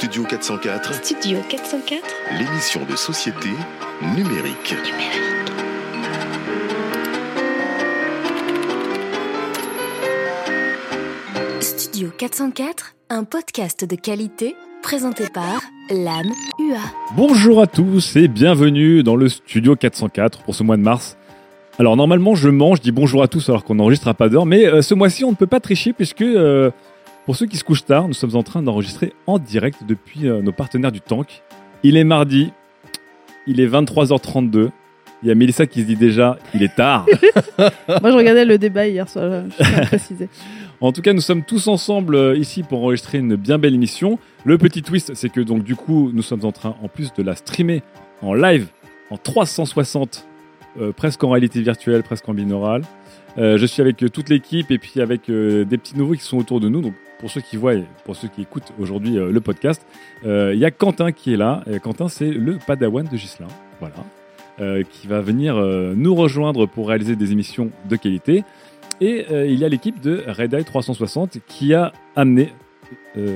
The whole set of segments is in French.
Studio 404, Studio 404 l'émission de société numérique. Studio 404, un podcast de qualité présenté par l'âme UA. Bonjour à tous et bienvenue dans le studio 404 pour ce mois de mars. Alors normalement je mange, je dis bonjour à tous alors qu'on n'enregistre à pas d'heure, mais euh, ce mois-ci on ne peut pas tricher puisque euh, pour ceux qui se couchent tard, nous sommes en train d'enregistrer en direct depuis euh, nos partenaires du Tank. Il est mardi, il est 23h32, il y a Mélissa qui se dit déjà il est tard. Moi, je regardais le débat hier soir, je préciser. En tout cas, nous sommes tous ensemble euh, ici pour enregistrer une bien belle émission. Le petit twist, c'est que donc du coup, nous sommes en train, en plus de la streamer en live, en 360, euh, presque en réalité virtuelle, presque en binaural. Euh, je suis avec euh, toute l'équipe et puis avec euh, des petits nouveaux qui sont autour de nous. Donc pour ceux qui voient, et pour ceux qui écoutent aujourd'hui le podcast, il y a Quentin qui est là. Et Quentin, c'est le Padawan de Gislain, voilà, qui va venir nous rejoindre pour réaliser des émissions de qualité. Et il y a l'équipe de Red Eye 360 qui a amené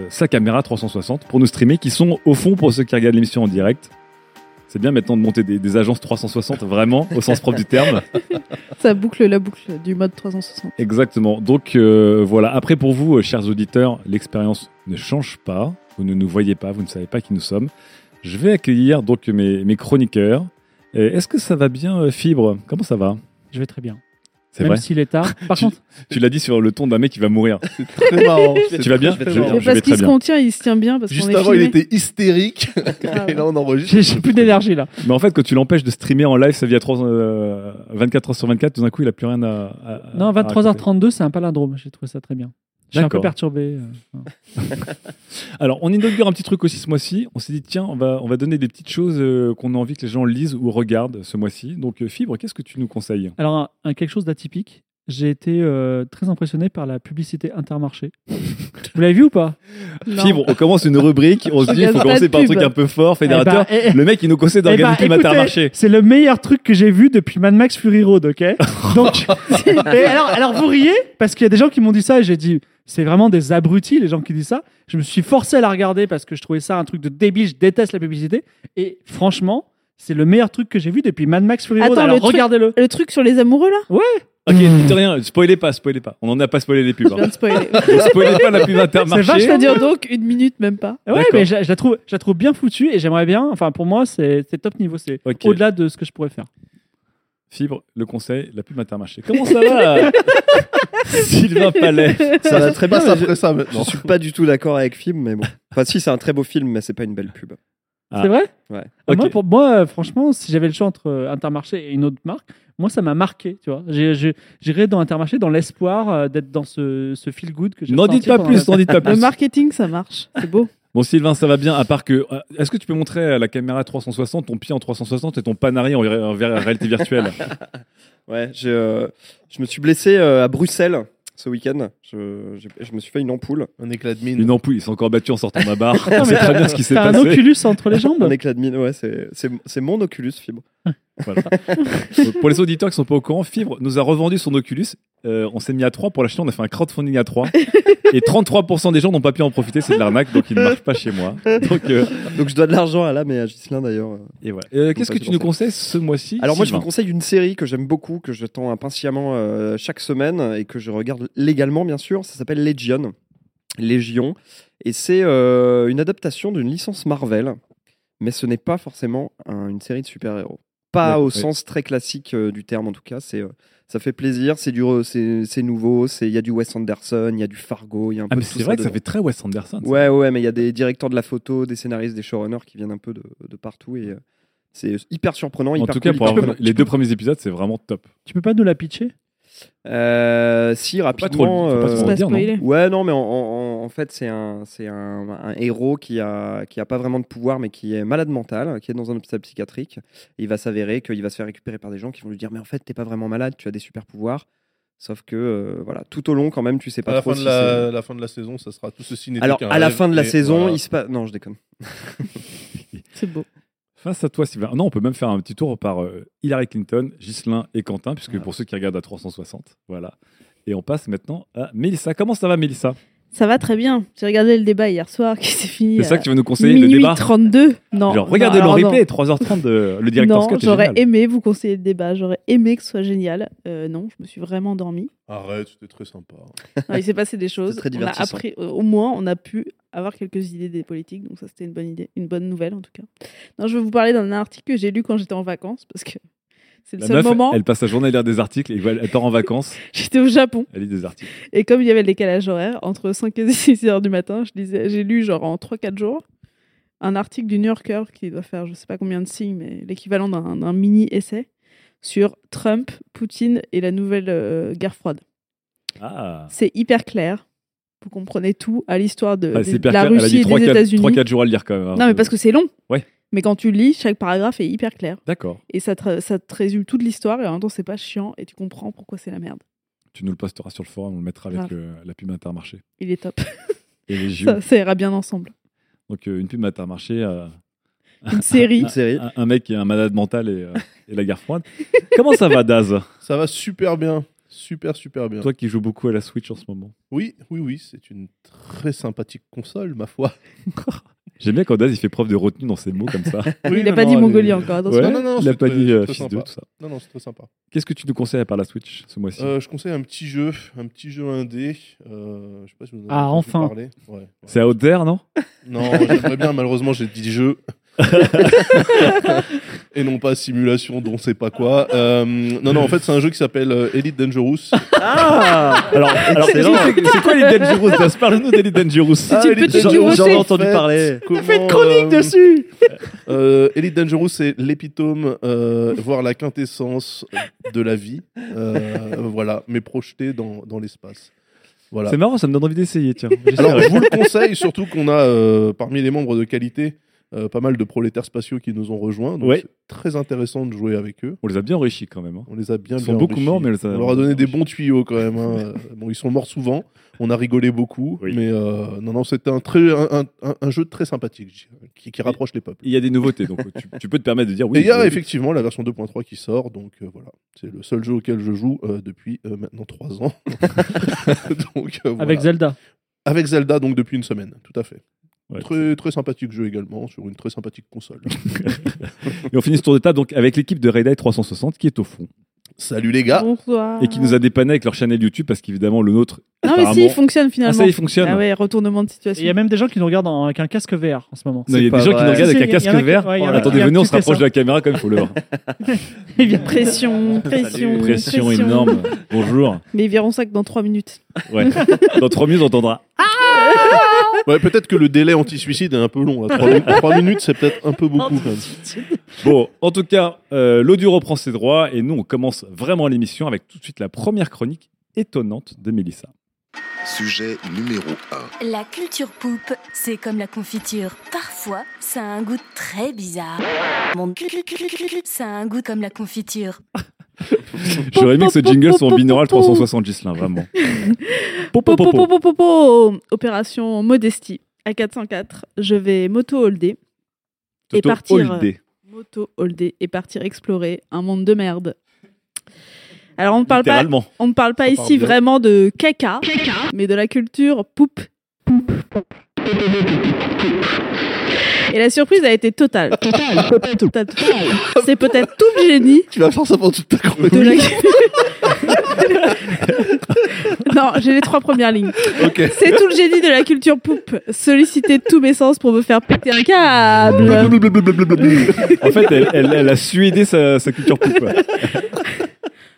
sa caméra 360 pour nous streamer, qui sont au fond pour ceux qui regardent l'émission en direct. C'est bien maintenant de monter des, des agences 360, vraiment, au sens propre du terme. Ça boucle la boucle du mode 360. Exactement. Donc euh, voilà, après pour vous, euh, chers auditeurs, l'expérience ne change pas. Vous ne nous voyez pas, vous ne savez pas qui nous sommes. Je vais accueillir donc mes, mes chroniqueurs. Est-ce que ça va bien, euh, Fibre? Comment ça va? Je vais très bien. C'est Même vrai s'il est tard. Par Tu- contre, Tu l'as dit sur le ton d'un mec qui va mourir. Très marrant. Tu vas bien Je vais très marrant. Parce qu'il se bien. contient, il se tient bien. Parce Juste qu'on est avant, il était hystérique. Ah, Et là, on enregistre. j'ai j'ai plus d'énergie là. Mais en fait, quand tu l'empêches de streamer en live sa vie à 3, euh, 24 heures sur 24, tout d'un coup, il a plus rien à. à- Non, à raconter. 23h32, c'est un palindrome. J'ai trouvé ça très bien. Je suis un peu perturbé. euh, Alors, on inaugure un petit truc aussi ce mois-ci. On s'est dit, tiens, on va, on va donner des petites choses euh, qu'on a envie que les gens lisent ou regardent ce mois-ci. Donc, euh, Fibre, qu'est-ce que tu nous conseilles? Alors, un, un quelque chose d'atypique. J'ai été euh, très impressionné par la publicité Intermarché. Vous l'avez vu ou pas? Non. Fibre, on commence une rubrique, on se dit, il faut commencer par un pub. truc un peu fort, fédérateur. Eh ben, eh, Le mec, il nous conseille eh ben, écoutez, Intermarché. C'est le meilleur truc que j'ai vu depuis Mad Max Fury Road, ok? Donc, et alors, alors vous riez? Parce qu'il y a des gens qui m'ont dit ça et j'ai dit c'est vraiment des abrutis les gens qui disent ça. Je me suis forcé à la regarder parce que je trouvais ça un truc de débile. Je déteste la publicité et franchement, c'est le meilleur truc que j'ai vu depuis Mad Max Fury Road. Attends, Alors le truc- regardez-le. Le truc sur les amoureux, là? Ok, dites rien, spoilez pas, spoilez pas. On en a pas spoilé les pubs. Hein. spoilez pas la pub C'est Intermarché. vachement C'est-à-dire donc une minute, même pas. Ouais, mais je, je la trouve, je la trouve bien foutue et j'aimerais bien. Enfin, pour moi, c'est c'est top niveau. C'est au-delà de ce que je pourrais faire. Fibre, le conseil, la pub Intermarché. Comment ça va? Sylvain Palais. Ça va très bien. Mais je, après ça je maintenant. suis pas du tout d'accord avec film, mais bon. Enfin, si, c'est un très beau film, mais c'est pas une belle pub. Ah. C'est vrai? Ouais. Ah, Ok. Moi, pour moi, euh, franchement, si j'avais le choix entre euh, Intermarché et une autre marque, moi, ça m'a marqué. Tu vois, J'ai- j'ai- j'irais dans Intermarché dans l'espoir euh, d'être dans ce, ce feel good que j'ai. N'en ressenti dites pas pendant plus, la- n'en dites pas Le plus. marketing, ça marche. C'est beau. Bon, Sylvain, ça va bien, à part que. euh, Est-ce que tu peux montrer à la caméra 360 ton pied en 360 et ton panari en, ré- en ré- réalité virtuelle? Ouais, euh, je me suis blessé euh, à Bruxelles ce week-end. Je, me suis fait une ampoule. Un éclat de mine. Une ampoule, il s'est encore battu en sortant ma barre. On sait très t'as- bien ce qui s'est T'as un passé. Oculus entre les jambes Un éclat de mine, ouais, c'est, c'est, c'est mon Oculus Fibre. Voilà. Donc, pour les auditeurs qui sont pas au courant, Fibre nous a revendu son Oculus. Euh, on s'est mis à 3 pour l'acheter, on a fait un crowdfunding à 3. et 33% des gens n'ont pas pu en profiter, c'est de l'arnaque, donc il ne marche pas chez moi. Donc, euh, Donc je dois de l'argent à l'âme et à Ghislain d'ailleurs. et voilà. Euh, Qu'est-ce que tu nous conseilles ce mois-ci Alors moi je vous conseille une série que j'aime beaucoup, que je tends impatiemment chaque semaine et que je regarde légalement bien sûr. Ça s'appelle Legion. Légion. Et c'est une adaptation d'une licence Marvel. Mais ce n'est pas forcément un- une série de super-héros. Pas Ouais, au ouais. sens très classique euh, du terme en tout cas. C'est, euh, ça fait plaisir, c'est, du, c'est, c'est nouveau, c'est- il y a du Wes Anderson, il y a du Fargo, il y a un Ah, peu mais de tout c'est vrai que ça fait très Wes Anderson. ça. Ouais, ouais, mais il y a des directeurs de la photo, des scénaristes, des showrunners qui viennent un peu de, de partout et, euh, C'est hyper surprenant. En hyper tout cas, pour les deux premiers épisodes, c'est vraiment top. Tu peux pas nous la pitcher? Euh, si Faut pas trop, rapidement. euh, dire, non. Ouais, non, mais en, en- en fait, c'est un, c'est un, un héros qui a, qui a pas vraiment de pouvoir, mais qui est malade mental, qui est dans un hôpital psychiatrique. Et il va s'avérer qu'il va se faire récupérer par des gens qui vont lui dire Mais en fait, t'es pas vraiment malade, tu as des super pouvoirs. Sauf que, euh, voilà, tout au long, quand même, tu sais pas à la trop fin, de si la, c'est- la fin de la saison, ça sera tout ceci Alors, à la rêve, fin de la saison, voilà. il se passe. Non, je déconne. C'est beau. Face à toi, Sylvain. Non, on peut même faire un petit tour par euh, Hillary Clinton, Ghislain et Quentin, puisque pour ceux qui regardent à 360, voilà. Et on passe maintenant à Mélissa. Comment ça va, Mélissa? Ça va très bien. J'ai regardé le débat hier soir qui s'est fini. C'est ça que tu veux nous conseiller, le minuit débat 32. Non. Genre, regardez non, le replay, 3h30 de le directeur Non, Scott. j'aurais aimé vous conseiller le débat. J'aurais aimé que ce soit génial. Euh, non, je me suis vraiment endormie. Arrête, c'était très sympa. Non, il s'est passé des choses. très on a appris, euh, au moins, on a pu avoir quelques idées des politiques. Donc ça, c'était une bonne idée, une bonne nouvelle en tout cas. Non, je vais vous parler d'un article que j'ai lu quand j'étais en vacances parce que c'est le La seul meuf, moment. elle passe sa journée à lire des articles et elle part en vacances, J'étais au Japon elle lit des articles. et comme il y avait le décalage horaire entre 5 et 6 heures du matin, je j'ai lu genre en 3-4 jours un article du New Yorker qui doit faire je sais pas combien de signes, mais l'équivalent d'un mini essai sur Trump, Poutine et la nouvelle euh, guerre froide. Ah, C'est hyper clair. Vous comprenez tout à l'histoire de, Ah, la Russie et des États-Unis. 3-4 jours à le lire quand même. hein. Non, mais parce que c'est long. Ouais. Mais quand tu lis, chaque paragraphe est hyper clair. D'accord. Et ça te, ça te résume toute l'histoire et en même temps, c'est pas chiant et tu comprends pourquoi c'est la merde. Tu nous le posteras sur le forum, on le mettra avec euh, la pub Intermarché. Il est top. Et les ça, ça ira bien ensemble. Donc euh, une pub Intermarché, euh, Une série. Une série. un, un mec qui est un malade mental et, euh, et la guerre froide. Comment ça va, Daz? Ça va super bien. Super, super bien. Toi qui joues beaucoup à la Switch en ce moment. Oui, oui, oui, c'est une très sympathique console, ma foi. J'aime bien quand Daz il fait preuve de retenue dans ses mots comme ça. Oui, il n'a pas non, dit Mongolie est- encore. Ouais, non, non, il a c'est pas dit euh, fils de tout ça. Non, non, c'est très sympa. Qu'est-ce que tu nous conseilles à part la Switch ce mois-ci Euh, je conseille un petit jeu, un petit jeu indé. Euh, je sais pas si vous en avez Ah, enfin. parler. Ouais, ouais. C'est à Haute non? Non, j'aimerais bien, malheureusement, j'ai dit jeu. Et non pas simulation dont on sait pas quoi. Euh, non, non, en fait, c'est un jeu qui s'appelle euh, Elite Dangerous. Ah Alors, alors c'est c'est quoi les Dangerous? Parle-nous d'Elite Dangerous. C'est une Elite petite Dangerous, j'en ai entendu fait. parler. Comment, Fais une chronique euh, dessus Euh, Elite Dangerous, c'est l'épitome, euh, voire la quintessence de la vie. Euh, voilà, mais projeté dans, dans l'espace. Voilà. C'est marrant, ça me donne envie d'essayer, tiens. Alors, je vous le conseille, surtout qu'on a euh, parmi les membres de qualité euh, pas mal de prolétaires spatiaux qui nous ont rejoints. Donc, Ouais. c'est très intéressant de jouer avec eux. On les a bien enrichis quand même. hein. On les a bien Ils sont bien beaucoup enrichis. morts, mais on leur a donné des bons tuyaux quand même. hein. Euh, bon, ils sont morts souvent. On a rigolé beaucoup, Oui. mais euh, non, non, c'était un très un, un- un jeu très sympathique qui, qui rapproche les peuples. Il y a des nouveautés, donc tu, tu peux te permettre de dire oui. Et il y a effectivement la version 2.3 qui sort, donc euh, voilà, c'est le seul jeu auquel je joue euh, depuis euh, maintenant 3 ans. donc, euh, voilà. Avec Zelda. Avec Zelda, donc depuis une semaine, tout à fait. Ouais, Très, très sympathique jeu également, sur une très sympathique console. Et on finit ce tour de table donc avec l'équipe de Red Dead 360 qui est au fond Salut les gars Bonsoir. et qui nous a dépanné avec leur chaîne YouTube parce qu'évidemment le nôtre. Non, mais si, il fonctionne finalement. Ah ça, il fonctionne. Ah ouais, retournement de situation. Il y a même des gens qui nous regardent en- avec un casque VR en ce moment. Non, il y a des gens qui nous regardent avec un y casque a vert. y a Attendez, venez, on se rapproche de la caméra comme il faut le voir. Il vient pression, pression, Pression énorme. Bonjour. Mais ils verront ça que dans 3 minutes. Ouais. Dans trois minutes, on entendra. Ouais, Peut-être que le délai anti-suicide est un peu long. 3, minutes, c'est peut-être un peu beaucoup. quand même. Bon, en tout cas, euh, l'audio reprend ses droits et nous, on commence vraiment l'émission avec tout de suite la première chronique étonnante de Mélissa. Sujet numéro 1. La culture poupe, c'est comme la confiture. Parfois, ça a un goût très bizarre. Mon cul- cul- cul- cul- cul- ça a un goût comme la confiture. J'aurais aimé que ce jingle soit en binaural 360 Gislin, vraiment. Opération Modestie. À 404, je vais moto-holder. Et partir. Holdé. Moto-holder et partir explorer un monde de merde. Alors, on ne parle pas, Littéralement. on ne parle pas Ça part ici vraiment de caca, mais de la culture poupe. Et la surprise a été totale. Totale, totale, totale, totale. C'est peut-être tout le génie Tu vas faire ça pendant toute ta chronique. de la... non, j'ai les trois premières lignes. C'est tout le génie de la culture poupe. Solliciter tous mes sens pour me faire péter un câble. En fait, elle, elle- elle a suédé sa, sa culture poupe.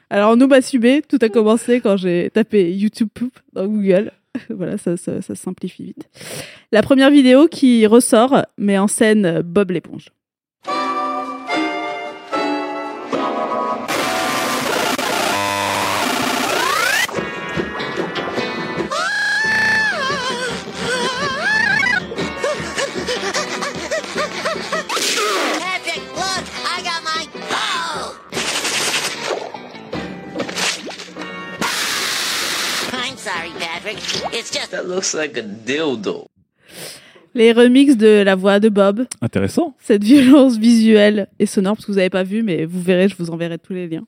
Alors, nous subé, tout a commencé quand j'ai tapé YouTube Poop dans Google. voilà, ça, ça, simplifie vite. La première vidéo qui ressort met en scène Bob l'éponge. It's just That looks like a dildo. Les remixes de la voix de Bob, Intéressant. cette violence visuelle et sonore, parce que vous n'avez pas vu, mais vous verrez, je vous enverrai tous les liens.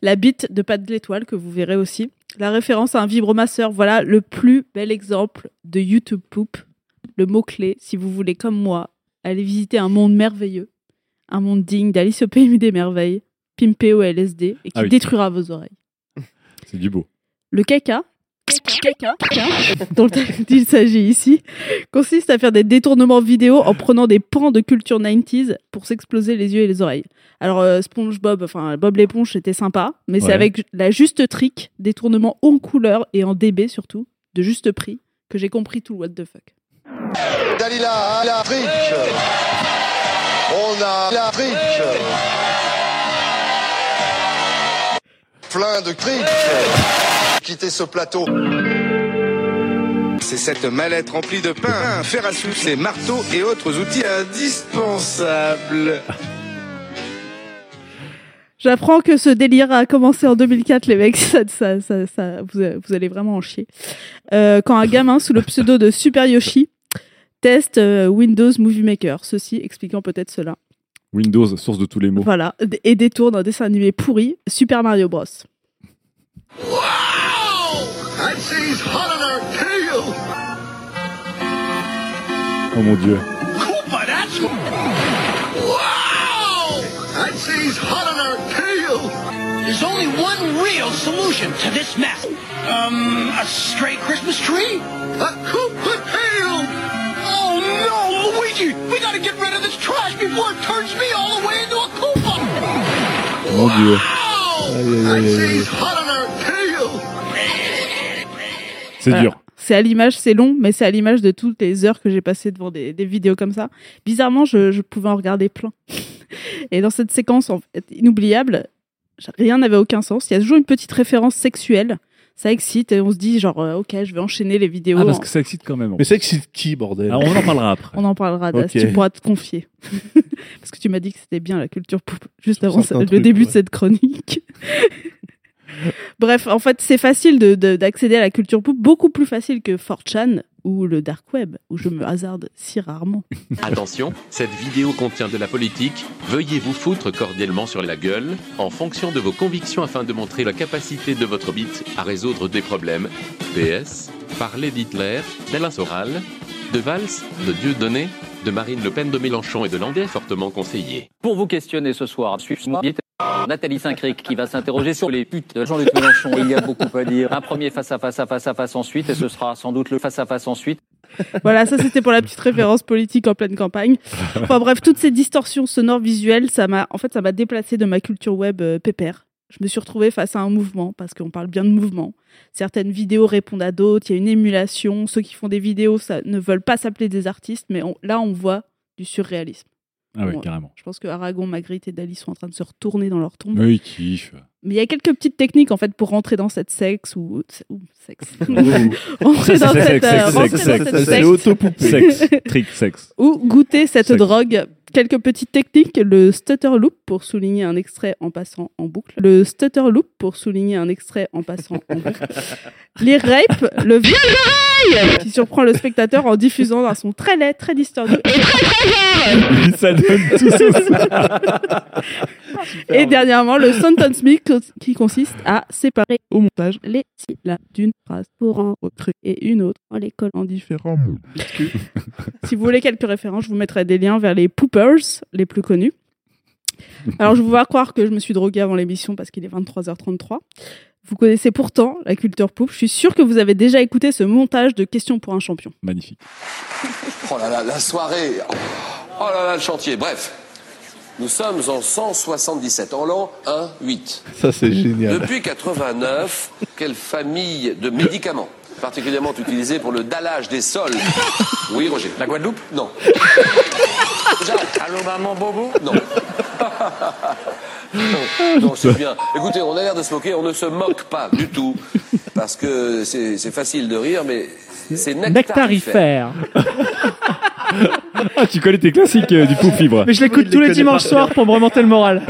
La bite de Pat de l'étoile, que vous verrez aussi. La référence à un vibromasseur, voilà le plus bel exemple de YouTube Poop. Le mot-clé, si vous voulez, comme moi, aller visiter un monde merveilleux, un monde digne d'Alice au pays des merveilles, pimpé au LSD, et qui Ah oui. détruira vos oreilles. C'est du beau. Le caca, caca, dont il s'agit ici, consiste à faire des détournements vidéo en prenant des pans de culture 90s pour s'exploser les yeux et les oreilles. Alors euh, SpongeBob, enfin Bob l'éponge, c'était sympa, mais c'est avec la juste trick, détournement en couleur et en DB surtout, de juste prix, que j'ai compris tout le what the fuck. Dalila, la triche. On a la triche. Plein de triches. Quitter ce plateau. C'est cette mallette remplie de pain, fer à souffler, marteaux et autres outils indispensables. J'apprends que ce délire a commencé en 2004, les mecs. Ça, ça, ça, ça- vous, vous allez vraiment en chier. Euh, quand un gamin sous le pseudo de Super Yoshi teste euh, Windows Movie Maker, ceci expliquant peut-être cela. Windows, source de tous les mots. Voilà, et détourne un dessin animé pourri, Super Mario Bros. I'd Oh mon dieu. Koopa, that's Wow! I'd say he's hot on our tail. There's only one real solution to this mess. Um, a stray Christmas tree? A Koopa tail. Oh no, Luigi! We gotta get rid of this trash before it turns me all the way into a Koopa! Mon dieu. I'd say he's hot on our tail. C'est Voilà. dur. C'est à l'image, c'est long, mais c'est à l'image de toutes les heures que j'ai passées devant des, des vidéos comme ça. Bizarrement, je, je pouvais en regarder plein. Et dans cette séquence en fait, inoubliable, rien n'avait aucun sens. Il y a toujours une petite référence sexuelle. Ça excite et on se dit genre, euh, ok, je vais enchaîner les vidéos. Ah, parce en- que ça excite quand même. Mais ça excite qui, bordel Ah, on en parlera après. On en parlera, Das, Ok. tu pourras te confier. Parce que tu m'as dit que c'était bien la culture poupe juste avant ça- le début de cette chronique. Bref, en fait, c'est facile de- de- d'accéder à la culture poupe, beaucoup plus facile que 4chan ou le dark web, où je me hasarde si rarement. Attention, cette vidéo contient de la politique. Veuillez vous foutre cordialement sur la gueule en fonction de vos convictions afin de montrer la capacité de votre bite à résoudre des problèmes. PS, parler d'Hitler, d'Alain Soral, de Valls, de Dieudonné, de Marine Le Pen de Mélenchon et de Landais fortement conseillé. Pour vous questionner ce soir, suivez-moi. Nathalie Saint-Cric qui va s'interroger sur les putes de Jean-Luc Mélenchon. Il y a beaucoup à dire. Un premier face à face à face à face ensuite, et ce sera sans doute le face à face ensuite. Voilà, ça c'était pour la petite référence politique en pleine campagne. Enfin bref, toutes ces distorsions sonores visuelles, ça m'a, en fait, ça m'a déplacé de ma culture web euh, pépère. Je me suis retrouvée face à un mouvement, parce qu'on parle bien de mouvement. Certaines vidéos répondent à d'autres, il y a une émulation. Ceux qui font des vidéos ça, ne veulent pas s'appeler des artistes, mais on- là on voit du surréalisme. Ah ouais, Bon, carrément. Je pense que Aragon, Magritte et Dali sont en train de se retourner dans leur tombe. Oui, kiff. Mais il y a quelques petites techniques en fait pour rentrer dans cette sexe ou, ou sexe. Rentrer dans Sexe, cette, sexe, euh, sexe, rentrer dans sexe, cette sexe. secte. C'est autopoupée. Sexe, trick, sexe. Ou goûter cette Sexe. drogue. Quelques petites techniques. Le stutter loop pour souligner un extrait en passant en boucle. Le stutter loop pour souligner un extrait en passant en boucle. Les rapes, le viol d'oreille qui surprend le spectateur en diffusant un son très laid, très distordu et très très fort. Ça donne tout ça. Et dernièrement, le sentence mix qui consiste à séparer au montage les syllabes d'une phrase pour en recréer une autre en les collant en différents mots. si vous voulez quelques références, je vous mettrai des liens vers les les plus connus. Alors, je vous vois croire que je me suis droguée avant l'émission parce qu'il est 23h33. Vous connaissez pourtant la culture poop. Je suis sûre que vous avez déjà écouté ce montage de questions pour un champion. Magnifique. Oh là là, la soirée. Oh là là, le chantier. Bref, nous sommes en 177, en l'an 1, 8. Ça, c'est génial. Depuis 89, quelle famille de médicaments? Particulièrement utilisés pour le dallage des sols Oui, Roger. La Guadeloupe Non. Allô, maman Bobo Non. non, non, c'est bien. Écoutez, on a l'air de se moquer, on ne se moque pas du tout. Parce que c'est facile de rire, mais c'est nectarifère. Nectarifère. Ah, tu connais tes classiques euh, du coup fibre. Mais je l'écoute tous les dimanches soirs pour me remonter le moral.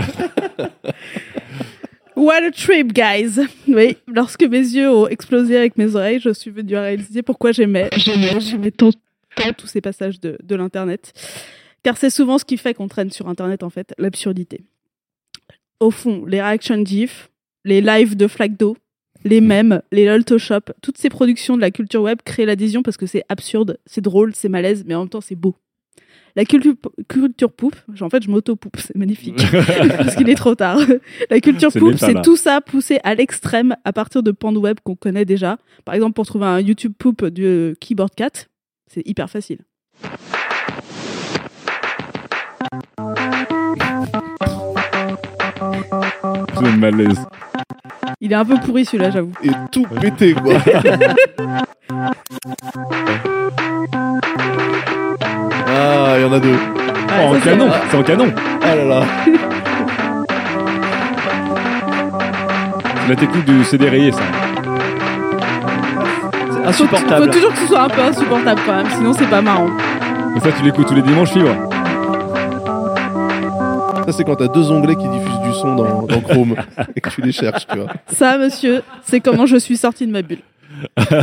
What a trip, guys! Oui, lorsque mes yeux ont explosé avec mes oreilles, je suis venue à réaliser pourquoi j'aimais, tant, tant tous ces passages de, de l'Internet. Car c'est souvent ce qui fait qu'on traîne sur Internet, en fait, l'absurdité. Au fond, les reaction GIF, les lives de flaques d'eau, les mèmes, les loltoshop, toutes ces productions de la culture web créent l'adhésion parce que c'est absurde, c'est drôle, c'est malaise, mais en même temps c'est beau. La culture, culture poupe, en fait je m'auto-poupe, c'est magnifique, parce qu'il est trop tard. La culture poupe, c'est là. tout ça poussé à l'extrême à partir de pans de web qu'on connaît déjà. Par exemple, pour trouver un YouTube poupe du Keyboard Cat, c'est hyper facile. C'est malaise. Il est un peu pourri celui-là, j'avoue. Et tout pété, quoi. ah, il y en a deux. Oh, en canon, c'est en canon. Ah là là. La technique du CD rayé, ça. Faut, faut toujours que ce soit un peu insupportable quand même, sinon c'est pas marrant. Et ça, tu l'écoutes tous les dimanches, fibre. Ça, c'est quand t'as deux onglets qui diffusent son dans, dans Chrome et que tu les cherches, tu vois. Ça, monsieur, c'est comment je suis sortie de ma bulle.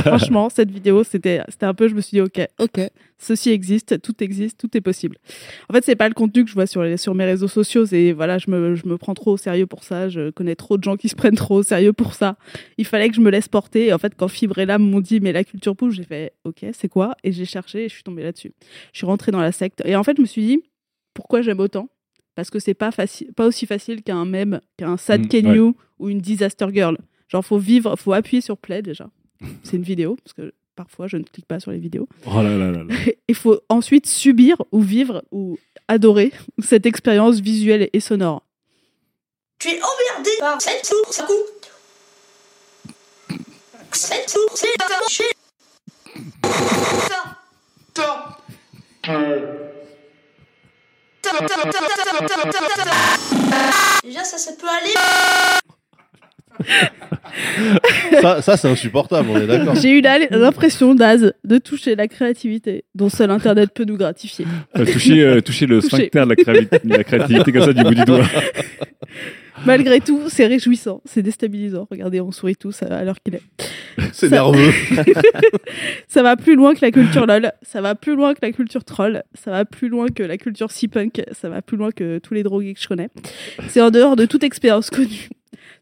Franchement, cette vidéo, c'était un peu, je me suis dit, ok, ok, ceci existe, tout existe, tout est possible. En fait, c'est pas le contenu que je vois sur, sur mes réseaux sociaux, c'est voilà, je me, je me prends trop au sérieux pour ça, je connais trop de gens qui se prennent trop au sérieux pour ça. Il fallait que je me laisse porter. Et en fait, quand Fibre et Lame m'ont dit, mais la culture pouce, j'ai fait, ok, c'est quoi? Et j'ai cherché et je suis tombée là-dessus. Je suis rentrée dans la secte. Et en fait, je me suis dit, pourquoi j'aime autant? Parce que c'est pas, facile, pas aussi facile qu'un mème, qu'un Sad Mm, Can You ou une Disaster Girl. Genre, faut vivre, faut appuyer sur play déjà. C'est une vidéo, parce que parfois je ne clique pas sur les vidéos. Oh là là là là. Il faut ensuite subir ou vivre ou adorer cette expérience visuelle et sonore. Tu es emmerdé par cette source à coup. Cette source est. Déjà, ça, ça peut aller. Ça, ça c'est insupportable, on est d'accord. J'ai eu l'impression, Daz, de toucher la créativité dont seul Internet peut nous gratifier. Euh, toucher, euh, toucher le sphincter de la, créativité comme ça du bout du doigt. Malgré tout, c'est réjouissant, c'est déstabilisant. Regardez, on sourit tous à l'heure qu'il est. C'est Ça- nerveux. ça va plus loin que la culture LOL, ça va plus loin que la culture troll, ça va plus loin que la culture C-punk, ça va plus loin que tous les drogués que je connais. C'est en dehors de toute expérience connue.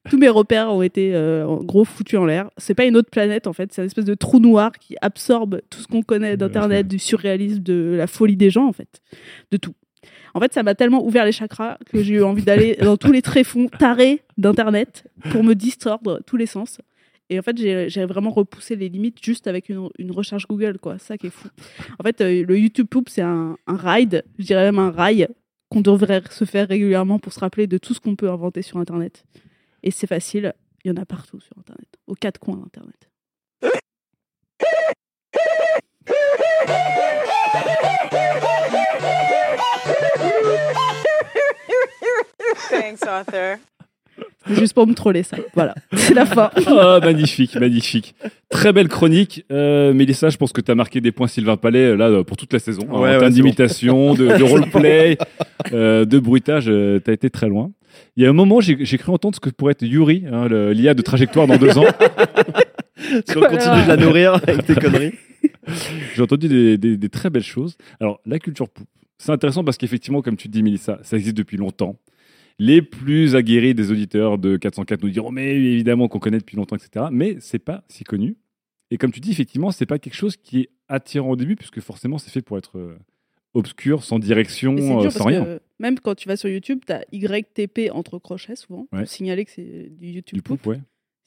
Tous mes repères ont été euh, en gros foutus en l'air. C'est pas une autre planète en fait, c'est une espèce de trou noir qui absorbe tout ce qu'on connaît d'internet, du surréalisme, de la folie des gens en fait, de tout. En fait, ça m'a tellement ouvert les chakras que j'ai eu envie d'aller dans tous les tréfonds tarés d'internet pour me distordre tous les sens. Et en fait, j'ai vraiment repoussé les limites juste avec une, une recherche Google, quoi. Ça qui est fou. En fait, euh, le YouTube Poop, c'est un, un ride, je dirais même un rail, qu'on devrait se faire régulièrement pour se rappeler de tout ce qu'on peut inventer sur Internet. Et c'est facile, il y en a partout sur Internet, aux quatre coins d'Internet. Thanks, Arthur. C'est juste pour me troller ça. Voilà, c'est la fin. Ah, magnifique, magnifique. Très belle chronique. Euh, Mélissa, je pense que tu as marqué des points Sylvain Palais euh, là, euh, pour toute la saison. Ouais, en ouais, termes d'imitation, de, de roleplay, euh, de bruitage, tu as été très loin. Il y a un moment, j'ai cru entendre ce que pourrait être Yuri, hein, l'IA de trajectoire dans deux ans. Si on continue de la nourrir avec tes conneries. J'ai entendu des, des- des très belles choses. Alors, la culture poupe, c'est intéressant parce qu'effectivement, comme tu dis, Mélissa, ça existe depuis longtemps. Les plus aguerris des auditeurs de 404 nous diront, mais évidemment qu'on connaît depuis longtemps, etc. Mais c'est pas si connu. Et comme tu dis, effectivement, c'est pas quelque chose qui est attirant au début, puisque forcément, c'est fait pour être euh, obscur, sans direction, euh, dur sans rien. même quand tu vas sur YouTube, tu as YTP entre crochets souvent, Ouais. pour signaler que c'est du YouTube Du Poop. ouais.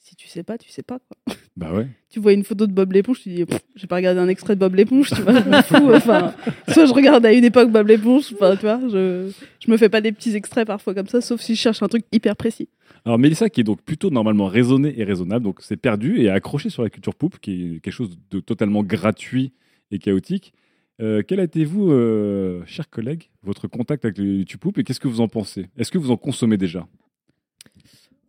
Si tu sais pas, tu sais pas quoi. Bah ouais. tu vois une photo de Bob l'éponge, tu dis, j'ai pas regardé un extrait de Bob l'éponge, tu vois, je m'en fous. Enfin, soit je regarde à une époque Bob l'éponge, enfin, tu vois, je, je me fais pas des petits extraits parfois comme ça, sauf si je cherche un truc hyper précis. Alors Mélissa, qui est donc plutôt normalement raisonnée et raisonnable, donc c'est perdu et accroché sur la culture poupe, qui est quelque chose de totalement gratuit et chaotique. Euh, quel a été, vous, euh, chers collègues, votre contact avec le YouTube Poop et qu'est-ce que vous en pensez? Est-ce que vous en consommez déjà?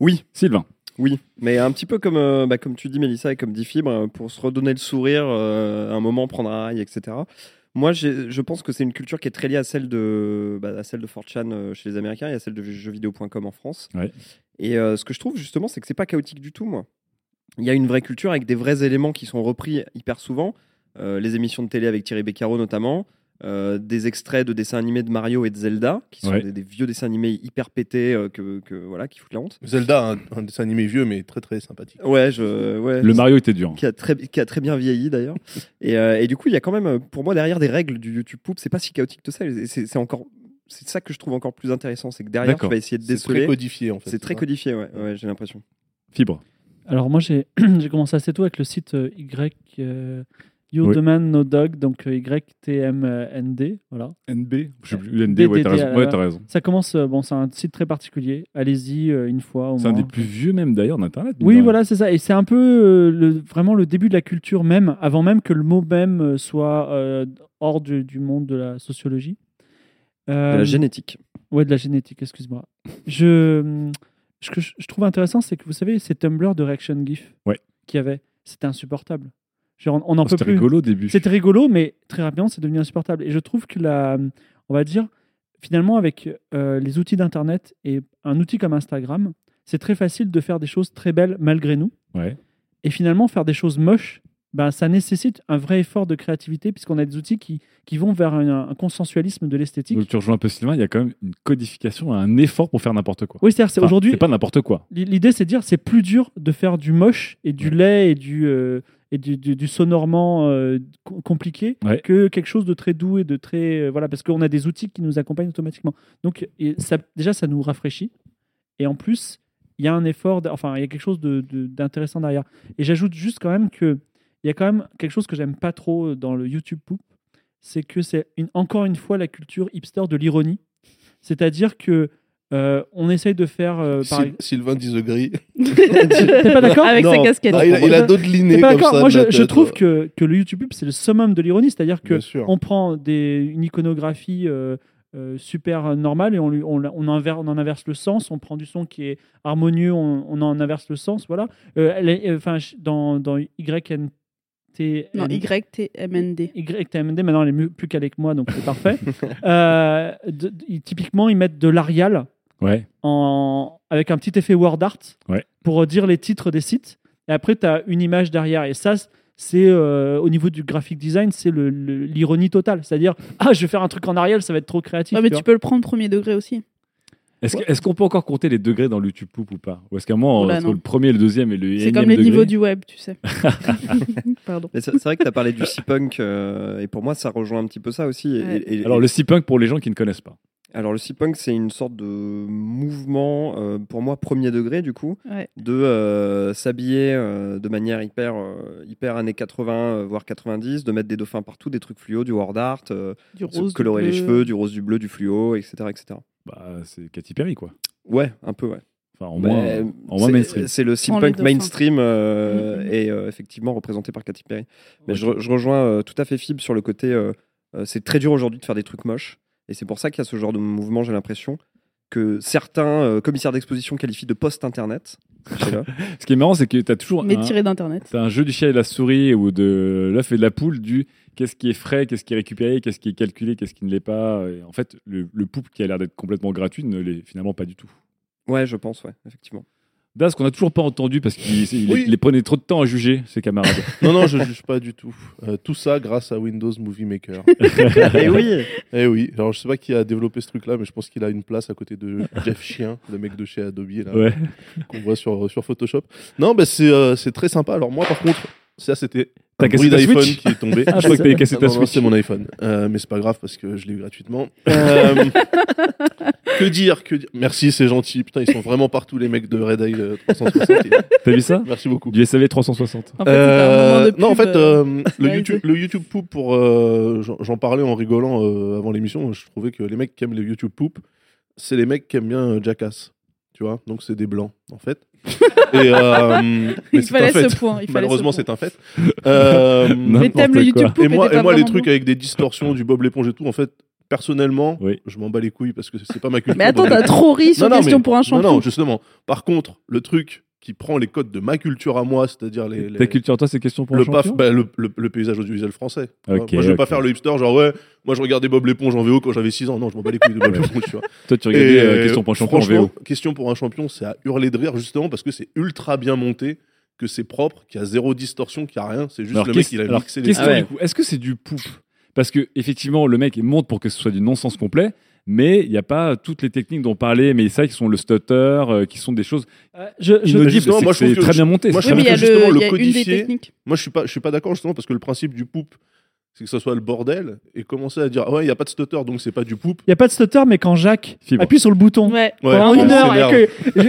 Oui. Sylvain Oui, mais un petit peu comme, euh, bah, comme tu dis, Mélissa, et comme dit Fibre, euh, pour se redonner le sourire, euh, un moment, prendre un rail, etc. Moi, je pense que c'est une culture qui est très liée à celle de, bah, à celle de 4chan euh, chez les Américains et à celle de jeuxvideo.com en France. Ouais. Et ce que je trouve justement, c'est que c'est pas chaotique du tout, moi. Il y a une vraie culture avec des vrais éléments qui sont repris hyper souvent. Euh, les émissions de télé avec Thierry Beccaro notamment. euh, des extraits de dessins animés de Mario et de Zelda, qui sont Ouais. des, des vieux dessins animés hyper pétés euh, que, que- voilà, qui foutent la honte. Zelda, un, un dessin animé vieux, mais très très sympathique. Ouais, je, ouais. Le Mario était dur. Qui a très, qui a très bien vieilli d'ailleurs. et, euh, et du coup, il y a quand même, pour moi, derrière des règles du YouTube Poop, c'est pas si chaotique que ça. C'est c'est encore. C'est ça que je trouve encore plus intéressant, c'est que derrière, tu vas essayer de C'est déceler. très codifié, en fait, C'est c'est très codifié, ouais, ouais j'ai l'impression. Fibre. Alors moi j'ai j'ai commencé assez tôt avec le site euh, Y euh, You Oui. Demand No Dog donc euh, YTMND voilà. NB Je sais plus, ND, ouais, t'as raison. Ouais, t'as raison. Ça commence euh, bon c'est un site très particulier. Allez-y euh, une fois C'est un des plus vieux même d'ailleurs d'Internet. Oui, voilà, c'est ça. Et c'est un peu euh, le, vraiment le début de la culture même, avant même que le mot même soit euh, hors du, du monde de la sociologie. De la génétique. Ouais, de la génétique, excuse-moi. Je, ce que je, je trouve intéressant, c'est que vous savez, ces Tumblr de Reaction GIF Ouais. qu'il y avait, c'était insupportable. Genre, on n'en Oh, peut c'était rigolo au début. C'était rigolo, mais très rapidement, c'est devenu insupportable. Et je trouve que la, on va dire, finalement, avec euh, les outils d'Internet et un outil comme Instagram, c'est très facile de faire des choses très belles malgré nous. Ouais. Et finalement, faire des choses moches, ben, ça nécessite un vrai effort de créativité, puisqu'on a des outils qui, qui vont vers un, un consensualisme de l'esthétique. Donc tu rejoins un peu Sylvain, il y a quand même une codification, un effort pour faire n'importe quoi. Oui, c'est-à-dire, c'est Enfin, aujourd'hui- C'est pas n'importe quoi. L'idée, c'est de dire c'est plus dur de faire du moche et du laid et du, euh, et du, du- du sonorement euh, co- compliqué Ouais. que quelque chose de très doux et de très. euh, voilà, parce qu'on a des outils qui nous accompagnent automatiquement. Donc, et ça, déjà, ça nous rafraîchit. Et en plus, il y a un effort, enfin, il y a quelque chose de- de- d'intéressant derrière. Et j'ajoute juste quand même que il y a quand même quelque chose que j'aime pas trop dans le YouTube Poop, c'est que c'est une, encore une fois la culture hipster de l'ironie. C'est-à-dire que euh, on essaye de faire. euh, par Syl- Sylvain disagree. T'es pas d'accord Avec sa Non. casquette. Ah, il a- il a d'autres lignées T'es pas comme d'accord ça Moi, je, trouve ouais. que, que le YouTube Pub, c'est le summum de l'ironie. C'est-à-dire que Bien sûr. on prend des, une iconographie euh, euh, super normale et on, lui, on, on, inver- on en inverse le sens. On prend du son qui est harmonieux, on, on en inverse le sens. Voilà. Euh, elle est- euh, Enfin, dans, dans YNT. Non, YTMND. YTMD, maintenant elle est plus calée que moi, donc c'est parfait. Euh, de- de- typiquement, ils mettent de l'Arial Ouais. en, avec un petit effet word art Ouais. pour dire les titres des sites. Et après, tu as une image derrière. Et ça, c'est euh, au niveau du graphic design, c'est l'ironie totale. C'est-à-dire, ah, je vais faire un truc en Arial, ça va être trop créatif. Ouais, mais tu peux le prendre premier degré aussi. Est-ce que- est-ce qu'on peut encore compter les degrés dans le YouTube Poop ou pas? Ou est-ce qu'à Oula, entre non. le premier, le deuxième et le C'est comme les degré- niveaux du web, tu sais. Pardon. C'est vrai que tu as parlé du C-Punk, euh, et pour moi, ça rejoint un petit peu ça aussi. et- Ouais. et- et- Alors le C-Punk pour les gens qui ne connaissent pas. Alors le C-Punk, c'est une sorte de mouvement, euh, pour moi, premier degré, du coup, Ouais. de euh, s'habiller euh, de manière hyper, euh, hyper années 80, euh, voire 90, de mettre des dauphins partout, des trucs fluo, du word art, euh, Du se rose, colorer les cheveux, du rose, du bleu, du fluo, etc. etc. Bah, c'est Katy Perry, quoi. Ouais, un peu, ouais. Enfin, en moins, en moins c'est- mainstream. C'est le dauphins. mainstream euh, Mhm. et euh, effectivement représenté par Katy Perry. Mais je, re- je rejoins euh, tout à fait Fib sur le côté. euh, euh, c'est très dur aujourd'hui de faire des trucs moches. Et c'est pour ça qu'il y a ce genre de mouvement, j'ai l'impression, que certains euh, commissaires d'exposition qualifient de post-internet. Ce qui est marrant, c'est que tu as toujours Mais un, tiré d'internet. t'as un jeu du chien et de la souris ou de l'œuf et de la poule du qu'est-ce qui est frais, qu'est-ce qui est récupéré, qu'est-ce qui est calculé, qu'est-ce qui ne l'est pas. Et en fait, le, le poop qui a l'air d'être complètement gratuit ne l'est finalement pas du tout. ouais, je pense, ouais, effectivement. Das qu'on n'a toujours pas entendu parce qu'il Oui. les prenait trop de temps à juger, ses camarades. Non, non, je juge pas du tout. Euh, tout ça grâce à Windows Movie Maker. Et oui Eh oui. Alors, je sais pas qui a développé ce truc-là, mais je pense qu'il a une place à côté de Jeff Chien, le mec de chez Adobe, là, Ouais. qu'on voit sur, sur Photoshop. Non, bah, c'est euh, c'est très sympa. Alors, moi, par contre, ça, c'était un bruit d'iPhone qui est tombé. Ah, je crois que t'avais cassé ta Switch. c'est mon iPhone. Euh, mais c'est pas grave parce que je l'ai eu gratuitement. Euh, que dire, que Merci, c'est gentil. Putain, ils sont vraiment partout, les mecs de Red Eye euh, 360. T'as vu ça Merci beaucoup. Du SAV 360. En fait, c'était un moment de Euh, non, en fait, euh, euh, le. YouTube, le YouTube Poop, pour, euh, j'en j'en parlais en rigolant euh, avant l'émission, je trouvais que les mecs qui aiment le YouTube Poop, c'est les mecs qui aiment bien euh, Jackass. Tu vois, donc c'est des blancs en fait. Et, euh, mais Il c'est un fallait fait. ce point, il fallait Malheureusement, ce c'est un fait. Euh, Mais t'aimes le YouTube et moi, et moi les trucs bon. avec des distorsions, du Bob l'éponge et tout, en fait, personnellement, je m'en bats les couilles parce que c'est pas ma culture. Mais attends, t'as trop ri sur Non, non, Question mais- pour un champion. Non, non, justement. Par contre, le truc qui prend les codes de ma culture à moi, c'est-à-dire les, les- Ta culture, toi, c'est question pour le, paf- bah, le, le- le paysage audiovisuel français. moi, je vais pas faire le hipster, genre ouais, moi je regardais Bob l'éponge en VO quand j'avais 6 ans. Non, je m'en bats les couilles de Bob l'éponge, tu vois. Toi, tu regardais, euh, Question pour un champion en VO. Question pour un champion, c'est à hurler de rire justement parce que c'est ultra bien monté, que c'est propre, qu'il y a zéro distorsion, qu'il y a rien. C'est juste Alors, le mec, il a alors, mixé les question trucs. du coup, est-ce que c'est du poupe Parce que effectivement, le mec il monte pour que ce soit du non-sens complet, mais il n'y a pas toutes les techniques dont parlait mais ça qui sont le stutter, euh, qui sont des choses je- je- inaudibles. C'est moi, je que- très bien monté. Moi, je trouve que justement, il le y a une des codifier. techniques. Moi, je suis pas, je suis pas d'accord justement parce que le principe du poop, c'est que ça soit le bordel et commencer à dire ouais, il y a pas de stutter, donc c'est pas du poop. Il n'y a pas de stutter, mais quand Jacques Fibre. appuie sur le bouton Ouais. pendant Ouais, une heure et que,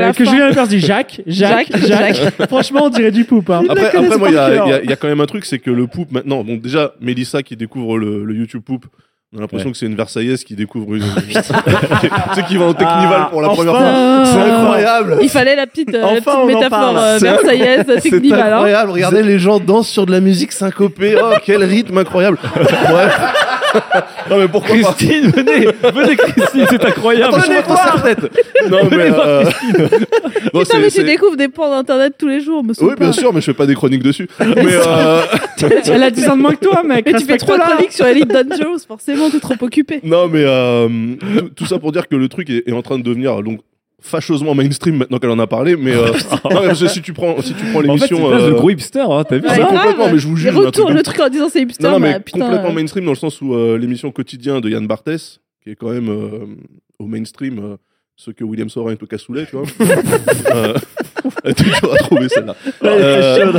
la que. Julien Lepers dit Jacques, Jacques, Jacques, Jacques, franchement, on dirait du poupe. Hein. Après, après moi, il y, a- y y quand même un truc, c'est que le poop maintenant, bon, déjà, Mélissa qui découvre le, le YouTube poop, on a l'impression Ouais. que c'est une Versaillaise qui découvre une. tu sais, qui va en Technival Ah, pour la enfin. première fois. C'est Ah. incroyable! Il fallait la petite, euh, la petite métaphore euh, C'est- versaillaise, C'est technival. hein. incroyable, regardez les gens dansent sur de la musique syncopée. Oh, quel rythme incroyable! Bref. non, mais pourquoi pas? Christine, venez, venez Christine, c'est incroyable. Attendez, votre serre-tête. Non, mais. Venez voir euh, non, Putain, mais tu découvres des pans d'internet tous les jours, me Oui, bien sûr, mais je fais pas des chroniques dessus. Mais euh, Elle a 10 ans de moins que toi, mec. Mais tu fais trop de chroniques sur Elite Dangerous, forcément, t'es trop occupé. non, mais euh, tout, tout ça pour dire que le truc est, est en train de devenir donc fâcheusement mainstream maintenant qu'elle en a parlé. Mais, euh, non, mais si tu prends, si tu prends En fait, c'est l'émission, une place de euh, gros hipster, hein, t'as vu Ah, ça mais complètement, mais je vous jure. un truc retours, de- le truc en disant c'est hipster, non, non, mais bah, putain. complètement euh, mainstream dans le sens où euh, l'émission quotidien de Yann Barthès, qui est quand même euh, au mainstream, euh, ce que William Sorin au cassoulet, tu vois. euh, tu dois trouver celle-là. Euh,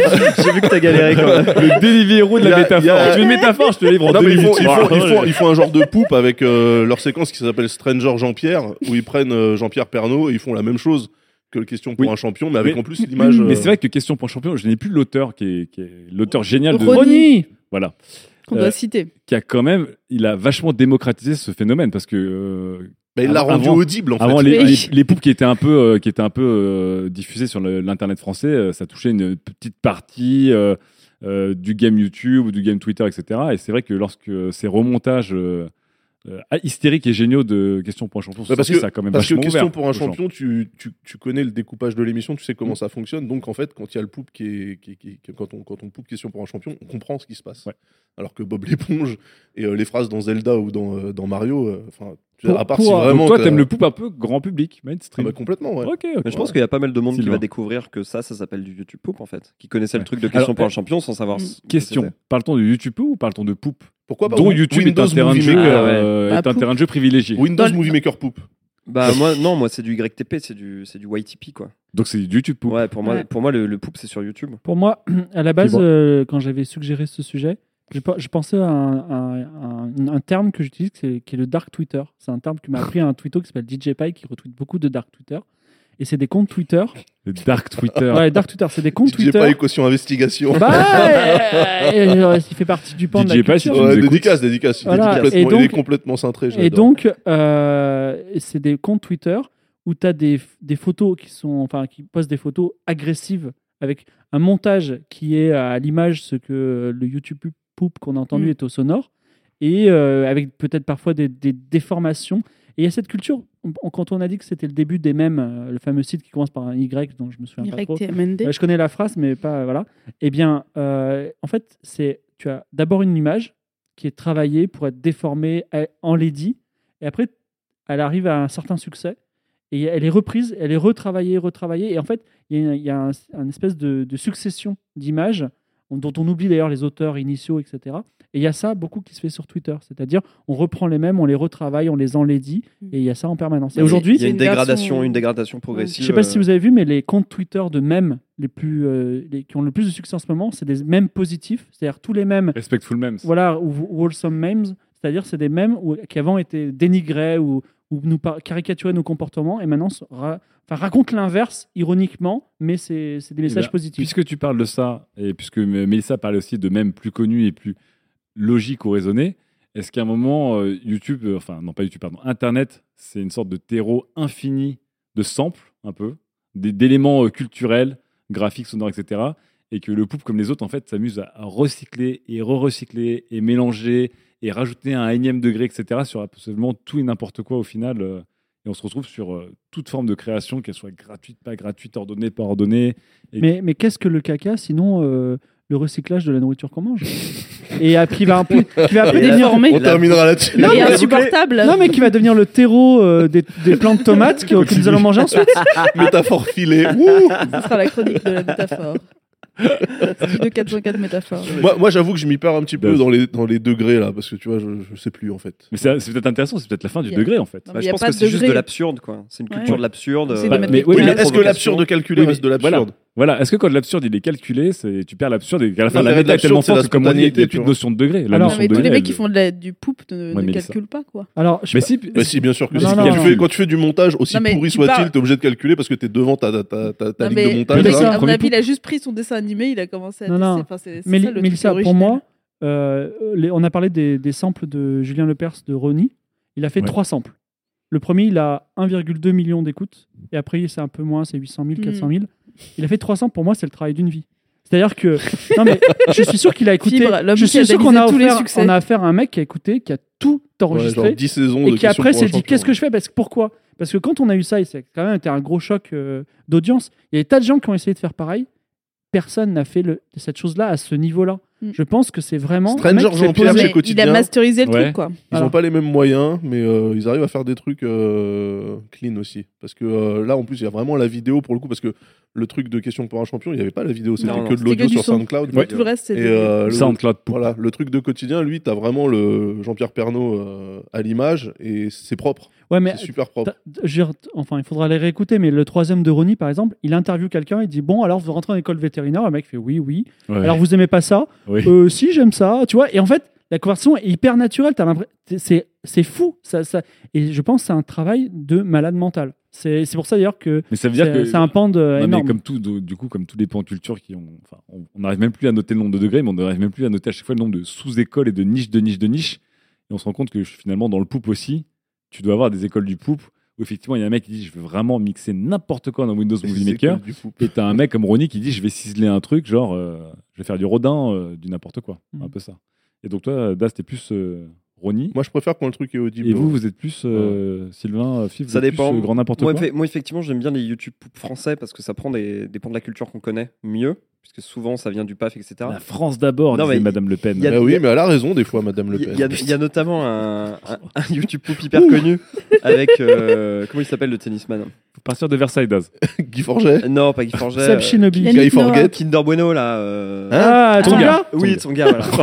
J'ai vu que t'as galéré quand même. Le Deliveroo de la a- métaphore. il y a- Tu veux une métaphore, je te livre en Non, deux mais ils font, minutes. ils, font, ils, font, Ouais. ils font un genre de poupe avec euh, leur séquence qui s'appelle Stranger Jean-Pierre, où ils prennent euh, Jean-Pierre Pernaud et ils font la même chose que le question pour Oui. un champion, mais avec Mais- en plus l'image. Mais c'est vrai que question pour un champion, je n'ai plus l'auteur qui est, qui est l'auteur génial de Ronnie. Voilà, Qu'on Euh, doit citer. qui a quand même, il a vachement démocratisé ce phénomène parce que euh, bah, il l'a rendu avant- audible en fait. avant les, Oui. les, les poupes qui étaient un peu, euh, qui étaient un peu euh, diffusées sur l'internet français, euh, ça touchait une petite partie euh, euh, du game YouTube ou du game Twitter, etc. Et c'est vrai que lorsque ces remontages euh, euh, hystériques et géniaux de questions pour un champion, Bah, parce sortis, que, ça a quand même parce que question pour un champion, tu, tu, tu connais le découpage de l'émission, tu sais Mm. comment ça fonctionne. Donc en fait, quand il y a le poupe qui est, qui, quand on quand on poupe question pour un champion, on comprend ce qui se passe. Ouais. Alors que Bob l'éponge et euh, les phrases dans Zelda ou dans, euh, dans Mario, euh, enfin, Pour- à part pour- si donc vraiment Donc toi, t'aimes le poupe un peu grand public, Ah mainstream. bah, complètement, ouais. Ok, ok. Mais je pense qu'il y a pas mal de monde qui va découvrir que ça, ça s'appelle du YouTube Poop en fait. Qui connaissait Ouais. le truc de question Alors, pour un euh, champion sans savoir. que Question. Parle-t-on de YouTube ou parle-t-on de poupe Pourquoi pas Dont YouTube Windows est un terrain de Movie jeu, Maker, Ah ouais. euh, Bah, est un poupe. terrain de jeu privilégié. Windows Dans- Movie Maker poupe. Bah moi non, moi c'est du YTP, c'est du c'est du YTP quoi. Donc c'est du YouTube poupe. Ouais, pour moi Ouais. pour moi le, le poop c'est sur YouTube. Pour moi, à la base, euh, quand j'avais suggéré ce sujet, je, pe- je pensais à un, un- un- un terme que j'utilise qui est, qui est le dark Twitter. C'est un terme que m'a appris un Twitter qui s'appelle DJ Pie qui retweet beaucoup de dark Twitter. Et c'est des comptes Twitter. Le dark Twitter. Ouais, dark Twitter, c'est des comptes DJ Twitter. pas équation investigation. Bah, euh, il fait partie du pan de la DJ Pie, si culture. Ouais, dédicace, dédicace. Il, Voilà. est complètement, Et donc- il est complètement cintré. Et donc, euh, c'est des comptes Twitter où tu as des, des photos qui sont, enfin, qui postent des photos agressives avec un montage qui est à l'image ce que le YouTube poop qu'on a entendu Mm. est au sonore et euh, avec peut-être parfois des, des déformations. Et il y a cette culture, on- quand on a dit que c'était le début des mèmes, euh, le fameux site qui commence par un Y dont je me souviens pas trop. Euh, je connais la phrase, mais pas voilà. Eh bien, en fait, c'est tu as d'abord une image qui est travaillée pour être déformée, enlaidie, et après, elle arrive à un certain succès, et elle est reprise, elle est retravaillée, retravaillée, et en fait, il y a, il y a un, un espèce de, de succession d'images dont on oublie d'ailleurs les auteurs initiaux, etc. Et il y a ça beaucoup qui se fait sur Twitter, c'est-à-dire on reprend les mêmes, on les retravaille, on les enlaidit, et il y a ça en permanence. Et aujourd'hui, Il y a une dégradation, une dégradation progressive. je sais pas si euh, vous avez vu, mais les comptes Twitter de mèmes les plus, euh, les- qui ont le plus de succès en ce moment, c'est des mèmes positifs, c'est-à-dire tous les mèmes, Respectful Memes. voilà, ou wholesome memes, c'est-à-dire c'est des mèmes où- qui avant étaient dénigrés ou, ou nous caricaturaient nos comportements et maintenant ra- enfin, racontent l'inverse ironiquement, mais c'est des Eh messages ben, positifs. Puisque tu parles de ça, et puisque Mélissa parlait aussi de mèmes plus connus et plus logiques ou raisonnés, est-ce qu'à un moment, euh, YouTube, euh, enfin non pas YouTube, pardon, Internet, c'est une sorte de terreau infini de samples, un peu, d'éléments euh, culturels, graphiques, sonores, etc. Et que le poupe, comme les autres, en fait, s'amuse à recycler et re-recycler et mélanger et rajouter un énième degré, etc. sur absolument tout et n'importe quoi au final. euh, et on se retrouve sur euh, toute forme de création, qu'elle soit gratuite, pas gratuite, ordonnée, pas ordonnée. Et- Mais, mais qu'est-ce que le caca sinon euh, le recyclage de la nourriture qu'on mange? Et euh, qui va un peu, qui va un peu Et là, devenir. on terminera là-dessus. Non, mais- insupportable. Non, mais qui va devenir le terreau euh, des, des plants de tomates que, que nous allons manger ensuite? Métaphore filée. Ouh. Ce sera la chronique de la métaphore. De 404 métaphores. moi, moi j'avoue que je m'y perds un petit peu dans les, dans les degrés là, parce que tu vois, je, je sais plus en fait. Mais c'est peut-être intéressant, c'est peut-être la fin du degré, en fait. Non, Bah, je pense pas que de c'est juste degré. de l'absurde, quoi. C'est une culture Ouais. de l'absurde. Euh, mais oui, mais est-ce que l'absurde calculé Oui, mais reste de voilà. l'absurde? Voilà, est-ce que quand l'absurde il est calculé, c'est tu perds l'absurde et qu'à la fin la méta est tellement forte que comme on dit, il n'y a plus de notion de degré. La Alors- mais de tous les mecs qui font de la- du poop ne, Ouais, ne mais ça- calculent pas, quoi. Alors, je Mais si, Bah si, bien sûr que Non, si. non, quand, non, tu non. fais, quand tu fais du montage, aussi Non, mais pourri soit-il, t'es obligé de calculer parce que t'es devant ta, ta, ta, ta, ta Non, ligne mais de montage. Mais mais là. à mon avis, il a juste pris son dessin animé, il a commencé à Non, truc Mélissa, pour moi, euh, on a parlé des, des samples de Julien Lepers de Ronnie. Il a fait trois samples. Le premier, il a 1,2 million d'écoutes. Et après, c'est un peu moins, c'est 800 000, Hmm. 400 000. Il a fait trois samples. Pour moi, c'est le travail d'une vie. C'est-à-dire que. Non, mais je suis sûr qu'il a écouté. Fibre, je suis sûr qu'on a, on affaire à un mec qui a écouté, qui a tout Ouais, enregistré. genre 10 saisons et qui après s'est dit qu'est-ce que je fais? Parce que pourquoi? Parce que quand on a eu ça et c'est quand même été un gros choc euh, d'audience il y a des tas de gens qui ont essayé de faire pareil personne n'a fait le, cette chose là à ce niveau là Mm. je pense que c'est vraiment Stranger Jean-Pierre chez Quotidien. il a masterisé le Ouais. truc, quoi. Ils Voilà. n'ont pas les mêmes moyens, mais euh, ils arrivent à faire des trucs euh, clean aussi. Parce que euh, là, en plus, il y a vraiment la vidéo pour le coup. Parce que le truc de question pour un champion, il n'y avait pas la vidéo, c'était que de l'audio sur son. SoundCloud. Ouais. Tout le reste, c'était. euh, le, SoundCloud voilà, le truc de quotidien, lui, t'as vraiment le Jean-Pierre Pernaut euh, à l'image et c'est propre. ouais mais C'est super propre. enfin il faudra les réécouter mais le troisième de Ronnie par exemple il interviewe quelqu'un il dit bon alors vous rentrez en école vétérinaire le mec fait oui oui Ouais. alors vous aimez pas ça? Oui. Euh, si j'aime ça tu vois et en fait la conversation est hyper naturelle t'as l'impression c'est c'est fou ça, ça et je pense que c'est un travail de malade mental c'est c'est pour ça d'ailleurs que Mais ça veut dire c'est que c'est un pan de Non, mais énorme comme tout, do- du coup, comme tous les pans culture qui ont, enfin, on- n'arrive même plus à noter le nombre de degrés, mais on n'arrive même plus à noter à chaque fois le nombre de sous-écoles et de niches, de niches, de niches. Et on se rend compte que finalement, dans le poup aussi, tu dois avoir des écoles du poup où effectivement, il y a un mec qui dit, je veux vraiment mixer n'importe quoi dans Windows Movie Maker. Et t'as un mec comme Ronnie qui dit, je vais ciseler un truc, genre, euh, je vais faire du rodin, euh, du n'importe quoi, Mhm. un peu ça. Et donc toi, Das, t'es plus euh, Ronnie. Moi, je préfère quand le truc est audible. et vous, vous êtes plus euh, Sylvain, euh, Fif, vous Ça êtes plus, dépend. euh, grand n'importe moi, quoi. moi, effectivement, j'aime bien les YouTube français parce que ça prend des, des pans de la culture qu'on connaît mieux, puisque souvent ça vient du PAF, etc. La France d'abord, disait mais Madame Le Pen. y a- Ah oui, mais elle a raison des fois, Madame Le Pen. il y y a notamment un, un- un YouTube poop hyper connu avec. euh, comment il s'appelle le tennisman? Partir de Versailles, Daz. Guy Forget. Euh, Non, pas Guy Forget. Seb euh, Shinobi Guy Forget. Kinder Bueno, là. euh, ah ton gars Oui, son gars, voilà.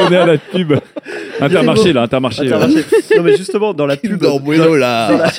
On est à la pub. Intermarché, là, Intermarché. Intermarché. Non, mais justement, dans la pub. Kinder Bueno, dans- là. Dans la,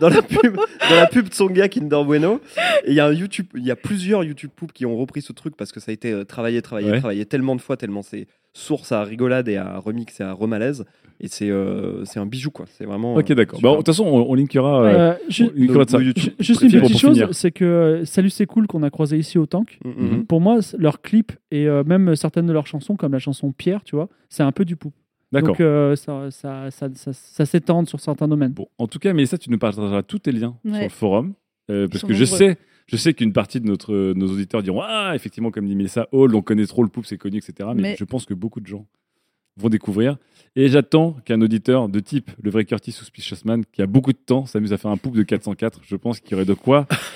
dans la pub, dans la pub de son gars Kinder Bueno, il y a un YouTube, il y a plusieurs YouTube poop qui ont repris ce truc parce que ça a été euh, travaillé, travaillé, Ouais. travaillé tellement de fois, tellement c'est source à rigolade et à remix et à remalaise, et c'est euh, c'est un bijou quoi. C'est vraiment. Ok, euh, d'accord. Bah, De toute façon, on, on linkera. euh, Euh, on linkera de ça. YouTube. ju- juste une petite chose c'est que Salut c'est cool qu'on a croisé ici au Tank Mm, mm, mm. pour moi leurs clips et euh, même certaines de leurs chansons comme la chanson Pierre tu vois c'est un peu du poup D'accord. donc euh, ça, ça, ça, ça, ça s'étend sur certains domaines Bon, en tout cas, mais ça, tu nous partageras tous tes liens sur le forum. euh, parce que je sais, je sais qu'une partie de notre, nos auditeurs diront Ah, effectivement, comme dit Mélissa Hall, on connaît trop le poup, c'est connu, etc. Mais, Mais- je pense que beaucoup de gens vont découvrir. Et j'attends qu'un auditeur de type le vrai Curtis ou Spicious-Man, qui a beaucoup de temps, s'amuse à faire un poup de 404. Je pense qu'il y aurait de quoi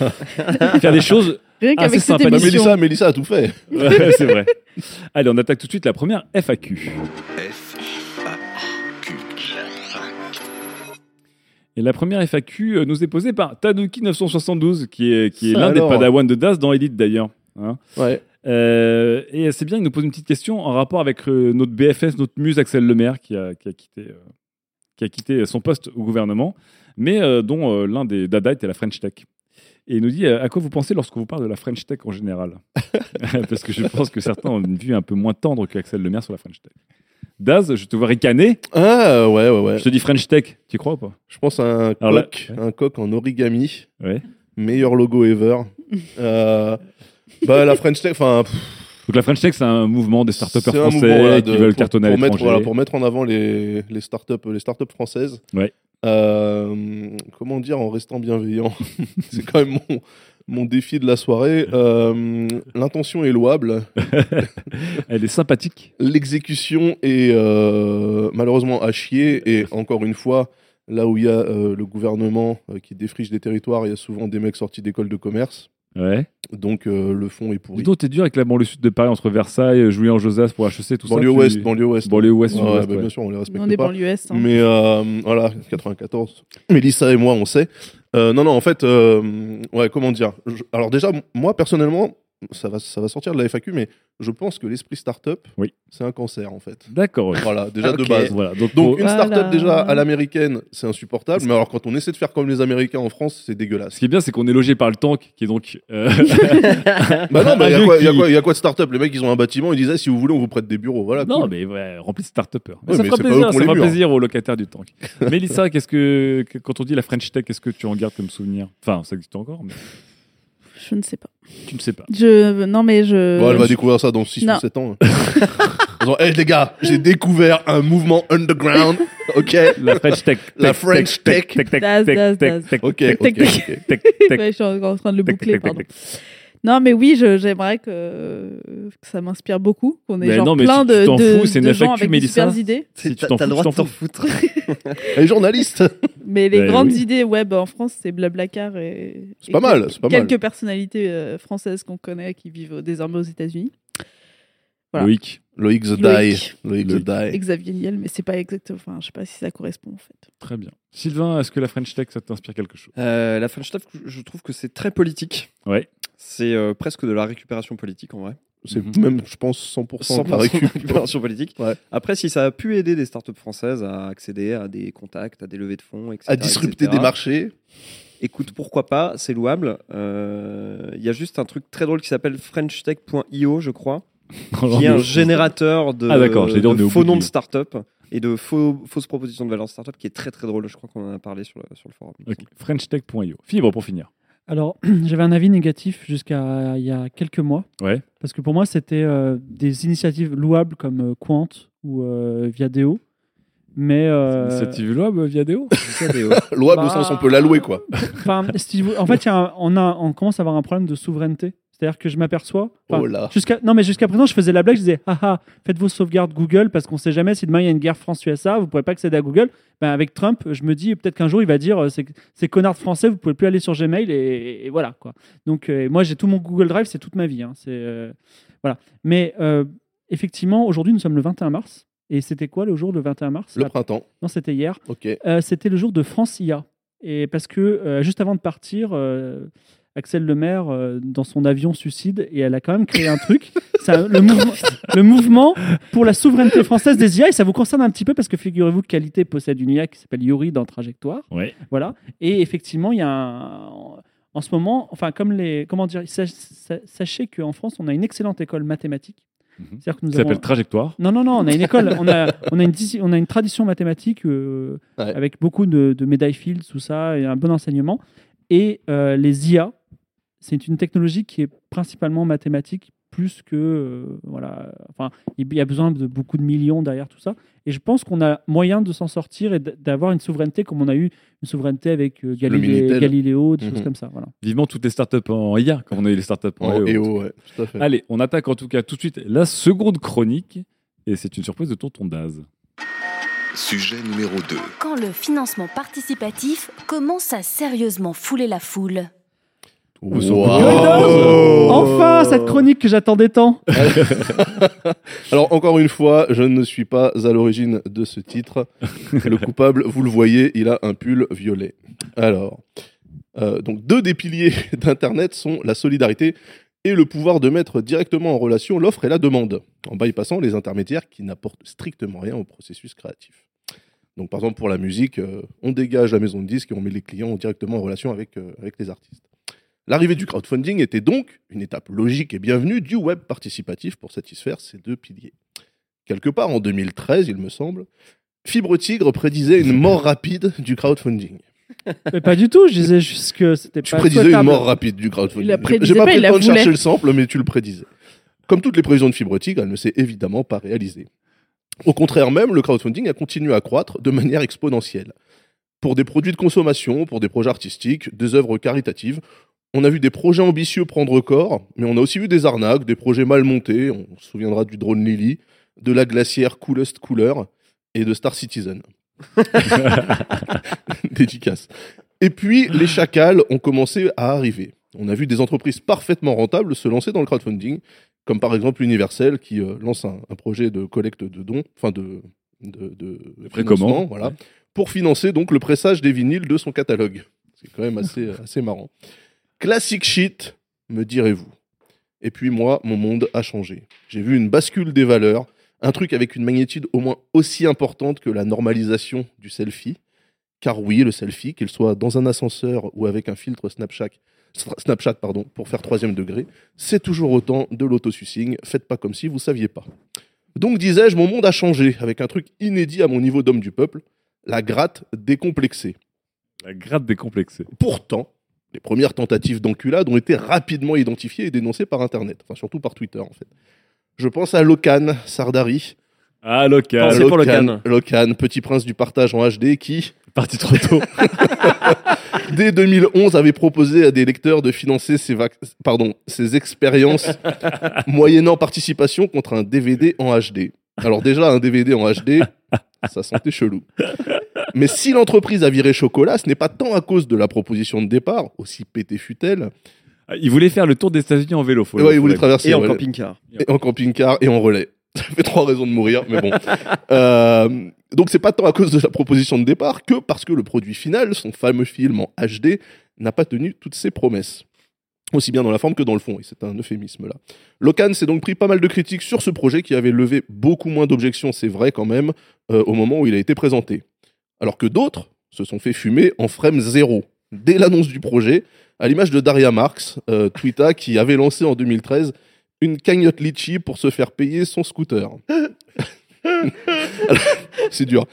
faire des choses. Rien assez qu'avec cette sympathiques. Bah, émission. Mélissa, Mélissa a tout fait. Ouais, c'est vrai. Allez, on attaque tout de suite la première FAQ. Et la première FAQ euh, nous est posée par Tanuki972, qui est, qui est l'un des padawans de Das dans Elite d'ailleurs. Hein. Ouais. Euh, et c'est bien, il nous pose une petite question en rapport avec euh, notre BFS, notre muse Axel Lemaire, qui a, qui a quitté, euh, qui a quitté son poste au gouvernement, mais dont l'un des dada était la French Tech. Et il nous dit à quoi vous pensez lorsque vous parle de la French Tech en général? Parce que je pense que certains ont une vue un peu moins tendre qu'Axel Lemaire sur la French Tech. Daz, je te vois ricaner. Ah, ouais, ouais, ouais. Je te dis French Tech, tu y crois ou pas? Je pense à un Alors là- coq, un coq en origami. Ouais. Meilleur logo ever. Euh, bah, la French Tech, enfin, Donc la French Tech, c'est un mouvement des start c'est un français mouvement, voilà, qui veulent pour- cartonner à pour mettre, l'étranger. voilà, pour mettre en avant les, les startups, les startups françaises. Ouais. Euh, comment dire en restant bienveillant? C'est quand même mon, mon défi de la soirée. Euh, L'intention est louable. Elle est sympathique. L'exécution est euh, malheureusement à chier. Et encore une fois, là où il y a euh, le gouvernement qui défriche des territoires, il y a souvent des mecs sortis d'école de commerce. Ouais. Donc euh, le fond est pourri. Dis donc, t'es dur avec la banlieue sud de Paris entre Versailles, Julien Josas pour HEC, tout Banlieue ça. tu- ouest, banlieue ouest. Banlieue ouest, Ouais, sud-ouest, bah, ouais. bien sûr, on les respecte On est pas. banlieue est. hein. Mais euh, voilà, 94. Mélissa et moi, on sait. Euh, non, non, en fait, euh, ouais, comment dire? Je- Alors déjà, moi personnellement, ça va, ça va sortir de la FAQ, mais je pense que l'esprit startup, Oui. c'est un cancer en fait. D'accord. oui. Voilà, déjà de base. Voilà, donc, une startup Voilà. déjà à l'américaine, c'est insupportable. Mais alors quand on essaie de faire comme les Américains en France, c'est ce dégueulasse. qui est bien, c'est qu'on est logé par le tank, qui est donc. euh, Bah non, mais il y a quoi- y, y a de startup? Les mecs, ils ont un bâtiment, ils disaient si vous voulez, on vous prête des bureaux. Voilà. Non, cool. mais ouais, rempli de start-upers. Ouais, ça fera plaisir, ça les fera plaisir aux locataires du tank. Mélissa, qu'est-ce que, que- quand on dit la French Tech, qu'est-ce que tu en gardes comme souvenir? Enfin, ça existe encore, mais Je ne sais pas. tu ne sais pas. Je... Non, mais je. Bon, elle va je- découvrir ça dans 6 Non. ou 7 ans. Ils hey, les gars, j'ai découvert un mouvement underground. Ok. La French Tech. La Tech, French tech. Tech. Tech, tech, Das, tech, das, tech, das. tech, Ok, tech, ok, tech, ok. tech, tech, tech, Ouais, je suis encore en train de le tech, boucler, tech, tech, pardon. tech. Non, mais oui, j'aimerais que, que ça m'inspire beaucoup, qu'on ait Mais genre non, mais plein si tu de, t'en de, fous, c'est une de gens avec des super idées. Si tu t'en t'as le fous, droit tu de t'en t'en fous. foutre. Les journalistes. Mais les Ben grandes oui. idées web en France, c'est Blablacar et, C'est et pas mal, quel- c'est pas mal. quelques personnalités euh, françaises qu'on connaît qui vivent désormais aux États-Unis. Voilà. Loïc. Loïc the Loïc. Die. Loïc the Loïc. Die. Xavier Niel, mais c'est pas exactement. Enfin, je sais pas si ça correspond en fait. Très bien. Sylvain, est-ce que la French Tech, ça t'inspire quelque chose? Euh, la French Tech, je trouve que c'est très politique. Ouais. C'est euh, presque de la récupération politique en vrai. C'est Mhm. même, je pense, 100%, 100% par récup. récupération politique. Ouais. Après, si ça a pu aider des startups françaises à accéder à des contacts, à des levées de fonds, etc. À disrupter etc., des marchés. Écoute, pourquoi pas, c'est louable. Euh, Il y a juste un truc très drôle qui s'appelle FrenchTech.io, je crois, qui est un générateur de, Ah, de faux noms de startup et de faux, fausses propositions de valeur startup qui est très très drôle. Je crois qu'on en a parlé sur le, sur le forum. FrenchTech.io. Fibre pour finir. Alors, j'avais un avis négatif jusqu'à il y a quelques mois. Ouais. Parce que pour moi, c'était euh, des initiatives louables comme euh, Quant ou euh, Viadeo. Mais. euh, Initiative louable via Déo Louable au Bah, sens, on peut l'allouer, quoi. Enfin, si vous- en fait, il y a un- on, a, on commence à avoir un problème de souveraineté. C'est-à-dire que je m'aperçois. Oh. Jusqu'à, non, mais jusqu'à présent, je faisais la blague. Je disais, ah ah, faites vos sauvegardes Google parce qu'on sait jamais si demain il y a une guerre France-USA, vous pourrez pas accéder à Google. Ben, avec Trump, je me dis peut-être qu'un jour il va dire, euh, c'est, c'est connards français, vous pouvez plus aller sur Gmail et, et voilà quoi. Donc euh, moi, j'ai tout mon Google Drive, c'est toute ma vie. hein. c'est euh, voilà. Mais euh, effectivement, aujourd'hui, nous sommes le 21 mars. Et c'était quoi le jour le 21 mars? Le printemps. Non, c'était hier. Ok. C'était le jour de France IA. Et parce que juste avant de partir, Axel Lemaire, euh, dans son avion, suicide et elle a quand même créé un truc. Le, mouvement, le mouvement pour la souveraineté française des IA. Et ça vous concerne un petit peu parce que figurez-vous que Qualité possède une IA qui s'appelle Yuri dans Trajectoire. Ouais. Voilà. Et effectivement, il y a un. En ce moment, enfin, comme les. Comment dire sa- sa- Sachez qu'en France, on a une excellente école mathématique. C'est-à-dire que nous Qui s'appelle avons- Trajectoire. non, non, non, on a une école, on a, on a, une, on a une tradition mathématique euh, Ouais. avec beaucoup de, de médailles Fields, tout ça, et un bon enseignement. Et euh, les IA, c'est une technologie qui est principalement mathématique, plus que. euh, voilà, enfin, il y a besoin de beaucoup de millions derrière tout ça. Et je pense qu'on a moyen de s'en sortir et d'avoir une souveraineté comme on a eu une souveraineté avec euh, Galilée-. Galiléo, des Mhm. choses comme ça. Voilà. Vivement toutes les startups en IA, comme on a eu les startups en, En EO. EO, ouais, tout à fait. Allez, on attaque en tout cas tout de suite la seconde chronique. Et c'est une surprise de tonton Daz. Sujet numéro 2. Quand le financement participatif commence à sérieusement fouler la foule. Wow. Enfin, cette chronique que j'attendais tant. Alors, encore une fois, je ne suis pas à l'origine de ce titre. Le coupable, vous le voyez, il a un pull violet. Alors, euh, donc deux des piliers d'Internet sont la solidarité et le pouvoir de mettre directement en relation l'offre et la demande, en bypassant les intermédiaires qui n'apportent strictement rien au processus créatif. Donc, par exemple, pour la musique, euh, on dégage la maison de disques et on met les clients directement en relation avec, euh, avec les artistes. L'arrivée du crowdfunding était donc une étape logique et bienvenue du web participatif pour satisfaire ces deux piliers. Quelque part en 2013, il me semble, Fibre Tigre prédisait une mort rapide du crowdfunding. Mais pas du tout, je disais juste que c'était Tu pas prédisais une mort rapide du crowdfunding. J'ai- pas pas, pris le temps de chercher le sample, mais tu le prédisais. Comme toutes les prévisions de Fibre Tigre, elle ne s'est évidemment pas réalisée. Au contraire même, le crowdfunding a continué à croître de manière exponentielle. pour des produits de consommation, pour des projets artistiques, des œuvres caritatives. On a vu des projets ambitieux prendre corps, mais on a aussi vu des arnaques, des projets mal montés. On se souviendra du drone Lily, de la glacière Coolest Cooler et de Star Citizen. Dédicace. Et puis, les chacals ont commencé à arriver. On a vu des entreprises parfaitement rentables se lancer dans le crowdfunding, comme par exemple Universal qui euh, lance un, un projet de collecte de dons, enfin de, de, de précommande. financement, voilà, pour financer donc le pressage des vinyles de son catalogue. C'est quand même assez, assez marrant. Classic shit, me direz-vous. Et puis moi, mon monde a changé. J'ai vu une bascule des valeurs, un truc avec une magnitude au moins aussi importante que la normalisation du selfie. Car oui, le selfie, qu'il soit dans un ascenseur ou avec un filtre Snapchat, Snapchat pardon, pour faire troisième degré, c'est toujours autant de l'autosucing. Faites pas comme si vous saviez pas. Donc disais-je, mon monde a changé avec un truc inédit à mon niveau d'homme du peuple, la gratte décomplexée. La gratte décomplexée. Pourtant, les premières tentatives d'enculade ont été rapidement identifiées et dénoncées par Internet, enfin surtout par Twitter en fait. Je pense à Locan Sardari. Ah, Locan. Pensez pour Locan. Locan, petit prince du partage en HD qui, Parti trop tôt. dès 2011, avait proposé à des lecteurs de financer ses, vac- pardon, ses expériences moyennant participation contre un DVD en HD. Alors déjà, un DVD en HD, ça sentait chelou. Mais si l'entreprise a viré chocolat, ce n'est pas tant à cause de la proposition de départ, aussi pété fut-elle, Ah, Il voulait faire le tour des États-Unis en vélo. Faut Ouais, faut il voulait la- traverser Et en ouais, camping-car. et en camping-car et en relais. Ça fait trois raisons de mourir, mais bon. Euh, donc c'est pas tant à cause de la proposition de départ que parce que le produit final, son fameux film en HD, n'a pas tenu toutes ses promesses. Aussi bien dans la forme que dans le fond, et c'est un euphémisme là. Locan s'est donc pris pas mal de critiques sur ce projet qui avait levé beaucoup moins d'objections, c'est vrai quand même, euh, au moment où il a été présenté. Alors que d'autres se sont fait fumer en frame zéro, dès l'annonce du projet, à l'image de Daria Marx, euh, Twitter, qui avait lancé en 2013 une cagnotte litchi pour se faire payer son scooter. C'est dur.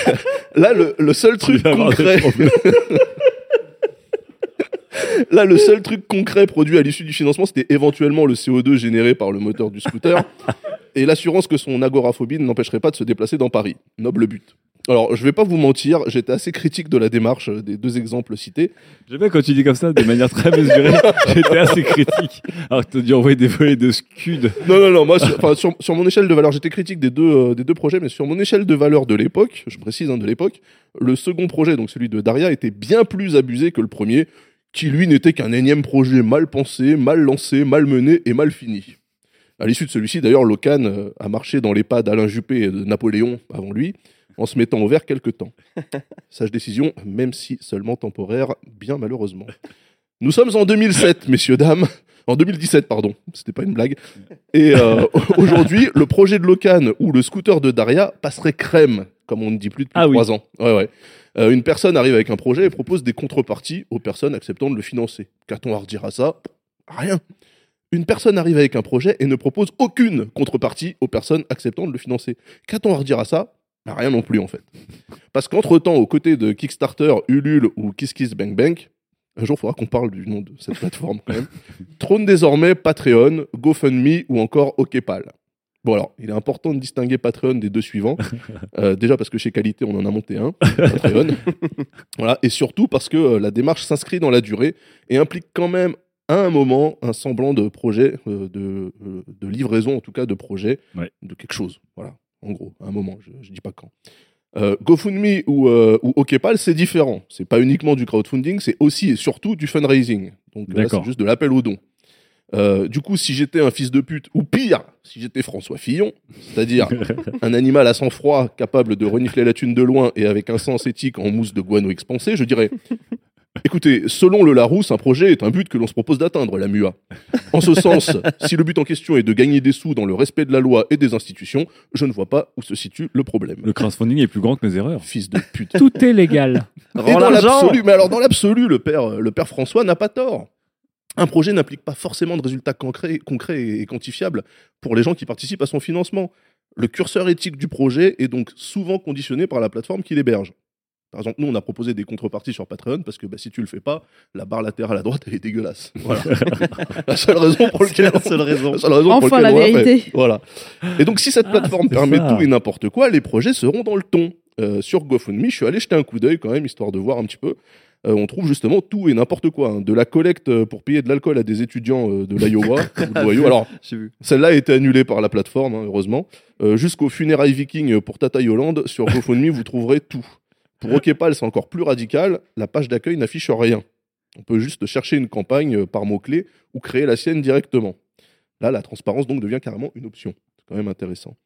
Là, le, le seul truc concret. Là, le seul truc concret produit à l'issue du financement, c'était éventuellement le CO2 généré par le moteur du scooter et l'assurance que son agoraphobie ne l'empêcherait pas de se déplacer dans Paris. Noble but. Alors, je vais pas vous mentir, j'étais assez critique de la démarche des deux exemples cités. J'aime bien quand tu dis comme ça, de manière très mesurée. J'étais assez critique. Alors que t'as dû envoyer des volets de scud. Non, non, non, moi, sur, enfin, sur, sur mon échelle de valeur, j'étais critique des deux, euh, des deux projets, mais sur mon échelle de valeur de l'époque, je précise hein, de l'époque, le second projet, donc celui de Daria, était bien plus abusé que le premier, qui lui n'était qu'un énième projet mal pensé, mal lancé, mal mené et mal fini. À l'issue de celui-ci, d'ailleurs, Locan euh, a marché dans les pas d'Alain Juppé et de Napoléon avant lui, en se mettant au vert quelque temps. Sage décision, même si seulement temporaire, bien malheureusement. Nous sommes en 2007, messieurs, dames. En 2017, pardon. C'était pas une blague. Et euh, aujourd'hui, le projet de Locan ou le scooter de Daria passerait crème, comme on ne dit plus depuis Ah trois ans. Ouais, ouais. Euh, une personne arrive avec un projet et propose des contreparties aux personnes acceptant de le financer. Qu'a-t-on à redire à ça? Rien. Une personne arrive avec un projet et ne propose aucune contrepartie aux personnes acceptant de le financer. Qu'a-t-on à redire à ça? Rien non plus en fait. Parce qu'entre-temps, aux côtés de Kickstarter, Ulule ou KissKissBankBank, un jour il faudra qu'on parle du nom de cette plateforme quand même, trône désormais Patreon, GoFundMe ou encore OKPal. Bon alors, il est important de distinguer Patreon des deux suivants. Euh, déjà parce que chez Qualité, on en a monté un, Patreon. voilà, et surtout parce que euh, la démarche s'inscrit dans la durée et implique quand même à un moment un semblant de projet, euh, de, de livraison en tout cas de projet, Ouais. de quelque chose. Voilà, en gros, à un moment, je, je dis pas quand. Euh, GoFundMe ou, euh, ou OKPal, c'est différent. C'est pas uniquement du crowdfunding, c'est aussi et surtout du fundraising. Donc là, c'est juste de l'appel aux dons. Euh, du coup, si j'étais un fils de pute, ou pire, si j'étais François Fillon, c'est-à-dire un animal à sang-froid capable de renifler la thune de loin et avec un sens éthique en mousse de guano expansé, je dirais Écoutez, selon le Larousse, un projet est un but que l'on se propose d'atteindre, la MUA. En ce sens, si le but en question est de gagner des sous dans le respect de la loi et des institutions, je ne vois pas où se situe le problème. Le crowdfunding est plus grand que mes erreurs. Fils de pute. Tout est légal. Et dans l'absolu, mais alors dans l'absolu, le père, euh, le père François n'a pas tort. Un projet n'implique pas forcément de résultats concrets, concrets et quantifiables pour les gens qui participent à son financement. Le curseur éthique du projet est donc souvent conditionné par la plateforme qui l'héberge. Par exemple, nous, on a proposé des contreparties sur Patreon parce que bah, si tu le fais pas, la barre latérale à droite, elle est dégueulasse. Voilà. la seule raison pour laquelle, la seule raison. la seule raison pour Enfin, la fait. vérité. Voilà. Et donc, si cette plateforme c'est permet ça. tout et n'importe quoi, les projets seront dans le ton. euh, sur GoFundMe. Je suis allé jeter un coup d'œil quand même, histoire de voir un petit peu. Euh, on trouve justement tout et n'importe quoi. hein. De la collecte euh, pour payer de l'alcool à des étudiants euh, de l'Iowa. ou de l'Ohio. Alors, celle-là a été annulée par la plateforme, hein, heureusement. Euh, Jusqu'au funérailles viking pour Tata Yolande, sur GoFundMe, vous trouverez tout. Pour Okepal, c'est encore plus radical. La page d'accueil n'affiche rien. On peut juste chercher une campagne euh, par mots-clés ou créer la sienne directement. Là, la transparence donc devient carrément une option. C'est quand même intéressant.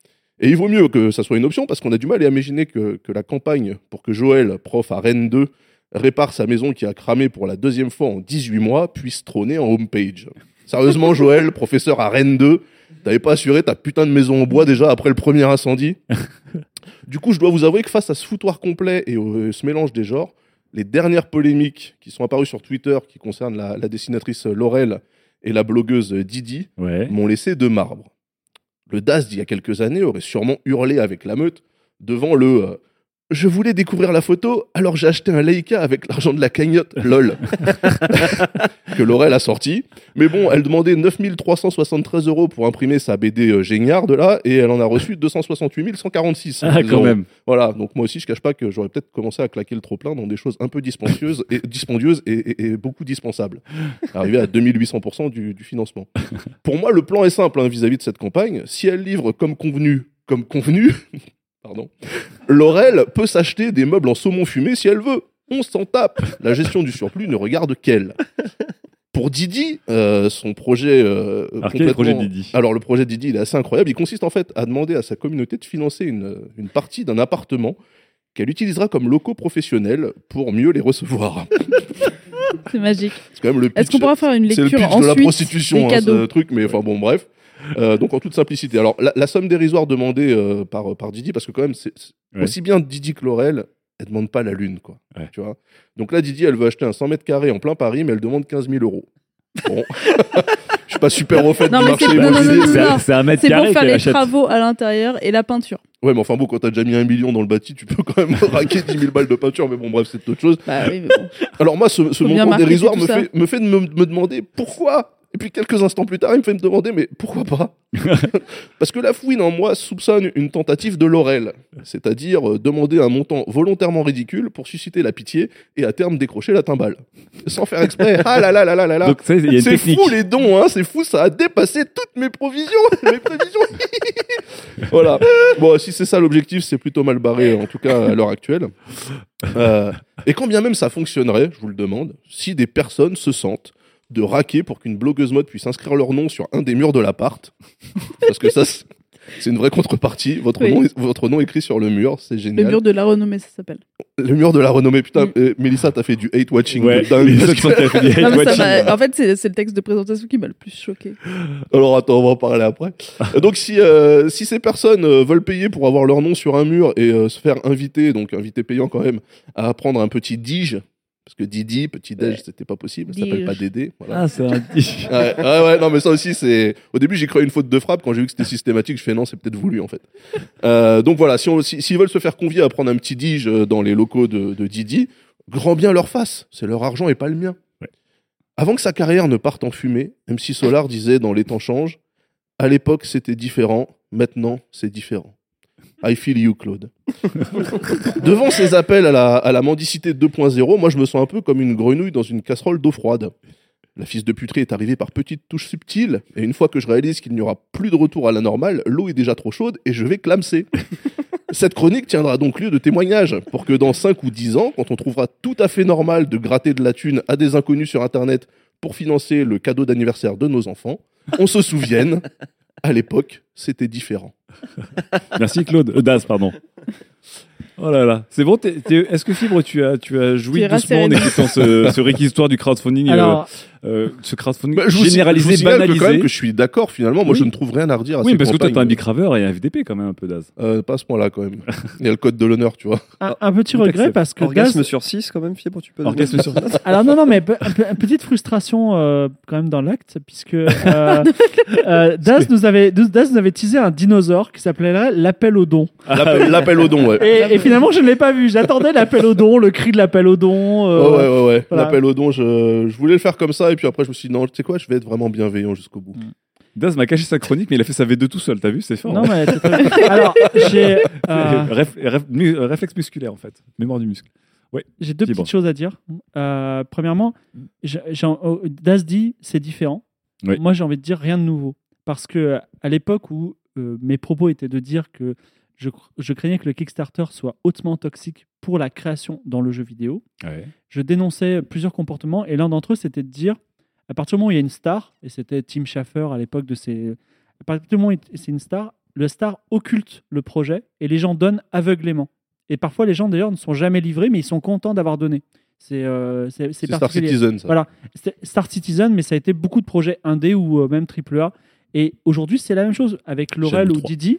Et il vaut mieux que ça soit une option parce qu'on a du mal à imaginer que, que la campagne pour que Joël, prof à Rennes 2, répare sa maison qui a cramé pour la deuxième fois en 18 mois, puisse trôner en homepage. Sérieusement, Joël, professeur à Rennes 2, t'avais pas assuré ta putain de maison en bois déjà après le premier incendie? Du coup, je dois vous avouer que face à ce foutoir complet et au- ce mélange des genres, les dernières polémiques qui sont apparues sur Twitter qui concernent la, la dessinatrice Laurel et la blogueuse Didi Ouais. m'ont laissé de marbre. Le DAS d'il y a quelques années aurait sûrement hurlé avec la meute devant le euh, Je voulais découvrir la photo, alors j'ai acheté un Leica avec l'argent de la cagnotte, lol. que Laurel a sorti. Mais bon, elle demandait 9373 euros pour imprimer sa BD euh, Géniard de là, et elle en a reçu 268 146. Ah, quand euros. même. Voilà, donc moi aussi, je cache pas que j'aurais peut-être commencé à claquer le trop-plein dans des choses un peu dispendieuses et, dispendieuses et, et- et beaucoup dispensables. Arriver à 2800% du, du financement. Pour moi, le plan est simple hein, vis-à-vis de cette campagne. Si elle livre comme convenu, comme convenu, pardon, Laurel peut s'acheter des meubles en saumon fumé si elle veut. On s'en tape. La gestion du surplus ne regarde qu'elle. Pour Didi, euh, son projet. euh, Alors, quel est le projet de Didi Alors, le projet de Didi, il est assez incroyable. Il consiste en fait à demander à sa communauté de financer une, une partie d'un appartement qu'elle utilisera comme locaux professionnels pour mieux les recevoir. C'est magique. C'est quand même le Est-ce qu'on pourra faire une c'est le lecture pitch de la ensuite prostitution, des hein, cadeaux ce truc, mais enfin bon, bref. Euh, donc en toute simplicité. Alors la, la somme dérisoire demandée euh, par, par Didi, parce que quand même, c'est c'est- Ouais. aussi bien Didi que Laurel, elle demande pas la lune, quoi. Tu vois? Donc là, Didi, elle veut acheter un 100 mètres carrés en plein Paris, mais elle demande 15 000 euros. Bon, je suis pas super au fait Non, du mais marché c'est non, non, non, immobilier. non, non. C'est pour faire les achète. travaux à l'intérieur et la peinture. Ouais, mais enfin bon, quand t'as déjà mis un million dans le bâti, tu peux quand même raquer 10 000 balles de peinture, mais bon, bref, c'est autre chose. Bah oui, mais bon. Alors moi, ce, montant dérisoire me fait, me fait me, me demander pourquoi. Et puis quelques instants plus tard, il me fait me demander, mais pourquoi pas Parce que la fouine en moi soupçonne une tentative de Laurel, c'est-à-dire euh, demander un montant volontairement ridicule pour susciter la pitié et à terme décrocher la timbale. Sans faire exprès. Ah là là là là là là C'est fou les dons, hein, c'est fou, ça a dépassé toutes mes provisions, mes prévisions. voilà. Bon, si c'est ça l'objectif, c'est plutôt mal barré, en tout cas à l'heure actuelle. Euh, et quand bien même ça fonctionnerait, je vous le demande, si des personnes se sentent de raquer pour qu'une blogueuse mode puisse inscrire leur nom sur un des murs de l'appart, parce que ça, c'est une vraie contrepartie. Votre, Oui. nom, votre nom écrit sur le mur, c'est Le génial. mur de la renommée, ça s'appelle. Le mur de la renommée. Putain, euh, Mélissa, t'as fait du hate watching. Ouais, dingue, fait du hate Non, en fait, c'est le texte de présentation qui m'a le plus choqué. Alors attends, on va en parler après. Euh, donc si, euh, si ces personnes euh, veulent payer pour avoir leur nom sur un mur et euh, se faire inviter, donc invité payant quand même, à prendre un petit dige, parce que Didi, petit déj, c'était pas possible, ça s'appelle pas Dédé. Voilà. Ah, c'est un. Ouais, ouais, ouais, non mais ça aussi c'est... Au début j'ai cru à une faute de frappe, quand j'ai vu que c'était systématique, je fais non c'est peut-être voulu en fait. Euh, donc voilà, si on- si- s'ils veulent se faire convier à prendre un petit dige euh, dans les locaux de, de Didi, grand bien leur face, c'est leur argent et pas le mien. Avant que sa carrière ne parte en fumée, MC Solar disait dans Les temps changent, à l'époque c'était différent, maintenant c'est différent. I feel you, Claude. Devant ces appels à la, à la mendicité 2.0, moi je me sens un peu comme une grenouille dans une casserole d'eau froide. La fils de puterie est arrivée par petites touches subtiles, et une fois que je réalise qu'il n'y aura plus de retour à la normale, l'eau est déjà trop chaude et je vais clamser. Cette chronique tiendra donc lieu de témoignage pour que dans 5 ou 10 ans, quand on trouvera tout à fait normal de gratter de la thune à des inconnus sur Internet pour financer le cadeau d'anniversaire de nos enfants, on se souvienne, à l'époque, c'était différent. Merci Claude. Euh, Daz, pardon. Oh là là. C'est bon, t'es- t'es- est-ce que Fibre, tu as, tu as joui Tu es doucement en écoutant ce, ce réquisitoire du crowdfunding, euh, Alors- euh, ce crowdfunding Bah, je vous, généralisé, je vous signale que, banalisé quand même que je suis d'accord finalement, moi Oui. je ne trouve rien à redire à Oui, ces parce que toi, t'es un campagnes. bicraveur et un FDP quand même un peu Daz. Euh, pas à ce point-là quand même. Il y a le code de l'honneur, tu vois. Un, un petit regret parce que Orgasme Daz- sur 6 quand même, Fibre, tu peux Orgasme sur Alors non, non, mais une petite frustration euh, quand même dans l'acte, puisque euh, euh, Daz, nous avait, Daz nous avait teasé un dinosaure qui s'appellerait l'appel au don. L'appel au don, ouais. Et, et finalement, je ne l'ai pas vu. J'attendais l'appel au don, le cri de l'appel au don. euh, Ouais, ouais, ouais. L'appel au don, je, je voulais le faire comme ça, et puis après, je me suis dit, non, tu sais quoi, je vais être vraiment bienveillant jusqu'au bout. Daz m'a caché sa chronique, mais il a fait sa V2 tout seul, t'as vu C'est fort. Non, hein. mais c'est très bien. Alors, j'ai. euh, Réf- réf- mu- euh, réflexe musculaire, en fait. Mémoire du muscle. Ouais. J'ai deux petites choses à dire. Euh, premièrement, oh, Das dit c'est différent. Oui. Moi, j'ai envie de dire rien de nouveau. Parce que à l'époque où euh, mes propos étaient de dire que je, cr- je craignais que le Kickstarter soit hautement toxique pour la création dans le jeu vidéo, Ouais. je dénonçais plusieurs comportements. Et l'un d'entre eux, c'était de dire à partir du moment où il y a une star, et c'était Tim Schafer à l'époque de ses. À partir du moment où c'est une star, le star occulte le projet et les gens donnent aveuglément. Et parfois, les gens d'ailleurs ne sont jamais livrés, mais ils sont contents d'avoir donné. C'est euh, Star. Citizen, ça. Voilà, Star Citizen, mais ça a été beaucoup de projets indé ou euh, même AAA. Et aujourd'hui, c'est la même chose avec Laurel ou. Didi.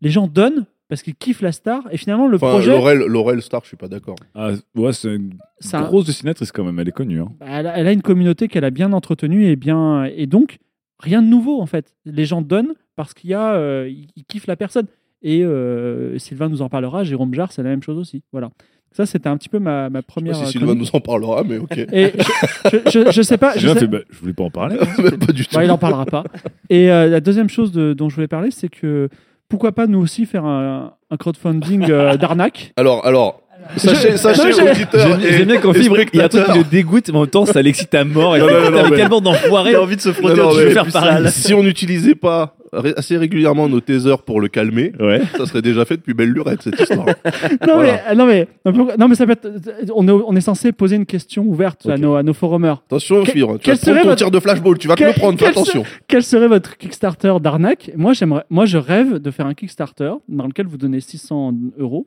Les gens donnent parce qu'ils kiffent la star, et finalement, le Enfin, projet. Laurel, Laurel Star, je suis pas d'accord. Ah, ouais, c'est une Ça- grosse dessinatrice quand même, elle est connue. hein. Bah, elle, a, elle a une communauté qu'elle a bien entretenue et bien et donc rien de nouveau en fait. Les gens donnent parce qu'il y a euh, ils, kiffent la personne et euh, Sylvain nous en parlera. Jérôme Jarre c'est la même chose aussi. Voilà. Ça c'était un petit peu ma, ma Je sais première. pas si euh, Sylvain nous en parlera, mais ok. Et je, je, je- je sais pas. Je, sais- fait, bah, je voulais pas en parler. Pas du tout. Bah, il en parlera pas. Et euh, la deuxième chose de- dont je voulais parler, c'est que pourquoi pas nous aussi faire un, un crowdfunding euh, d'arnaque. Alors, alors, sachez, Je- sachez j'ai- auditeurs J'aime et- j'aime bien et Fibre, il y a un truc qui spectateurs. le dégoûte, mais en même temps, ça l'excite à mort. Et Non, non, non, mais Il a envie de se frotter Non, non, mais faire pareil. Si on n'utilisait pas assez régulièrement nos tasers pour le calmer, Ouais. ça serait déjà fait depuis belle lurette cette histoire. Non, Voilà. mais, non, mais, non, mais- ça peut être, on, est, on est censé poser une question ouverte à, nos, à nos forumers. Attention, Que- Fibre, tu quel vas te prendre ton votre- tir de flashball, tu vas te Quel- le prendre, fais quel attention. Quel serait votre Kickstarter d'arnaque? Moi, moi, je rêve de faire un Kickstarter dans lequel vous donnez 600 euros.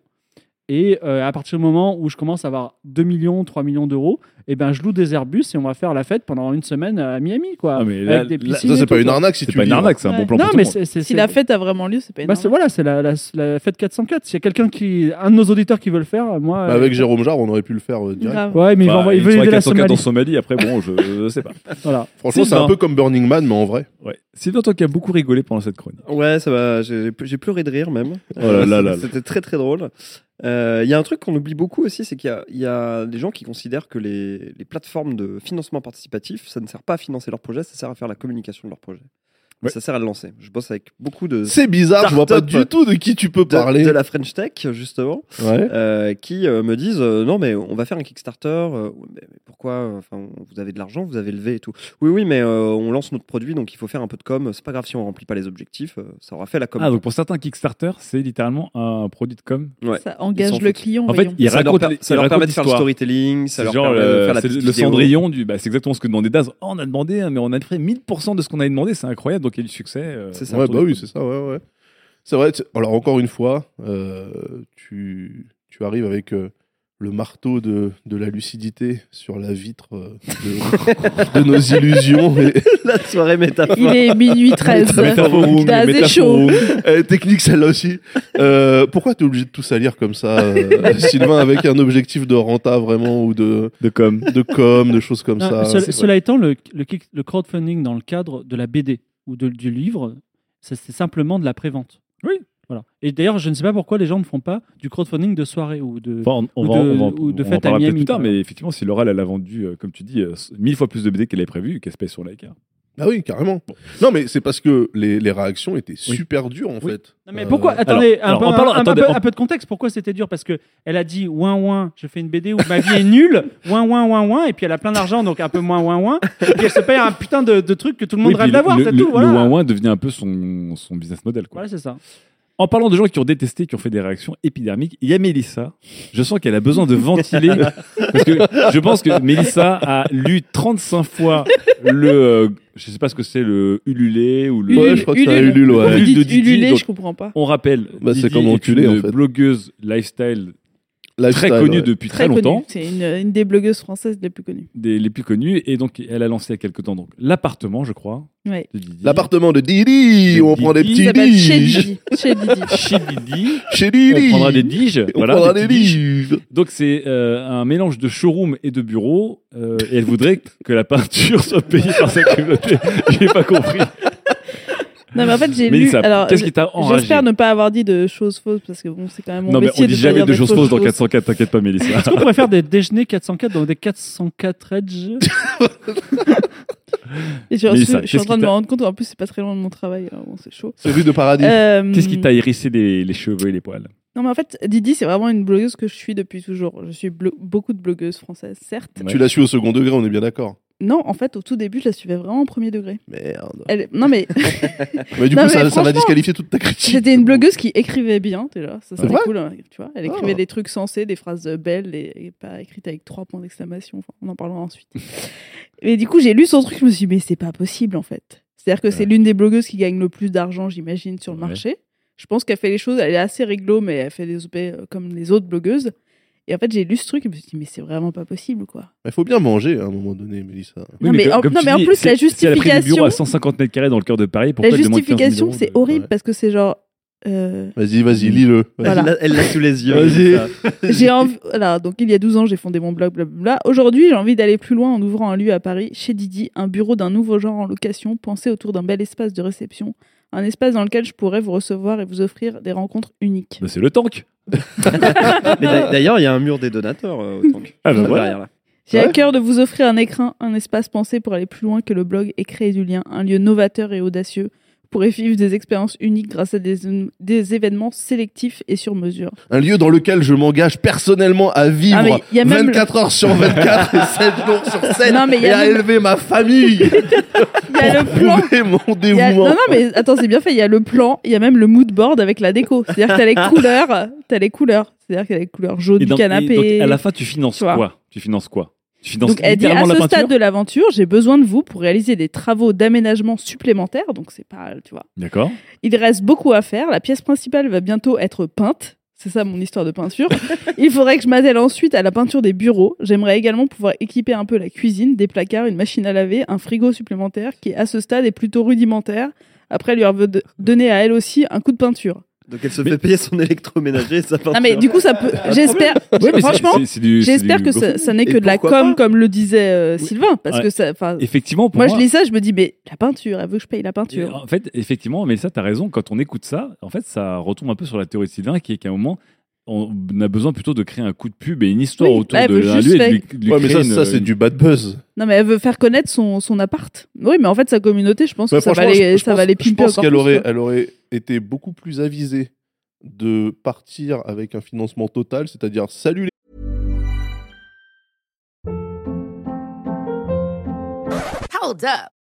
Et euh, à partir du moment où je commence à avoir 2 millions, 3 millions d'euros, eh ben, je loue des Airbus et on va faire la fête pendant une semaine à Miami. Quoi, Ah, mais là- avec des là- piscines Ça, c'est tout, pas une arnaque si C'est tu pas une arnaque, c'est un bon plan Non, pour mais monde. Si la fête a vraiment lieu, c'est pas une bah, arnaque. voilà, c'est la, la, la fête 404. S'il y a quelqu'un qui, un de nos auditeurs qui veut le faire, moi. Bah, euh, avec Jérôme Jarre, on aurait pu le faire euh, direct. Grave. Ouais, mais il, Bah, il veut aider la 404 en Somalie. Somalie, après, bon, je, je sais pas. Voilà. Franchement, c'est un peu comme Burning Man, mais en vrai. Ouais. Sylvain, toi qui as beaucoup rigolé pendant cette chronique. Ouais, ça va. J'ai pleuré de rire même. Oh. C'était très très drôle. Euh, Il y a un truc qu'on oublie beaucoup aussi, c'est qu'il y a- il y, a des gens qui considèrent que les, les plateformes de financement participatif, ça ne sert pas à financer leur projet, ça sert à faire la communication de leur projet. Ouais. Ça sert à le lancer. Je bosse avec beaucoup de C'est bizarre, je vois pas du tout de qui tu peux de, parler. de la French Tech justement, Ouais. euh, qui euh, me disent euh, non mais on va faire un Kickstarter. euh, mais, pourquoi Enfin, vous avez de l'argent, vous avez levé et tout. Oui oui, mais euh, on lance notre produit, donc il faut faire un peu de com. C'est pas grave si on remplit pas les objectifs, euh, ça aura fait la com. Ah, donc pour certains Kickstarter, c'est littéralement un produit de com. Ouais. Ça Ils engage le client. En fait, voyons. il ça leur, per- ça leur permet de faire le storytelling, ça leur genre permet de le, faire la c'est petite le vidéo. Cendrillon du. Bah, c'est exactement ce que demandait Daz. Oh, on a demandé, hein, mais on a fait 1000% de ce qu'on avait demandé. C'est incroyable. Donc du succès. euh, C'est ça. Ouais, bah oui, c'est ça, ouais, ouais. C'est vrai. Alors, encore une fois, euh, tu, tu arrives avec euh, le marteau de, de la lucidité sur la vitre euh, de, de nos illusions. Et, la soirée métaphore. Il est minuit 13. Métaphoroum, T'as assez chaud. Euh, technique celle-là aussi. Euh, pourquoi t'es obligé de tout salir comme ça, euh, Sylvain, avec un objectif de renta vraiment ou de, de com, de com, de choses comme Non, ça? cela étant, le, le crowdfunding dans le cadre de la BD ou de- du livre, c'est simplement de la prévente. Oui. Voilà. Et d'ailleurs, je ne sais pas pourquoi les gens ne font pas du crowdfunding de soirée ou de, Enfin, on, ou va, de, on va, ou de on en fête à Miami. plus tard, mais effectivement, si Laurel elle a vendu, comme tu dis, mille fois plus de BD qu'elle avait prévu, qu'elle se paye sur like. hein. Ah oui, carrément. Non, mais c'est parce que les, les réactions étaient super dures en Oui. fait. Non, mais Euh, pourquoi Attendez, un, alors, peu, en parlant- un- un attendez, peu, en- un peu de contexte. Pourquoi c'était dur? Parce que elle a dit ouin ouin, je fais une BD où ma vie est nulle, ouin ouin ouin ouin, et puis elle a plein d'argent, donc un peu moins ouin ouin. Et puis elle se paye un putain de, de truc que tout le monde Oui, rêve d'avoir, le, c'est tout. le Voilà, ouin-ouin devenait un peu son, son business model. Quoi. Voilà, c'est ça. En parlant de gens qui ont détesté, qui ont fait des réactions épidermiques, il y a Mélissa. Je sens qu'elle a besoin de ventiler. parce que je pense que Mélissa a lu 35 fois le. euh, je sais pas ce que c'est, le Ululé ou le. Ouais, je crois que c'est un Ulule. Ulule, ouais. Vous Ulule dites de Didi, Ululé, donc- je comprends pas. On rappelle, Bah, c'est Didi comme est enculé, une en fait. blogueuse lifestyle Lifestyle, très connue ouais. depuis très, longtemps. C'est une, une des blogueuses françaises les plus connues. des les plus connus et donc elle a lancé il y a quelques temps donc l'appartement je crois Ouais. L'appartement de Didi, De où on prend des petits Chez. Didi. Chez Didi. chez Didi Chez Didi. on prendra des diges On voilà, prendra des des petits diges. diges. donc c'est euh, un mélange de showroom et de bureau euh, et elle voudrait que la peinture soit payée par sa communauté j'ai pas compris Non, mais en fait, j'ai lu. Mélissa, Alors, qu'est-ce qui t'a enragé J'espère ne pas avoir dit de choses fausses parce que bon, c'est quand même mon non mais métier on dit de pas jamais dire de des choses fausses dans 404 t'inquiète pas Mélissa Est-ce qu'on pourrait faire des déjeuners 404 dans des 404 Edge Et je, Mélissa, je suis en train qui de me t'a- rendre compte, en plus, c'est pas très loin de mon travail. alors bon, c'est chaud. C'est rue de Paradis. Euh, Qu'est-ce qui t'a hérissé les, les cheveux et les poils? Non, mais en fait, Didi, c'est vraiment une blogueuse que je suis depuis toujours. Je suis blo- beaucoup de blogueuses françaises, certes. Tu l'as su au second degré, on est bien d'accord. Non, en fait, au tout début, je la suivais vraiment au premier degré. Merde. Elle... Non, mais. Mais du Non, coup, mais ça, ça va disqualifier toute ta critique. J'étais une blogueuse qui écrivait bien, déjà. Ça, C'est c'était cool. hein, Tu vois, elle écrivait Oh. des trucs sensés, des phrases belles et, et pas écrites avec trois points d'exclamation. Enfin, on en parlera ensuite. mais du coup, j'ai lu son truc, je me suis dit, mais c'est pas possible, en fait. C'est-à-dire que c'est l'une des blogueuses qui gagne le plus d'argent, j'imagine, sur le marché. Je pense qu'elle fait les choses, elle est assez réglo, mais elle fait des OP euh, comme les autres blogueuses. Et en fait, j'ai lu ce truc et je me suis dit, mais c'est vraiment pas possible, quoi. Il faut bien manger à un moment donné, Mélissa. Non, mais en- non, tu mais en dis, plus, la Si elle a pris justification- à 150 mètres carrés dans le cœur de Paris, pourquoi La elle demande 15 000 justification, c'est de- horrible Ouais. parce que c'est genre. euh, Vas-y, vas-y, lis-le. Voilà. Elle l'a- sous les yeux. Vas-y. J'ai envie. Voilà, donc il y a 12 ans, j'ai fondé mon blog, blablabla. Aujourd'hui, j'ai envie d'aller plus loin en ouvrant un lieu à Paris, chez Didi, un bureau d'un nouveau genre en location, pensé autour d'un bel espace de réception, un espace dans lequel je pourrais vous recevoir et vous offrir des rencontres uniques. Bah, c'est le tank. D'ailleurs, il y a un mur des donateurs euh, au tank. Ah, bah, voilà. derrière. J'ai à cœur de vous offrir un écrin, un espace pensé pour aller plus loin que le blog et créer du lien, un lieu novateur et audacieux pour vivre des expériences uniques grâce à des, des événements sélectifs et sur mesure. Un lieu dans lequel je m'engage personnellement à vivre Ah, y a même 24 heures sur 24 et 7 jours sur 7 Non, mais il y et a à même- élever ma famille Il y a le plan. mon Il y a- dévouement. Non, non, mais attends, c'est bien fait. Il y a le plan, il y a même le mood board avec la déco. C'est-à-dire que t'as les couleurs, t'as les couleurs. C'est-à-dire qu'il y a les couleurs jaunes Et du donc- canapé. et donc, à la fin, tu finances Tu quoi? Tu finances quoi? Donc elle dit à ce stade de l'aventure, j'ai besoin de vous pour réaliser des travaux d'aménagement supplémentaires. Donc c'est pas, tu vois. D'accord. Il reste beaucoup à faire. La pièce principale va bientôt être peinte. C'est ça mon histoire de peinture. Il faudrait que je m'attelle ensuite à la peinture des bureaux. J'aimerais également pouvoir équiper un peu la cuisine, des placards, une machine à laver, un frigo supplémentaire qui, à ce stade, est plutôt rudimentaire. Après, lui avoir donner à elle aussi un coup de peinture. Donc elle se fait payer son électroménager et sa peinture. Non mais du coup ça peut. J'espère. Ouais, franchement, j'espère que ça, ça n'est Et que de la com pas comme le disait euh, Sylvain parce Ouais. que ça. enfin, Effectivement, pour moi, moi, je lis ça, je me dis mais la peinture, elle veut que je paye la peinture. En fait, effectivement, mais ça, tu as raison. Quand on écoute ça, en fait, ça retombe un peu sur la théorie de Sylvain qui est qu'à un moment, on a besoin plutôt de créer un coup de pub et une histoire Oui, autour de et lui, de lui Ouais, mais ça, une- ça c'est du bad buzz. Non mais elle veut faire connaître son, son appart. Oui mais en fait sa communauté, je pense que ça va les ça pense- va les Je pimper pense qu'elle plus, aurait, quoi. elle aurait été beaucoup plus avisée de partir avec un financement total, c'est-à-dire salut les Hold up.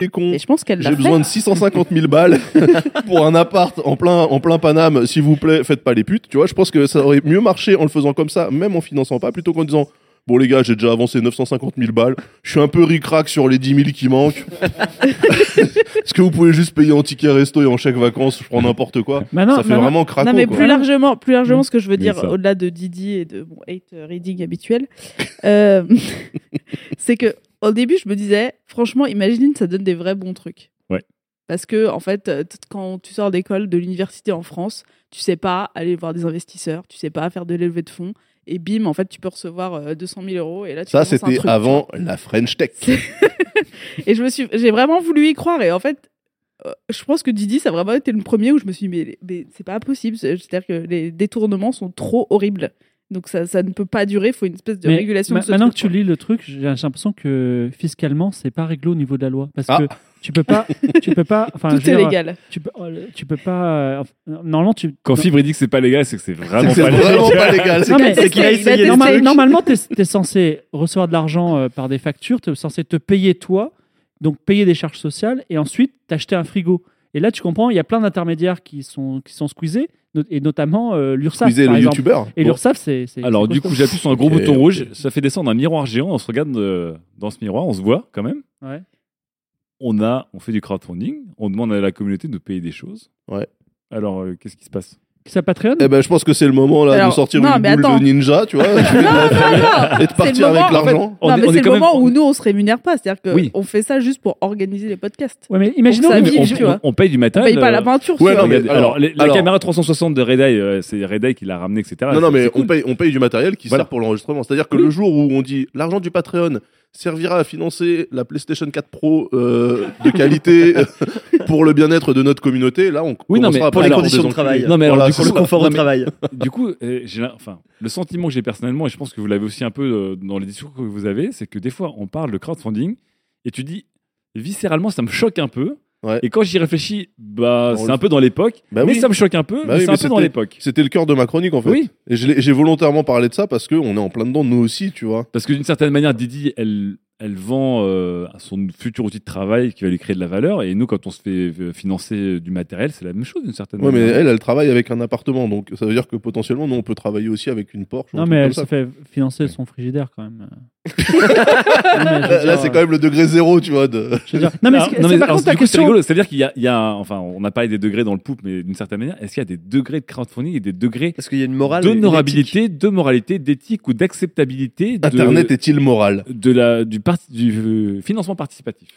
Et je pense qu'elle J'ai fait. besoin de 650 000 balles pour un appart en plein, en plein Paname. S'il vous plaît, faites pas les putes. Tu vois, je pense que ça aurait mieux marché en le faisant comme ça, même en finançant pas, plutôt qu'en disant Bon, les gars, j'ai déjà avancé 950 000 balles. Je suis un peu ric-rac sur les 10 000 qui manquent. Est-ce que vous pouvez juste payer en ticket resto et en chèque vacances Je prends n'importe quoi? Bah non, ça fait bah vraiment craquant. non mais quoi. plus largement, plus largement, ce que je veux Mais dire au-delà de Didi et de mon hate reading habituel, euh, c'est que au début je me disais, franchement, imagine ça donne des vrais bons trucs. Ouais. Parce que en fait, euh, quand tu sors d'école, de l'université en France, tu sais pas aller voir des investisseurs, tu sais pas faire de l'élevée de fonds, et bim, en fait, tu peux recevoir euh, 200 000 euros et là tu Ça, c'était avant la French Tech. Et je me suis, j'ai vraiment voulu y croire. Et en fait, euh, je pense que Didi, ça a vraiment été le premier où je me suis dit, mais, mais c'est pas possible. C'est- C'est-à-dire que les détournements sont trop horribles. Donc ça, ça ne peut pas durer. Il faut une espèce de Mais régulation ma- de ce maintenant truc, que tu lis le truc, j'ai l'impression que fiscalement, c'est pas réglé au niveau de la loi. Parce Ah. que tu peux pas. tu peux pas enfin, Tout est dire, légal. Tu peux, euh, tu peux pas. euh, normalement, tu. Quand Fibre dit que c'est pas légal, c'est que c'est vraiment, C'est pas vraiment légal. pas légal. Non, mais- C'est qu'il a essayé des Norma- trucs. normalement, tu es, censé recevoir de l'argent euh, par des factures, tu es censé te payer toi, donc payer des charges sociales, et ensuite t'acheter un frigo. Et là, tu comprends, il y a plein d'intermédiaires qui sont, qui sont squeezés, no- et notamment euh, l'URSSAF. Squeezer le youtubeur. Et Bon. l'URSSAF, c'est. c'est- Alors, du coup, j'appuie sur un gros bouton rouge, ça fait descendre un miroir géant, on se regarde euh, dans ce miroir, on se voit quand même. Ouais. On, a, on fait du crowdfunding, on demande à la communauté de payer des choses. Ouais. Alors, euh, qu'est-ce qui se passe? Sa Patreon Eh ben, je pense que c'est le moment là de sortir non, une mais boule attends. de ninja, tu vois, et de partir C'est le avec moment- l'argent. On non, est- mais on est c'est le même- moment où nous, on se rémunère pas. C'est-à-dire qu'on Oui. fait ça juste pour organiser les podcasts. Ouais, mais imaginons que que- on, tu vois. on paye du On matériel. paye pas la peinture, Ouais, tu non, vois. mais alors- la alors- caméra 360 de Red euh, c'est Red qui l'a ramené, etc. Non, non, mais on, paye, on paye du matériel qui Voilà. sert pour l'enregistrement. C'est-à-dire que le jour où on dit l'argent du Patreon servira à financer la PlayStation 4 Pro euh, de qualité pour le bien-être de notre communauté, là, on Oui, non, commencera mais à pour les conditions de travail. Non, mais alors, Voilà, du coup, le confort au travail. Du coup, euh, enfin, le sentiment que j'ai personnellement, et je pense que vous l'avez aussi un peu euh, dans les discours que vous avez, c'est que des fois, on parle de crowdfunding et tu dis, viscéralement, ça me choque un peu. Ouais. Et quand j'y réfléchis, bah, c'est le un peu dans l'époque, Bah mais oui. ça me choque un peu, Bah mais oui, c'est mais un peu dans c'était- l'époque. C'était le cœur de ma chronique en fait. Oui. Et j'ai volontairement parlé de ça parce qu'on est en plein dedans, nous aussi, tu vois. Parce que d'une certaine manière, Didi, elle, elle vend euh, son futur outil de travail qui va lui créer de la valeur. Et nous, quand on se fait euh, financer du matériel, c'est la même chose d'une certaine Ouais, mais manière. elle, elle travaille avec un appartement, donc ça veut dire que potentiellement, nous, on peut travailler aussi avec une Porsche. Non, mais elle se fait financer son frigidaire quand même. Là, là, c'est quand même le degré zéro, tu vois. De... Je veux dire- Non, mais, Alors, non, mais par alors, contre la du coup, c'est question. rigolo. C'est-à-dire qu'il y a, il y a un- enfin, on a parlé des degrés dans le poupe, mais d'une certaine manière, est-ce qu'il y a des degrés de crowdfunding et des degrés Parce qu'il y a une morale. d'honorabilité, de moralité, d'éthique ou d'acceptabilité Internet est-il moral de la, du, financement participatif?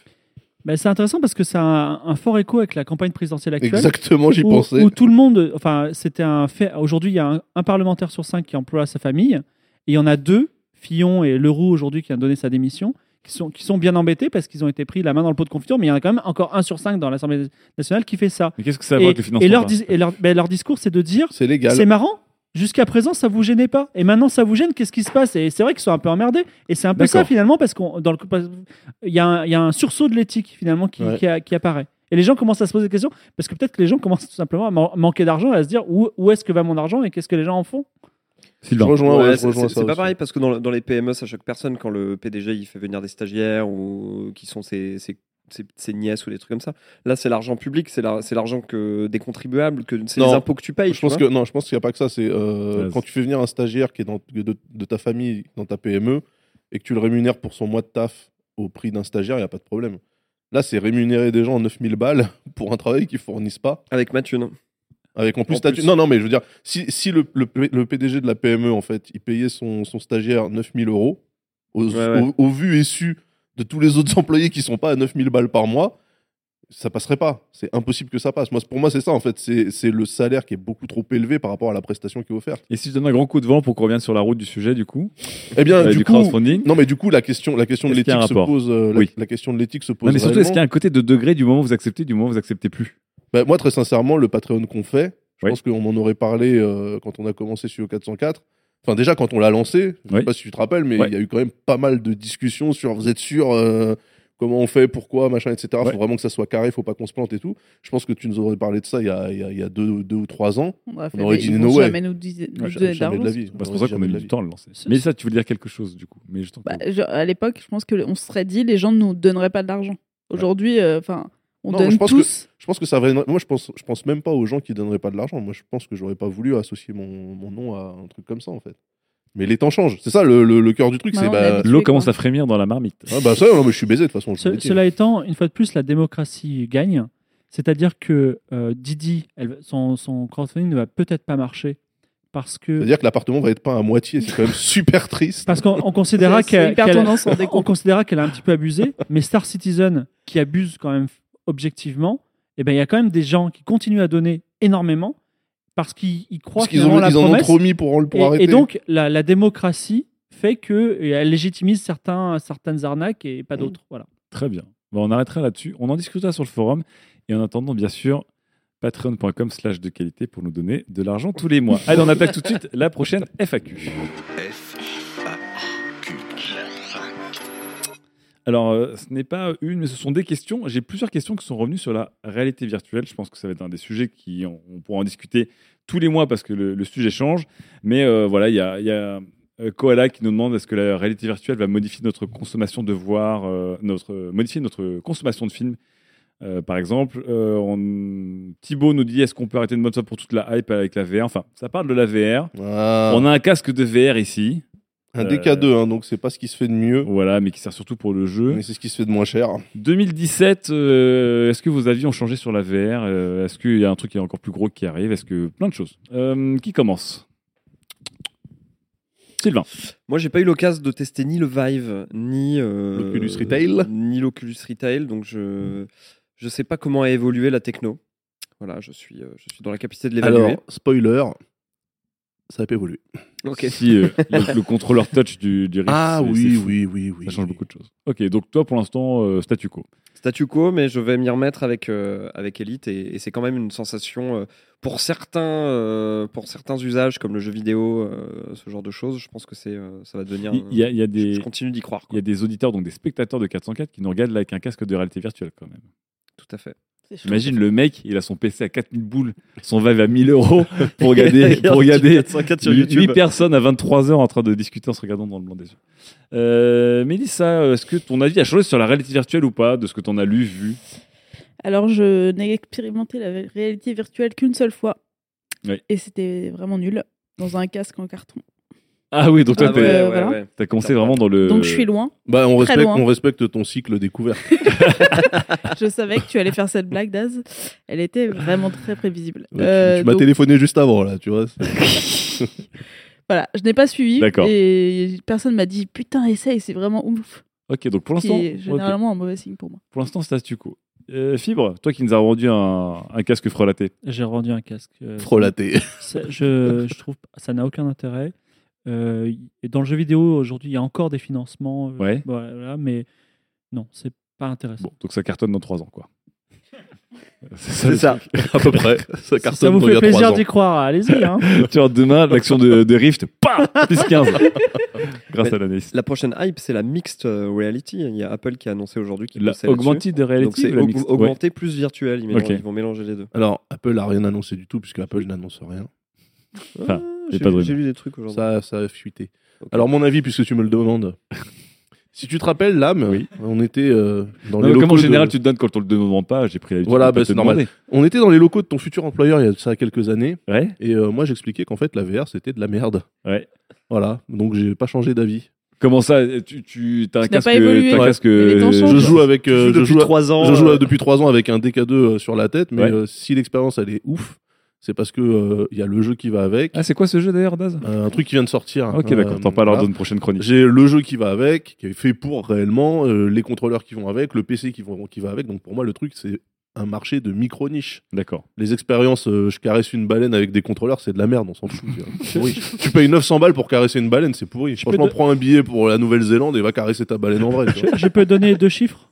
Bah, c'est intéressant parce que ça a un, un fort écho avec la campagne présidentielle actuelle. Exactement, j'y pensais. Où tout le monde, enfin, c'était un fait. Aujourd'hui, il y a un, un parlementaire sur cinq qui emploie sa famille, et il y en a deux, Fillon et Leroux aujourd'hui, qui a donné sa démission, qui sont, qui sont bien embêtés parce qu'ils ont été pris la main dans le pot de confiture, mais il y en a quand même encore un sur cinq dans l'Assemblée nationale qui fait ça. Mais qu'est-ce que ça Et, avec le financement et leur, dis- et leur, ben, leur discours, c'est de dire C'est légal. c'est marrant. Jusqu'à présent, ça vous gênait pas. Et maintenant, ça vous gêne. Qu'est-ce qui se passe? Et c'est vrai qu'ils sont un peu emmerdés. Et c'est un peu ça finalement parce qu'on dans le il y, a un- il y a un sursaut de l'éthique finalement qui, Ouais. qui, a- qui apparaît. Et les gens commencent à se poser des questions parce que peut-être que les gens commencent tout simplement à man- manquer d'argent et à se dire où, où est-ce que va mon argent et qu'est-ce que les gens en font? Je Sylvain. rejoins, ouais, Ouais, je c'est rejoins c'est- ça c'est pas pareil parce que dans, dans les PME, ça choque personne quand le PDG il fait venir des stagiaires ou qui sont ses, ses, ses- ses nièces ou des trucs comme ça. Là, c'est l'argent public, c'est la- c'est l'argent que des contribuables, que c'est les impôts que tu payes. Je tu pense que non, je pense qu'il n'y a pas que ça. C'est euh, Ouais, quand tu fais venir un stagiaire qui est dans, de, de ta famille dans ta PME et que tu le rémunères pour son mois de taf au prix d'un stagiaire, il n'y a pas de problème. Là, c'est rémunérer des gens 9000 balles pour un travail qu'ils fournissent pas. Avec ma thune. Avec en plus, En statut- plus. Non, non, mais je veux dire, si, si le, le, PDG de la PME, en fait, il payait son, son stagiaire 9000 euros, au, Ouais, ouais. au- au vu et su de tous les autres employés qui sont pas à 9000 balles par mois, ça passerait pas. C'est impossible que ça passe. Moi, pour moi, c'est ça, en fait. C'est le salaire qui est beaucoup trop élevé par rapport à la prestation qui est offerte. Et si je donne un grand coup de vent pour qu'on revienne sur la route du sujet, du coup Eh bien, euh, du, du coup, crowdfunding non, mais du coup, la question, la question de l'éthique se pose. euh, la- Oui. la, question de l'éthique se pose. Non, mais surtout, est-ce qu'il y a un côté de degré du moment où vous acceptez, du moment où vous acceptez plus? Bah, moi, très sincèrement, le Patreon qu'on fait, je Oui. pense qu'on m'en aurait parlé euh, quand on a commencé sur 404. Enfin, déjà, quand on l'a lancé, je Oui. sais pas si tu te rappelles, mais il Ouais. y a eu quand même pas mal de discussions sur vous êtes sûr, euh, comment on fait, pourquoi, machin, etc. Il Ouais. faut vraiment que ça soit carré, faut pas qu'on se plante et tout. Je pense que tu nous aurais parlé de ça il y a, il y a- il y a deux, deux ou trois ans. On aurait, On fait aurait dit no way. jamais nous, dis- nous Ouais, jamais de la vie. c'est. Bah, pour ça qu'on a eu du temps à le lancer. Mais ça, tu veux dire quelque chose, du coup. Mais je Bah, je- à l'époque, je pense qu'on se serait dit les gens ne nous donneraient pas de l'argent. Aujourd'hui, euh, enfin, on Non, donne je pense tous. Je pense que ça va. Moi, je pense, je pense même pas aux gens qui donneraient pas de l'argent. Moi, je pense que j'aurais pas voulu associer mon, mon nom à un truc comme ça, en fait. Mais les temps changent. C'est ça le, le, le cœur du truc. Bah, c'est bah. L'eau commence à frémir dans la marmite. ah, bah ça, non, mais je suis baisé de toute façon. Ce- cela étant, une fois de plus, la démocratie gagne. C'est-à-dire que euh, Didi, elle- son, son crowdfunding ne va peut-être pas marcher parce que C'est-à-dire que l'appartement va être peint à moitié. C'est quand même super triste. Parce qu'on on considéra C'est qu'elle considéra qu'elle a un petit peu abusé, mais Star Citizen, qui abuse quand même objectivement, eh ben, il y a quand même des gens qui continuent à donner énormément parce qu'ils ils croient qu'ils ont, la ils en ont promesse. trop mis pour, pour et, arrêter. et donc, la, la démocratie fait qu'elle légitimise certains, certaines arnaques et Mm. pas d'autres. Voilà. Très bien. Bon, on arrêtera là-dessus. On en discutera sur le forum. Et en attendant, bien sûr, patreon.com slash de qualité pour nous donner de l'argent tous les mois. Allez, on attaque tout de suite la prochaine FAQ. Alors, euh, ce n'est pas une, mais ce sont des questions. J'ai plusieurs questions qui sont revenues sur la réalité virtuelle. Je pense que ça va être un des sujets qui, on, on pourra en discuter tous les mois parce que le, le sujet change. Mais euh, voilà, il y a, y a, euh, Koala qui nous demande est-ce que la réalité virtuelle va modifier notre consommation de voir, euh, notre, modifier notre consommation de films? Euh, par exemple, euh, on... Thibaut nous dit est-ce qu'on peut arrêter de mode ça pour toute la hype avec la VR Enfin, ça parle de la VR. Ah. On a un casque de VR ici. Un DK2, hein, donc c'est pas ce qui se fait de mieux. Voilà, mais qui sert surtout pour le jeu. Mais c'est ce qui se fait de moins cher. 2017, euh, est-ce que vos avis ont changé sur la VR Euh, Est-ce qu'il y a un truc qui est encore plus gros qui arrive Est-ce que plein de choses Euh, Qui commence? Sylvain. Moi, j'ai pas eu l'occasion de tester ni le Vive, ni euh, L'Oculus Retail. ni l'Oculus Retail, donc je je sais pas comment a évolué la techno. Voilà, je suis euh, je suis dans la capacité de l'évaluer. Alors, spoiler, ça n'a pas évolué. Ok. Si euh, le, le contrôleur touch du, du Rift, Ah oui, oui, oui, oui. Ça change beaucoup de choses. Ok, donc toi pour l'instant, euh, statu quo. Statu quo, mais je vais m'y remettre avec, euh, avec Elite et, et c'est quand même une sensation euh, pour, certains, euh, pour certains usages comme le jeu vidéo, euh, ce genre de choses. Je pense que c'est, euh, ça va devenir. Il y a, y a je, des, je continue d'y croire. il y a des auditeurs, donc des spectateurs de 404 qui nous regardent là avec un casque de réalité virtuelle quand même. Tout à fait. Imagine le mec, il a son PC à 4000 boules, son Vive à 1000 euros pour regarder, pour regarder 404 sur 8 YouTube. personnes à 23h en train de discuter en se regardant dans le blanc des yeux. Euh, Mélissa, est-ce que ton avis a changé sur la réalité virtuelle ou pas, de ce que tu en as lu, vu? Alors, je n'ai expérimenté la réalité virtuelle qu'une seule fois. Oui. Et c'était vraiment nul. Dans un casque en carton. Ah oui, donc toi, Ah t'es- ouais, voilà. ouais. t'as commencé vraiment dans le. Donc, je suis loin. Bah, on Très respecte, loin. on respecte ton cycle découverte. Je savais que tu allais faire cette blague, Daz. Elle était vraiment très prévisible. Ouais, tu- Euh, tu m'as donc, téléphoné juste avant, là, tu vois. c'est- Voilà, je n'ai pas suivi. D'accord. Et personne m'a dit Putain, essaye, c'est vraiment ouf. Ok, donc pour qui l'instant. est généralement un mauvais signe pour moi. ok. Pour l'instant, statu quo. Euh, Fibre, toi qui nous as rendu un, un casque frelaté. J'ai rendu un casque. euh, Frelaté. ça- je, je trouve que ça n'a aucun intérêt. Euh, et dans le jeu vidéo, aujourd'hui, il y a encore des financements. euh, Ouais. Voilà, mais non, c'est pas intéressant. Bon, donc ça cartonne dans 3 ans, quoi. C'est ça, à peu près. Ça Si ça cartonne vous dans il y fait a trois plaisir ans. d'y croire, allez-y. Hein. tu vois, demain, l'action de, de Rift, plus 15. Grâce Mais à l'analyse. La prochaine hype, c'est la mixed euh, reality. Il y a Apple qui a annoncé aujourd'hui qu'il La bossait là-dessus. augmented reality c'est ou la aug- mixed augmenté plus virtuel. Ils, Ok. ils vont mélanger les deux. Alors, Apple n'a rien annoncé du tout, puisque Apple n'annonce rien. Enfin, Ah, a j'ai lu des trucs aujourd'hui. Ça, ça a fuité. Alors, mon avis, puisque tu me le demandes. si tu te rappelles, l'âme, on était euh, dans Non, les mais comme locaux en général, de- tu te donnes quand on le demande pas, j'ai pris l'habitude Voilà, bah, c'est normal. demander. On était dans les locaux de ton futur employeur il y a de ça quelques années. Ouais. Et euh, moi, j'expliquais qu'en fait, la VR, c'était de la merde. Ouais. Voilà. Donc, j'ai pas changé d'avis. Comment ça Tu, tu as un Tu n'as casque. pas évolué. Ouais. casque euh. Je joue avec. euh, je depuis joue à- trois ans, Je joue à- depuis trois ans avec un DK2 euh, sur la tête, mais Ouais. euh, si l'expérience elle est ouf, c'est parce que euh, il y a le jeu qui va avec. Ah, c'est quoi ce jeu d'ailleurs, Daz? Euh, un truc qui vient de sortir. Ok, Euh, d'accord. T'en parles lors voilà. d'une prochaine chronique. J'ai le jeu qui va avec, qui est fait pour réellement, euh, les contrôleurs qui vont avec, le PC qui, vont, qui va avec. Donc pour moi, le truc, c'est un marché de micro-niche. D'accord. Les expériences, euh, je caresse une baleine avec des contrôleurs, c'est de la merde, on s'en fout. pourri. tu payes 900 balles pour caresser une baleine, c'est pourri. Franchement, te- prends un billet pour la Nouvelle-Zélande et va caresser ta baleine en vrai. vois. Je peux donner deux chiffres?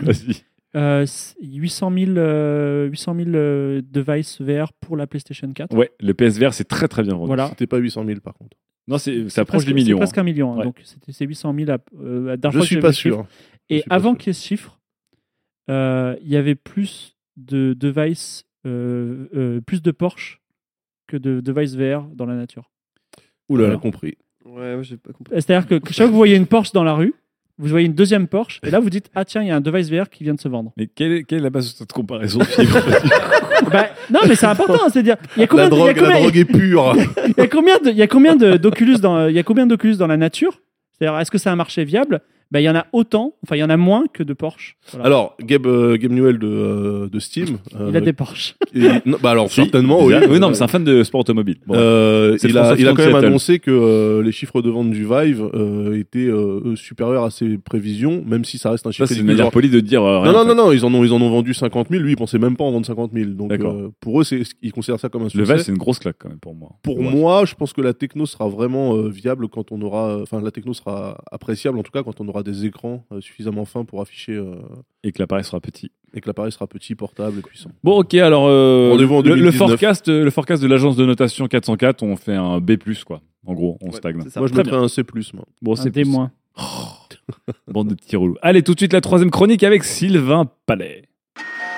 Vas-y. Euh, c- 800 000, euh, 800 000 euh, devices VR pour la PlayStation 4. Ouais, le PSVR, c'est très très bien vendu. Voilà. C'était pas 800 000 par contre. Non, c'est, ça C'est approche presque- du million. C'est presque hein. un million. hein. Ouais. Donc c'était- c'est 800 000 à, euh, dernière Je fois que suis pas le chiffre. sûr. Je Et suis pas avant sûr. qu'il y ait ce chiffre, euh, il y avait plus de devices, euh, euh, plus de Porsche que de devices VR dans la nature. Voilà. compris. Ouais, ouais, j'ai pas compris. C'est-à-dire que chaque fois que vous voyez une Porsche dans la rue, vous voyez une deuxième Porsche, et là vous dites Ah tiens, il y a un device VR qui vient de se vendre. Mais quelle est, quelle est la base de cette comparaison Bah, non, mais c'est important, c'est-à-dire a combien La y a la drogue est pure. il y a combien d'Oculus dans il y a combien d'Oculus dans la nature? C'est-à-dire est-ce que c'est un marché viable? Bah, il y en a autant, enfin il y en a moins que de Porsche. Voilà. Alors, Gabe, euh, Gabe Newell de, euh, de Steam. il a euh, des Porsche. et- non, bah alors, Si, certainement, oui. Oui, non, mais c'est un fan de sport automobile. Bon. Euh, il, le a, il quand même annoncé que euh, les chiffres de vente du Vive euh, étaient euh, supérieurs à ses prévisions, même si ça reste un chiffre c'est une manière Genre- polie de dire. euh, rien, non, non, non, non, ils en ont, ils en ont vendu 50 000. Lui, il pensait même pas en vendre 50 000. Donc, euh, pour eux, c'est, ils considèrent ça comme un Le succès. Vive, c'est une grosse claque quand même pour moi. Pour Ouais. moi, je pense que la techno sera vraiment euh, viable quand on aura, enfin, la techno sera appréciable en tout cas quand on aura des écrans euh, suffisamment fins pour afficher euh, Et que l'appareil sera petit. et que l'appareil sera petit, portable et puissant. Bon, ok, alors. euh, Rendez-vous en le, le 2019. forecast, le forecast de l'agence de notation 404, on fait un B, quoi. En gros, on stagne. Moi, je mettrais un C+, moi. Bon, c'est D moins. Bande de petits relous. Allez, tout de suite, la troisième chronique avec Sylvain Palais.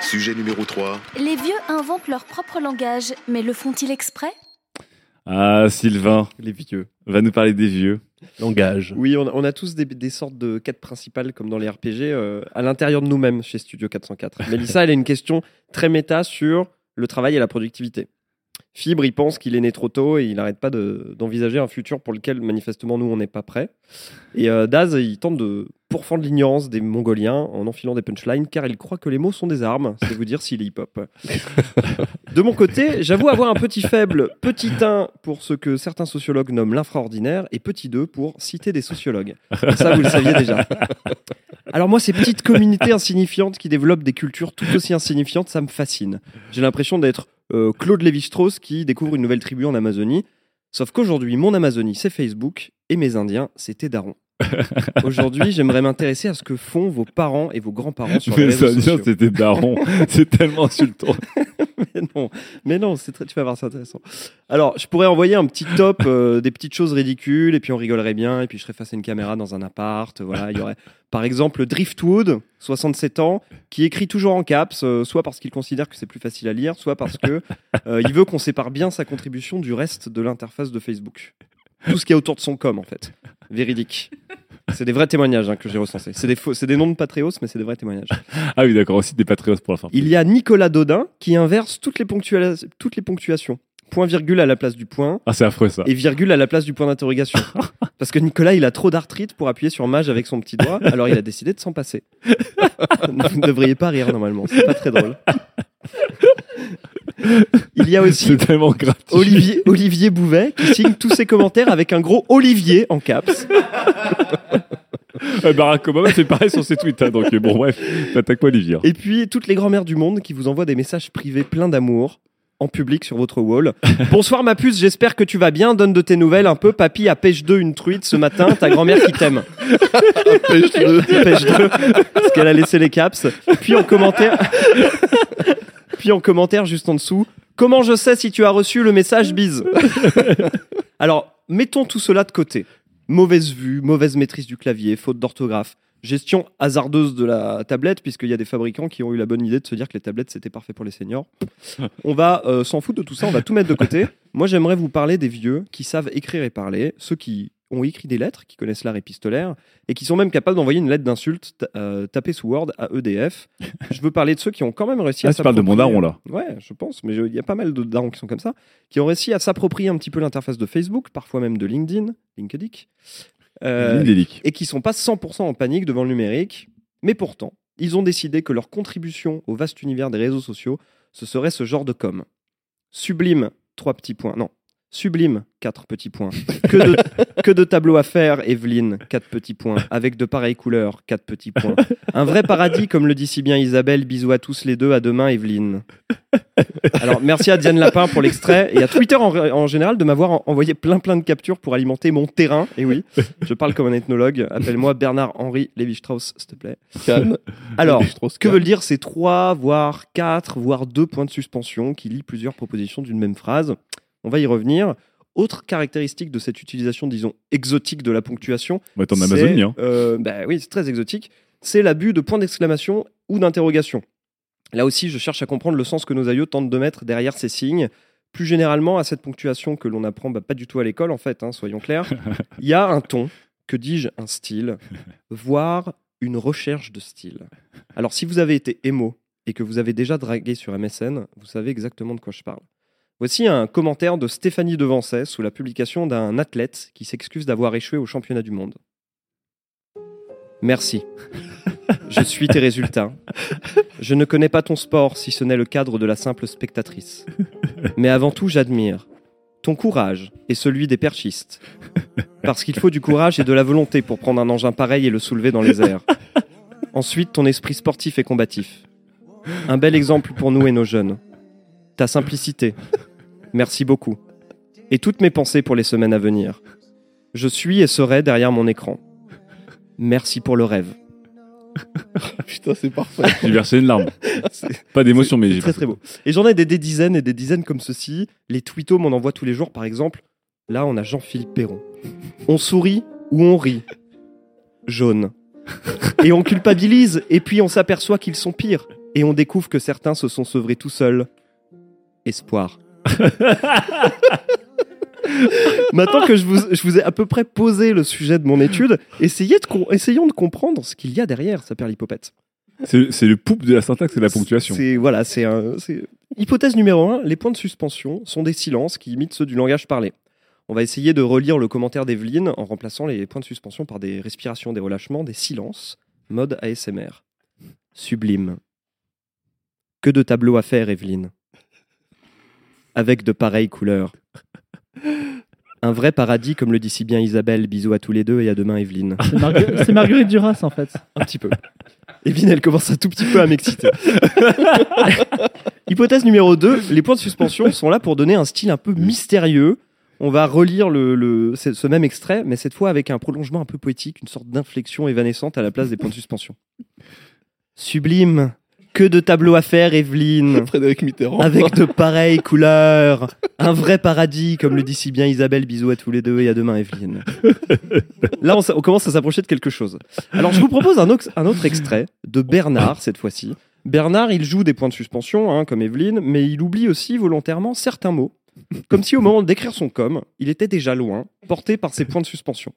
Sujet numéro 3. Les vieux inventent leur propre langage, mais le font-ils exprès? Ah, Sylvain Les vieux. va nous parler des vieux. Langage. Oui, on a, on a tous des, des sortes de quêtes principales, comme dans les RPG, euh, à l'intérieur de nous-mêmes chez Studio 404. Mélissa, elle a une question très méta sur le travail et la productivité. Fibre, il pense qu'il est né trop tôt et il n'arrête pas de- d'envisager un futur pour lequel manifestement nous on n'est pas prêts. Et euh, Daz, il tente de pourfendre l'ignorance des Mongoliens en enfilant des punchlines car il croit que les mots sont des armes. C'est vous dire s'il est hip-hop. De mon côté, j'avoue avoir un petit faible, petit 1 pour ce que certains sociologues nomment l'infraordinaire et petit 2 pour citer des sociologues. Ça, vous le saviez déjà. Alors moi, ces petites communautés insignifiantes qui développent des cultures tout aussi insignifiantes, ça me fascine. J'ai l'impression d'être euh, Claude Lévi-Strauss qui découvre une nouvelle tribu en Amazonie. Sauf qu'aujourd'hui, mon Amazonie, c'est Facebook et mes Indiens, c'était Daron. Aujourd'hui, j'aimerais m'intéresser à ce que font vos parents et vos grands-parents sur les réseaux sociaux. c'était daron. c'est tellement insultant. mais non, mais non, c'est très, tu vas voir, c'est intéressant. Alors, je pourrais envoyer un petit top, euh, des petites choses ridicules, et puis on rigolerait bien, et puis je serais face à une caméra dans un appart. Voilà, il y aurait, par exemple, Driftwood, 67 ans, qui écrit toujours en caps, euh, soit parce qu'il considère que c'est plus facile à lire, soit parce que euh, il veut qu'on sépare bien sa contribution du reste de l'interface de Facebook. Tout ce qui est autour de son com, en fait. Véridique. C'est des vrais témoignages hein, que j'ai recensés. C'est des, faux- c'est des noms de Patreos, mais c'est des vrais témoignages. Ah oui, d'accord, aussi des patriotes pour la fin. Il y a Nicolas Dodin qui inverse toutes les, ponctua- toutes les ponctuations. Point virgule à la place du point. Ah, c'est affreux ça. Et virgule à la place du point d'interrogation. Parce que Nicolas, il a trop d'arthrite pour appuyer sur mage avec son petit doigt, alors il a décidé de s'en passer. Vous ne devriez pas rire normalement, c'est pas très drôle. Il y a aussi. Olivier, Olivier Bouvet qui signe tous ses commentaires avec un gros Olivier en caps. Euh, Barack Obama fait pareil sur ses tweets. hein, donc euh, bon, bref, t'attaques pas Olivier. Et puis toutes les grand-mères du monde qui vous envoient des messages privés pleins d'amour en public sur votre wall. Bonsoir ma puce, j'espère que tu vas bien. Donne de tes nouvelles un peu. Papy a pêche 2 une truite ce matin. Ta grand-mère qui t'aime. Pêche deux. Pêche 2 parce qu'elle a laissé les caps. Puis en commentaire, puis en commentaire juste en dessous. Comment je sais si tu as reçu le message bise Alors mettons tout cela de côté. Mauvaise vue, mauvaise maîtrise du clavier, faute d'orthographe, gestion hasardeuse de la tablette, puisqu'il y a des fabricants qui ont eu la bonne idée de se dire que les tablettes c'était parfait pour les seniors. On va euh, s'en foutre de tout ça, on va tout mettre de côté. Moi j'aimerais vous parler des vieux qui savent écrire et parler, ceux qui ont écrit des lettres, qui connaissent l'art épistolaire, et qui sont même capables d'envoyer une lettre d'insulte euh, tapée sous Word à EDF. Je veux parler de ceux qui ont quand même réussi Ah, à tu parles de mon daron, là. Ouais, je pense, mais il y a pas mal de darons qui sont comme ça, qui ont réussi à s'approprier un petit peu l'interface de Facebook, parfois même de LinkedIn, LinkedIn, euh, et qui sont pas 100% en panique devant le numérique, mais pourtant, ils ont décidé que leur contribution au vaste univers des réseaux sociaux, ce serait ce genre de com. Sublime, trois petits points. Non. Sublime, quatre petits points. Que de, que de tableaux à faire, Evelyne, quatre petits points. Avec de pareilles couleurs, quatre petits points. Un vrai paradis, comme le dit si bien Isabelle. Bisous à tous les deux. À demain, Evelyne. Alors, merci à Diane Lapin pour l'extrait et à Twitter en, en général de m'avoir en- envoyé plein plein de captures pour alimenter mon terrain. Et oui, je parle comme un ethnologue. Appelle-moi Bernard-Henri Lévi-Strauss, s'il te plaît. Calme. Alors, que veulent dire ces trois, voire quatre, voire deux points de suspension qui lient plusieurs propositions d'une même phrase? On va y revenir. Autre caractéristique de cette utilisation, disons, exotique de la ponctuation. Bah, t'es en c'est, Amazonie, hein. euh, bah oui, c'est très exotique. C'est l'abus de points d'exclamation ou d'interrogation. Là aussi, je cherche à comprendre le sens que nos aïeux tentent de mettre derrière ces signes. Plus généralement, à cette ponctuation que l'on apprend bah, pas du tout à l'école, en fait, hein, soyons clairs, il y a un ton, que dis-je, un style, voire une recherche de style. Alors, si vous avez été émo et que vous avez déjà dragué sur MSN, vous savez exactement de quoi je parle. Voici un commentaire de Stéphanie Devancet sous la publication d'un athlète qui s'excuse d'avoir échoué au championnat du monde. Merci. Je suis tes résultats. Je ne connais pas ton sport si ce n'est le cadre de la simple spectatrice. Mais avant tout, j'admire ton courage et celui des perchistes. Parce qu'il faut du courage et de la volonté pour prendre un engin pareil et le soulever dans les airs. Ensuite, ton esprit sportif et combatif. Un bel exemple pour nous et nos jeunes. Ta simplicité. Merci beaucoup. Et toutes mes pensées pour les semaines à venir. Je suis et serai derrière mon écran. Merci pour le rêve. Putain, c'est parfait. J'ai versé une larme. Pas d'émotion, mais c'est j'ai très très beau. Et j'en ai des, des dizaines et des dizaines comme ceci. Les twittos m'en envoient tous les jours, par exemple. Là, on a Jean-Philippe Perron. On sourit ou on rit Jaune. Et on culpabilise, et puis on s'aperçoit qu'ils sont pires. Et on découvre que certains se sont sevrés tout seuls. Espoir. Maintenant que je vous, je vous ai à peu près posé le sujet de mon étude, essayez de essayons de comprendre ce qu'il y a derrière, ça perd l'hypopète. C'est le poupe de la syntaxe et de la ponctuation. C'est voilà, c'est un, c'est Hypothèse numéro 1, les points de suspension sont des silences qui imitent ceux du langage parlé. On va essayer de relire le commentaire d'Evelyne en remplaçant les points de suspension par des respirations, des relâchements, des silences, mode ASMR. Sublime. Que de tableaux à faire, Evelyne. Avec de pareilles couleurs. Un vrai paradis, comme le dit si bien Isabelle. Bisous à tous les deux et à demain, Evelyne. C'est Margue- c'est Marguerite Duras, en fait. Un petit peu. Evelyne, elle commence un tout petit peu à m'exciter. Hypothèse numéro 2, les points de suspension sont là pour donner un style un peu mystérieux. On va relire le, ce même extrait, mais cette fois avec un prolongement un peu poétique, une sorte d'inflexion évanescente à la place des points de suspension. Sublime, que de tableaux à faire, Evelyne. Frédéric Mitterrand. Avec de pareilles couleurs. Un vrai paradis, comme le dit si bien Isabelle. Bisous à tous les deux et à demain, Evelyne. Là, on, commence à s'approcher de quelque chose. Alors, je vous propose un, autre- un autre extrait de Bernard, cette fois-ci. Bernard, il joue des points de suspension, hein, comme Evelyne, mais il oublie aussi volontairement certains mots. Comme si au moment d'écrire son com, il était déjà loin, porté par ces points de suspension.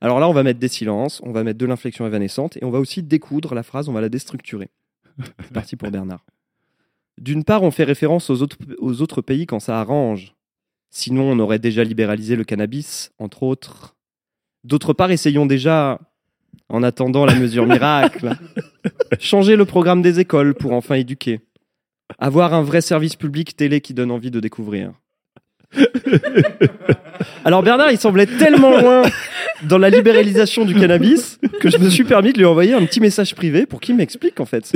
Alors là, on va mettre des silences, on va mettre de l'inflexion évanescente, et on va aussi découdre la phrase, on va la déstructurer. C'est parti pour Bernard. D'une part, on fait référence aux autres, aux autres pays quand ça arrange. Sinon, on aurait déjà libéralisé le cannabis, entre autres. D'autre part, essayons déjà, en attendant la mesure miracle, changer le programme des écoles pour enfin éduquer. Avoir un vrai service public télé qui donne envie de découvrir. Alors Bernard, il semblait tellement loin dans la libéralisation du cannabis que je me suis permis de lui envoyer un petit message privé pour qu'il m'explique en fait.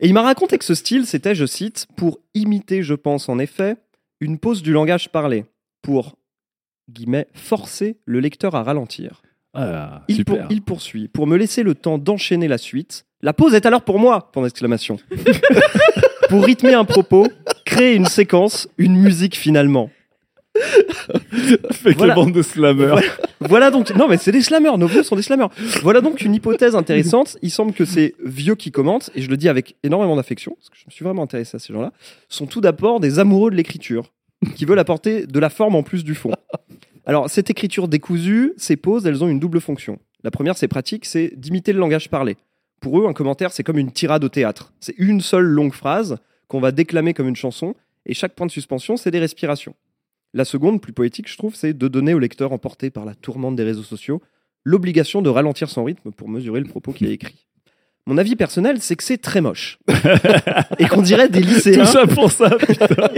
Et il m'a raconté que ce style, c'était, je cite, pour imiter, je pense en effet, une pause du langage parlé, pour, guillemets, forcer le lecteur à ralentir. Ah, Il, pour- il poursuit, pour me laisser le temps d'enchaîner la suite. La pause est alors pour moi, point d'exclamation. pour rythmer un propos, créer une séquence, une musique finalement. Avec Voilà. les bandes de slammers. Voilà, voilà donc, non mais c'est des slammers, nos vieux sont des slammers. Voilà donc une hypothèse intéressante. Il semble que ces vieux qui commentent, et je le dis avec énormément d'affection, parce que je me suis vraiment intéressé à ces gens-là, sont tout d'abord des amoureux de l'écriture, qui veulent apporter de la forme en plus du fond. Alors cette écriture décousue, ces pauses, elles ont une double fonction. La première, c'est pratique, c'est d'imiter le langage parlé. Pour eux, un commentaire, c'est comme une tirade au théâtre. C'est une seule longue phrase qu'on va déclamer comme une chanson, et chaque point de suspension, c'est des respirations. La seconde, plus poétique, je trouve, c'est de donner au lecteur emporté par la tourmente des réseaux sociaux l'obligation de ralentir son rythme pour mesurer le propos qu'il a écrit. Mon avis personnel, c'est que c'est très moche. et qu'on dirait des lycéens. Tout ça pour ça, putain.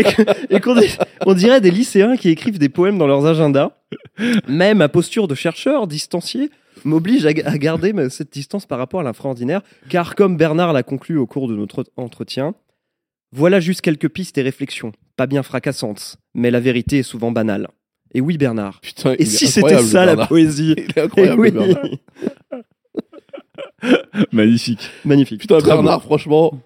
et qu'on dirait des lycéens qui écrivent des poèmes dans leurs agendas. Même ma posture de chercheur distancié m'oblige à, à garder cette distance par rapport à l'infraordinaire, car comme Bernard l'a conclu au cours de notre entretien, voilà juste quelques pistes et réflexions, pas bien fracassantes, mais la vérité est souvent banale. Et oui, Bernard. Putain, et si c'était ça la Bernard. poésie Il est incroyable, oui. Bernard. Magnifique. Magnifique. Putain, Très Bernard, bon. franchement,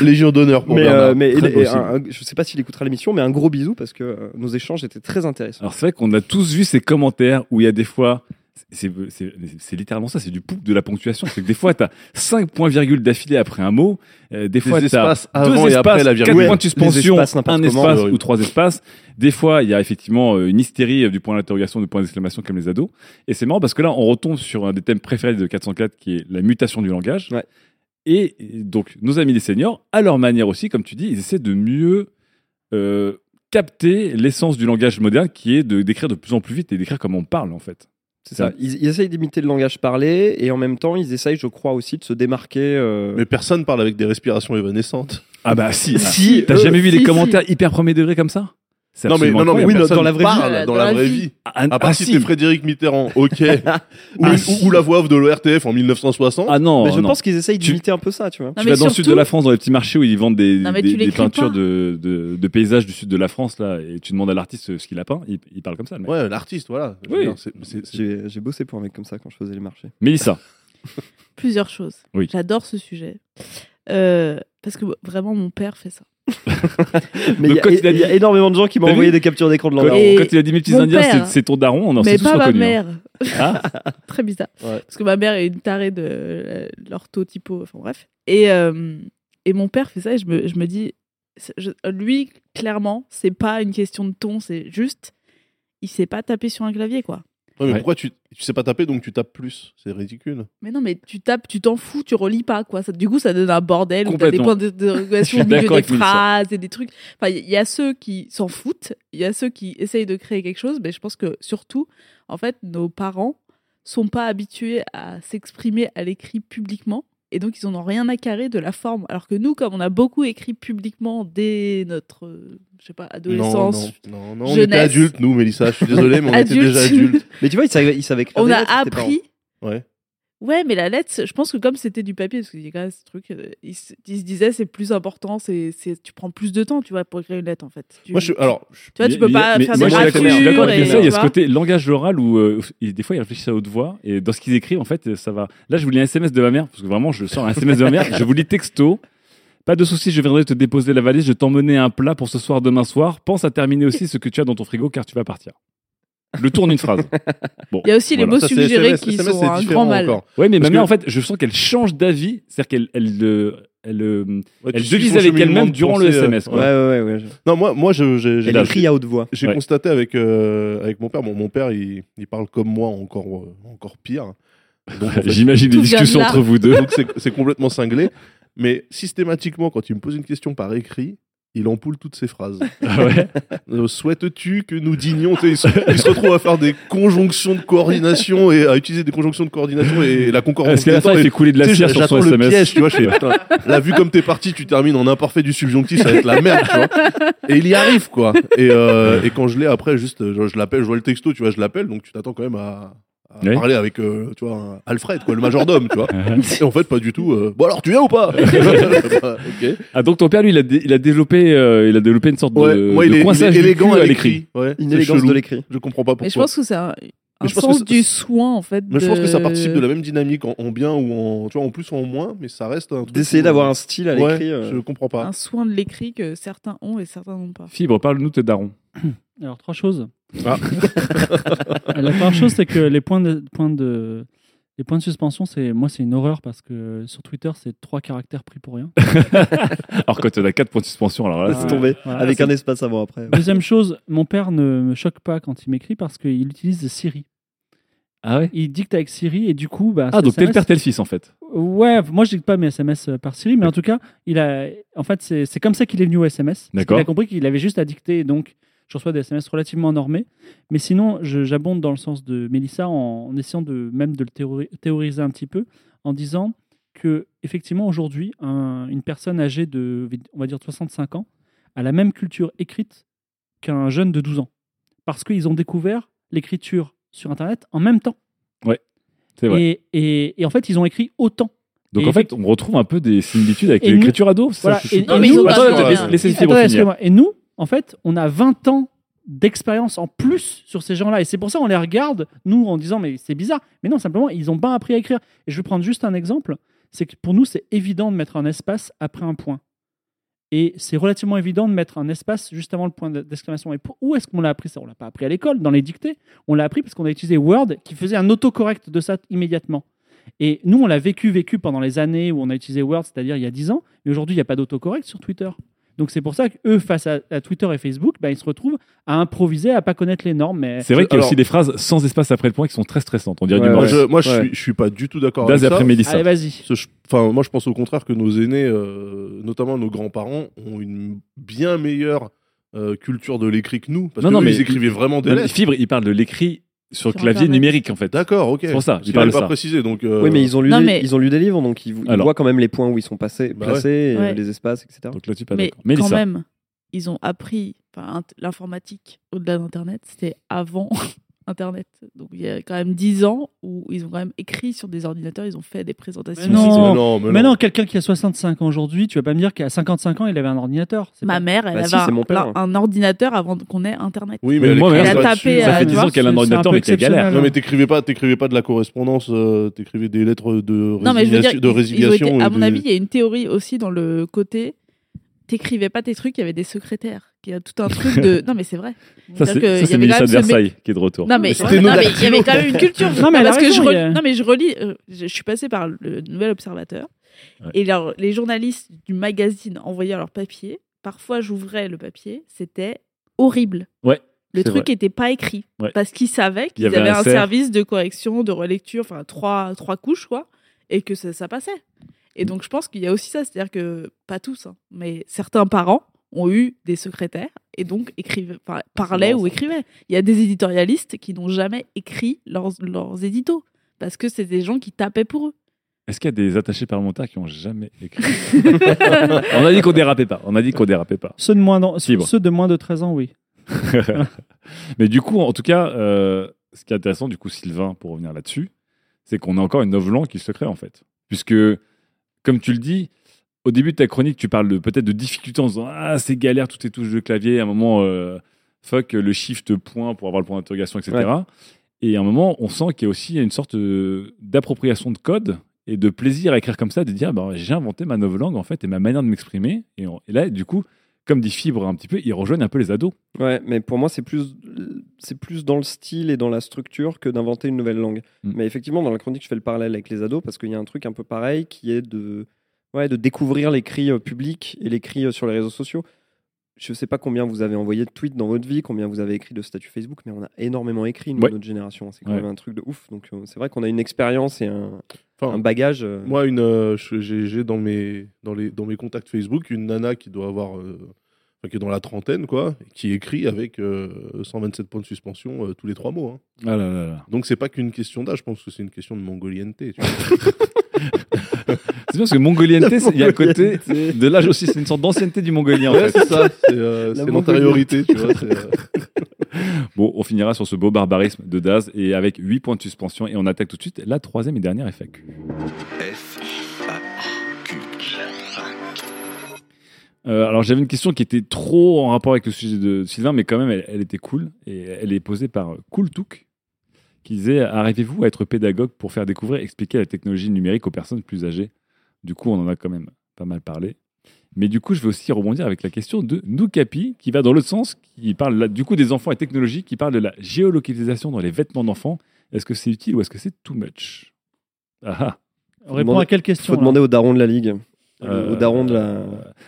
Légion d'honneur pour Mais, Bernard. euh, mais et- un- un- je sais pas s'il écoutera l'émission, mais un gros bisou parce que euh, nos échanges étaient très intéressants. Alors c'est vrai qu'on a tous vu ces commentaires où il y a des fois, c'est littéralement ça, c'est du pouc de la ponctuation. C'est que des fois, tu as 5 points virgules d'affilée après un mot. euh, des fois, tu as espaces deux espaces, après la virgule. quatre Ouais, points de suspension, espaces un comment, espace ou trois espaces. Des fois, il y a effectivement euh, une hystérie euh, du point d'interrogation, du point d'exclamation comme les ados. Et c'est marrant parce que là, on retombe sur un des thèmes préférés de 404 qui est la mutation du langage. Ouais. Et et donc, nos amis les seniors, à leur manière aussi, comme tu dis, ils essaient de mieux euh, capter l'essence du langage moderne qui est de d'écrire de plus en plus vite et d'écrire comme on parle en fait. C'est ça. Ils, ils essayent d'imiter le langage parlé et en même temps, ils essayent, je crois aussi, de se démarquer. euh, Mais personne parle avec des respirations évanescentes. Ah bah si, Si, t'as jamais vu si, les si. commentaires hyper premier degré comme ça? Non mais, non, non, mais. Oui, dans- personne dans la vraie vie. parle Euh, dans, dans la vraie vie. vie. Ah, À part ah, si t'es Frédéric Mitterrand, ok. ou, Ah, ou- ou la voix off de l'ORTF en 1960. Ah non, mais je non. pense qu'ils essayent Tu- d'imiter un peu ça, tu vois. Non, tu vas dans le sud de la France, dans les petits marchés où ils vendent des, Non, mais des, tu des l'écris peintures de, de, de paysages du sud de la France là, et tu demandes à l'artiste ce qu'il a peint, il, il parle comme ça. le mec. Ouais, l'artiste, voilà. Oui. J'ai j'ai bossé pour un mec comme ça quand je faisais les marchés. Mélissa, Plusieurs choses. Oui. J'adore ce sujet. Euh, parce que vraiment, mon père fait ça. Mais il Donc, y, a- quand il a il y a dit- énormément de gens qui m'ont envoyé des captures d'écran de. Et quand il a dit mes petits indiens, c'est- ton daron, on en s'est tous pas ma reconnus. hein. mère. Ah, Très bizarre. Ouais. Parce que ma mère est une tarée de euh, l'orthotypo, enfin bref. Et, euh, et mon père fait ça et je me, je me dis, je- lui, clairement, c'est pas une question de ton, c'est juste, il sait pas taper sur un clavier, quoi. Ouais, mais Ouais. pourquoi tu, tu sais pas taper donc tu tapes plus? C'est ridicule. Mais non, mais tu tapes, tu t'en fous, tu relis pas, quoi. Ça, du coup, ça donne un bordel où t'as des points de- Je au milieu des phrases et des trucs. Enfin, il y a ceux qui s'en foutent, il y a ceux qui essayent de créer quelque chose, mais je pense que surtout, en fait, nos parents sont pas habitués à s'exprimer à l'écrit publiquement. Et donc, ils en ont rien à carrer de la forme. Alors que nous, comme on a beaucoup écrit publiquement dès notre, euh, je sais pas, adolescence, non, non, non, on était adultes, nous, Mélissa. Je suis désolé, mais on était déjà adultes. Mais tu vois, ils savaient, ils savaient écrire on des a lettres, appris. Ouais. Ouais, mais la lettre, je pense que comme c'était du papier, parce qu'il y a quand même ce truc, euh, ils, se- ils se disaient c'est plus important, c'est, c'est, tu prends plus de temps, tu vois, pour écrire une lettre en fait. Tu, Moi, je, alors, tu vois, tu peux pas mais faire moi, des d'accord- je suis d'accord avec ça. Il y a ce côté langage oral où euh, il- des fois ils réfléchissent à haute voix et dans ce qu'ils écrivent, en fait, ça va. Là, je vous lis un SMS de ma mère parce que vraiment, je sors un SMS de ma mère. Je vous lis texto. Pas de soucis, je viendrai te déposer la valise. Je t'emmener un plat pour ce soir, demain soir. Pense à terminer aussi ce que tu as dans ton frigo car tu vas partir. Le tourne une phrase. Bon, Il y a aussi les mots Ça, c'est suggérés SMS, qui SMS, sont c'est un différent grand mal. encore. Ouais, mais ma Parce mère, que- en fait, je sens qu'elle change d'avis. C'est-à-dire qu'elle elle, euh, elle, euh, Ouais, tu elle suis devise son avec cheminement elle-même de durant le pensée, euh, SMS. Ouais, quoi. ouais, ouais. ouais. Non, moi, moi je, j'ai, j'ai- Elle écrit à haute voix. j'ai Ouais. constaté avec, euh, avec mon père. Bon, mon père, il, il parle comme moi, encore, euh, encore pire. Donc, en fait, J'imagine des Tout vient de discussions là. entre vous deux. donc c'est, c'est complètement cinglé. Mais systématiquement, quand il me pose une question par écrit, il empoule toutes ses phrases. Ah ouais Euh, Souhaites-tu que nous sais, il, se, il se retrouve à faire des conjonctions de coordination et à utiliser des conjonctions de coordination et, la concordance. Est-ce qu'à la fin, il fait couler de la cire sur son SMS piège, tu vois, je fais, putain, là, vu comme t'es parti, tu termines en imparfait du subjonctif, ça va être la merde, tu vois. Et il y arrive, quoi. Et, euh, et quand je l'ai après, juste, je, je l'appelle, je vois le texto, tu vois, je l'appelle, donc tu t'attends quand même à Oui. parler avec, euh, tu vois, un Alfred, quoi, le majordome, tu vois. Et en fait, pas du tout. euh, bon, alors, tu viens ou pas? Bah. Ah donc ton père lui il a, dé- il a développé euh, il a développé une sorte de, Ouais, de il est, il coinçage est du élégant à l'écrit. Ouais, Une élégance chelou. de l'écrit. Je comprends pas pourquoi. Mais je pense que c'est un, un je pense que sens ça- du soin en fait. Mais je pense que ça de- participe de la même dynamique en, en bien ou en, tu vois, en plus ou en moins, mais ça reste un truc. D'essayer d'avoir un style à Ouais, l'écrit. euh. Je comprends pas. un soin de l'écrit que certains ont et certains n'ont pas. Fibre, parle-nous de tes darons. Alors, trois choses. Ah. La première chose, c'est que les points de, points de, les points de suspension, c'est moi, c'est une horreur parce que sur Twitter, c'est trois caractères pris pour rien. Alors quand tu as 4 points de suspension, alors là, c'est. Voilà, Avec c'est- un espace avant après. Deuxième chose, mon père ne me choque pas quand il m'écrit parce qu'il utilise Siri. Ah ouais? Il dicte avec Siri et du coup, bah, Ah donc t'es le père, t'es le fils en fait. Ouais, moi je dicte pas mes SMS par Siri, mais en tout cas, il a, en fait, c'est c'est comme ça qu'il est venu au SMS. D'accord. qu'il a compris qu'il avait juste à dicter, donc je reçois des SMS relativement normés. Mais sinon, j'abonde dans le sens de Mélissa en, en essayant de même de le théori- théoriser un petit peu, en disant que effectivement aujourd'hui, un- une personne âgée de, on va dire 65 ans, a la même culture écrite qu'un jeune de 12 ans, parce qu'ils ont découvert l'écriture sur Internet en même temps. Ouais, c'est vrai. Et, et- et en fait, ils ont écrit autant. Donc Et en fait, on retrouve un peu des similitudes avec l'écriture ado. ça, Voilà, et- et nous- Attends, Attends, laissez finir. excusez-moi. Et nous, en fait, on a 20 ans d'expérience en plus sur ces gens-là. Et c'est pour ça qu'on les regarde, nous, en disant, mais c'est bizarre. Mais non, simplement, ils n'ont pas appris à écrire. Et je vais prendre juste un exemple. C'est que pour nous, c'est évident de mettre un espace après un point. Et c'est relativement évident de mettre un espace juste avant le point de- d'exclamation. Et où est-ce qu'on l'a appris ça? On l'a pas appris à l'école, dans les dictées. On l'a appris parce qu'on a utilisé Word qui faisait un autocorrect de ça immédiatement. Et nous, on l'a vécu, vécu pendant les années où on a utilisé Word, c'est-à-dire il y a 10 ans. Mais aujourd'hui, il n'y a pas d'autocorrect sur Twitter. Donc c'est pour ça qu'eux, face à, à Twitter et Facebook, bah, ils se retrouvent à improviser, à pas connaître les normes. Mais... C'est vrai qu'il y a Alors- aussi des phrases sans espace après le point qui sont très stressantes. On dirait Ouais, du je, moi, je, Ouais. suis, je suis pas du tout d'accord avec après ça. Mélissa. Allez, vas-y. Enfin, moi, je pense au contraire que nos aînés, euh, notamment nos grands-parents, ont une bien meilleure euh, culture de l'écrit que nous. Parce Non, que non, eux, mais ils écrivaient vraiment des lettres. Fibre, il parle de l'écrit sur, clavier Internet. numérique en fait. D'accord, ok. C'est pour ça, Parce il qu'il parle avait de pas ça. précisé. Donc, euh, Oui, mais ils ont, lu Non, des, mais- ils ont lu des livres, donc ils, ils Alors. voient quand même les points où ils sont passés, Bah ouais. placés, et, Ouais. euh, les espaces, etc. Donc là, tu pas Mais quand même, ils ont appris l'informatique au-delà d'Internet, c'était avant Internet. Donc il y a quand même 10 ans où ils ont quand même écrit sur des ordinateurs, ils ont fait des présentations. Mais non, Mais non, mais mais non. non, quelqu'un qui a 65 ans aujourd'hui, tu vas pas me dire qu'à 55 ans, il avait un ordinateur. Ma pas- mère, elle Bah avait si, un, c'est mon père. un ordinateur avant qu'on ait Internet. Oui, Mais mais moi, elle mère, écrivait elle a pas tapé. Ça euh, fait tu 10 vois, ans qu'elle a un ordinateur mais qu'elle galère. Non, mais t'écrivais pas, t'écrivais pas de la correspondance, euh, t'écrivais des lettres de Non, mais je veux dire, résiliation. de ils- ils ont résiliation été- à mon des- avis, il y a une théorie aussi dans le côté. T'écrivais pas tes trucs, il y avait des secrétaires. Il y a tout un truc de. Non, mais c'est vrai. Ça, c'est Mélissa de Versailles qui est de retour. Non mais, il y avait quand même une culture. Non, mais parce que je raison, relis- non mais je relis. euh, je, suis passée par le Nouvel Observateur Ouais. et alors, les journalistes du magazine envoyaient leur papier. Parfois, j'ouvrais le papier, c'était horrible. Ouais. Le truc n'était pas écrit. Ouais. Parce qu'ils savaient qu'ils avait avaient un un service de correction, de relecture, enfin trois, trois couches, quoi, et que ça, ça passait. Et donc je pense qu'il y a aussi ça, c'est-à-dire que, pas tous, hein, mais certains parents ont eu des secrétaires et donc écrivaient, parlaient ou écrivaient. Il y a des éditorialistes qui n'ont jamais écrit leurs, leurs éditos parce que c'est des gens qui tapaient pour eux. Est-ce qu'il y a des attachés parlementaires qui ont jamais écrit On a dit qu'on dérapait pas. On a dit qu'on dérapait pas. Ceux de moins, ceux de moins de 13 ans, oui. Mais du coup, en tout cas, euh, ce qui est intéressant, du coup, Sylvain, pour revenir là-dessus, c'est qu'on a encore une novlangue qui se crée, en fait. Puisque, comme tu le dis, au début de ta chronique, tu parles peut-être de difficultés en disant Ah, c'est galère, toutes ces touches de clavier. À un moment, euh, fuck le shift point pour avoir le point d'interrogation, etc. Ouais. Et à un moment, on sent qu'il y a aussi une sorte d'appropriation de code et de plaisir à écrire comme ça, de dire bah, j'ai inventé ma novlangue, en fait, et ma manière de m'exprimer. Et là, du coup, comme dit Fibre un petit peu, ils rejoignent un peu les ados. Ouais, mais pour moi, c'est plus, c'est plus dans le style et dans la structure que d'inventer une nouvelle langue. Mm. Mais effectivement, dans la chronique, je fais le parallèle avec les ados parce qu'il y a un truc un peu pareil qui est de, ouais, de découvrir les cris euh, publics et les cris euh, sur les réseaux sociaux. Je sais pas combien vous avez envoyé de tweets dans votre vie, combien vous avez écrit de statuts Facebook, mais on a énormément écrit, nous, Ouais. notre génération. C'est quand Ouais. même un truc de ouf. Donc, euh, c'est vrai qu'on a une expérience et un, Enfin, un bagage. euh, Moi, une, euh, j'ai dans mes, dans, les, dans mes contacts Facebook une nana qui doit avoir. euh, qui est dans la trentaine, quoi, qui écrit avec euh, 127 points de suspension tous les trois mots. hein. Ah là là là. Donc, c'est pas qu'une question d'âge, je pense que c'est une question de mongolienneté. tu vois. C'est bien parce que mongolienneté, c'est- il y a le côté de l'âge aussi, c'est une sorte d'ancienneté du mongolien. en fait. c'est ça, c'est euh, l'antériorité, euh, Bon, on finira sur ce beau barbarisme de Daz et avec 8 points de suspension et on attaque tout de suite la troisième et dernière FAQ. Euh, alors j'avais une question qui était trop en rapport avec le sujet de Sylvain, mais quand même elle, elle était cool et elle est posée par euh, Cooltouk qui disait arrivez-vous à être pédagogue pour faire découvrir, expliquer la technologie numérique aux personnes plus âgées? Du coup, on en a quand même pas mal parlé. Mais du coup, je vais aussi rebondir avec la question de Noukapi, qui va dans l'autre sens, qui parle là, du coup des enfants et technologie, qui parle de la géolocalisation dans les vêtements d'enfants. Est-ce que c'est utile ou est-ce que c'est too much? Ah, ah. On répond à quelle question Faut là? demander au daron de la ligue. Euh, au daron de la.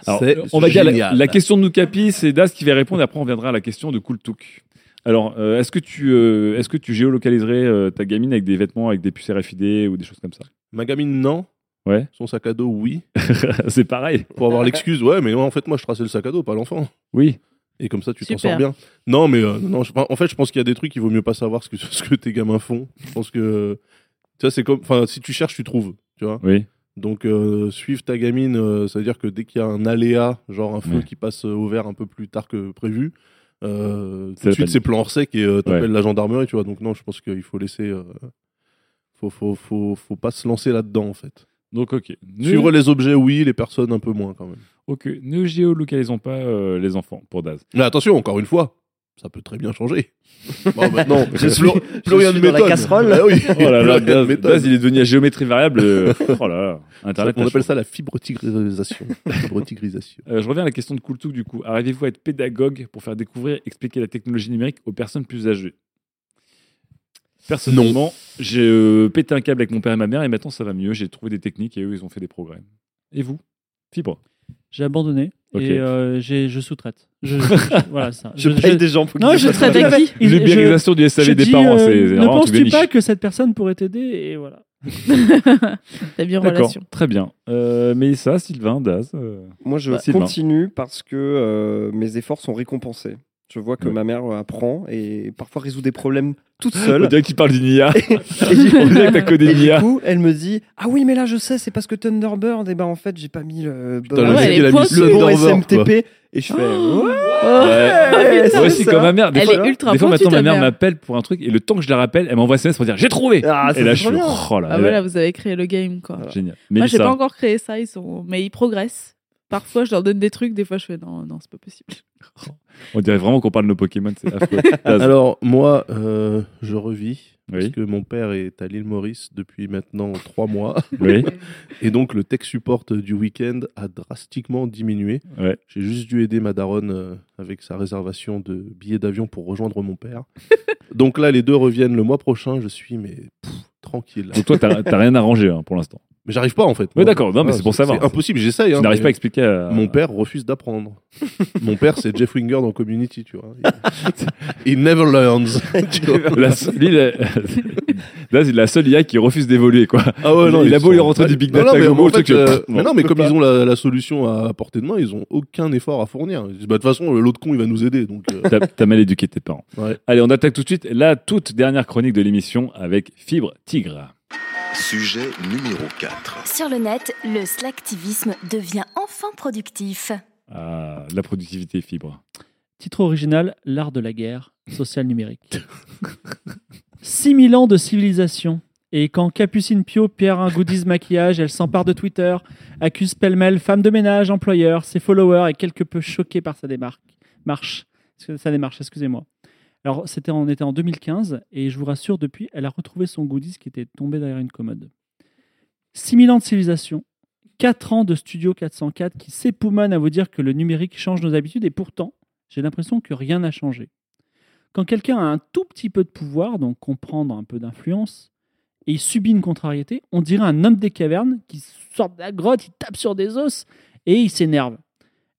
Alors, on va dire la, question de Noukapi, c'est Das qui va répondre. Après, on viendra à la question de Cooltouk. Alors, euh, est-ce que tu, euh, est-ce que tu géolocaliserais euh, ta gamine avec des vêtements avec des puces RFID ou des choses comme ça? Ma gamine, non. Ouais. Son sac à dos, oui. c'est pareil. Pour avoir l'excuse, ouais, mais ouais, en fait, moi, je traçais le sac à dos, pas l'enfant. Oui. Et comme ça, tu t'en Super. sors bien. Non, mais euh, non, je- en fait, je pense qu'il y a des trucs qu'il vaut mieux pas savoir ce que, ce que tes gamins font. Je pense que, tu vois, c'est comme, enfin, si tu cherches, tu trouves, tu vois. Oui. Donc, euh, suivre ta gamine, euh, ça veut dire que dès qu'il y a un aléa, genre un feu Ouais. qui passe euh, au vert un peu plus tard que prévu, euh, tout de suite, c'est plan hors sec et euh, t'appelles Ouais. la gendarmerie, tu vois. Donc, non, je pense qu'il faut laisser. euh, faut, faut, faut, faut pas se lancer là-dedans, en fait. Donc, ok. Ne- Suivre les objets, oui, les personnes, un peu moins, quand même. Ok. Ne géolocalisons pas euh, les enfants pour Daz. Mais attention, encore une fois, ça peut très bien changer. Bon, maintenant, Je plus, suis- plus rien ne la casserole. Ah oui, Oh là là, Daz. Daz, il est devenu à géométrie variable. euh, oh là là. Internet. On appelle ça la fibrotigrisation. fibrotigrisation. Euh, je reviens à la question de Cooltouk du coup. Arrivez-vous à être pédagogue pour faire découvrir, expliquer la technologie numérique aux personnes plus âgées? Personnellement, j'ai euh, pété un câble avec mon père et ma mère et maintenant ça va mieux. J'ai trouvé des techniques et eux ils ont fait des progrès. Et vous? Fibre J'ai abandonné Ok. et euh, j'ai- je sous-traite. Je, je- voilà ça. Je paye des gens pour Non, je traite ça. avec qui je- L'ubérisation du SAV je des dis, parents, euh, c'est Ne penses-tu pas que cette personne pourrait t'aider et voilà. T'as bien D'accord, relation. très bien. Euh, Mélissa, Sylvain, Daz. euh, Moi, je Bah, Sylvain. continue parce que euh, mes efforts sont récompensés. Je vois que Ouais. ma mère apprend et parfois résout des problèmes toute On seule. dirait qu'il parle d'une IA. Et du- On dirait que t'as codé et du coup, elle me dit Ah oui, mais là, je sais, c'est parce que Thunderbird, et ben en fait, j'ai pas mis le, Putain, bon- le ouais, bon. SMTP. Et je fais Oh. Ouais, Ouais. c'est Moi aussi, comme ma mère. Des Elle fois, est ultra des fois maintenant, ma mère m'appelle pour un truc et le temps que je la rappelle, elle m'envoie un SMS pour dire J'ai trouvé Ah, Et là, je suis. Oh là Ah là. voilà, vous avez créé le game quoi. Génial. Moi, j'ai pas encore créé ça, ils sont... mais ils progressent. Parfois, je leur donne des trucs, des fois, je fais non, non, c'est pas possible. On dirait vraiment qu'on parle de nos Pokémon, c'est affreux. Daz. Alors, moi, euh, je revis. Parce que mon père est à l'île Maurice depuis maintenant trois mois. Oui. Et donc, le tech support du week-end a drastiquement diminué. Ouais. J'ai juste dû aider ma daronne euh, avec sa réservation de billets d'avion pour rejoindre mon père. donc là, les deux reviennent le mois prochain. Je suis, mais pff, tranquille. Donc toi, t'as t'as rien arrangé hein, pour l'instant. Mais j'arrive pas en fait. Ouais, d'accord. Non, mais c'est pour savoir. C'est impossible, j'essaye. Tu hein, n'arrives mais pas à expliquer à- Mon père refuse d'apprendre. Mon père, c'est Jeff Winger dans Community, tu vois. Il, il never learns. tu vois. La, lui, la- là, c'est la seule IA qui refuse d'évoluer, quoi. Ah ouais, non, il, a ils beau lui sont- rentrer du big Non, data, non, mais en le fait, euh, non, mais je comme ils ont la, la solution à portée de main, ils ont aucun effort à fournir. Ils disent, bah, de toute façon, l'autre con, il va nous aider. Donc, euh, T'as- T'as mal éduqué tes parents. Ouais. Allez, on attaque tout de suite la toute dernière chronique de l'émission avec Fibre Tigre. Sujet numéro 4. Sur le net, le slacktivisme devient enfin productif. Ah, la productivité Fibre. Titre original L'art de la guerre, social numérique. 6000 ans de civilisation. Et quand Capucine Pio perd un goodies maquillage, elle s'empare de Twitter, accuse pêle-mêle femme de ménage, employeur, ses followers et quelque peu choquée par sa démarche. Marche. Sa démarche, excusez-moi. Alors, c'était, on était en 2015, et je vous rassure, depuis, elle a retrouvé son goodies qui était tombé derrière une commode. 6000 ans de civilisation, 4 ans de Studio 404 qui s'époumonnent à vous dire que le numérique change nos habitudes, et pourtant, j'ai l'impression que rien n'a changé. Quand quelqu'un a un tout petit peu de pouvoir, donc comprendre un peu d'influence, et il subit une contrariété, on dirait un homme des cavernes qui sort de la grotte, il tape sur des os et il s'énerve.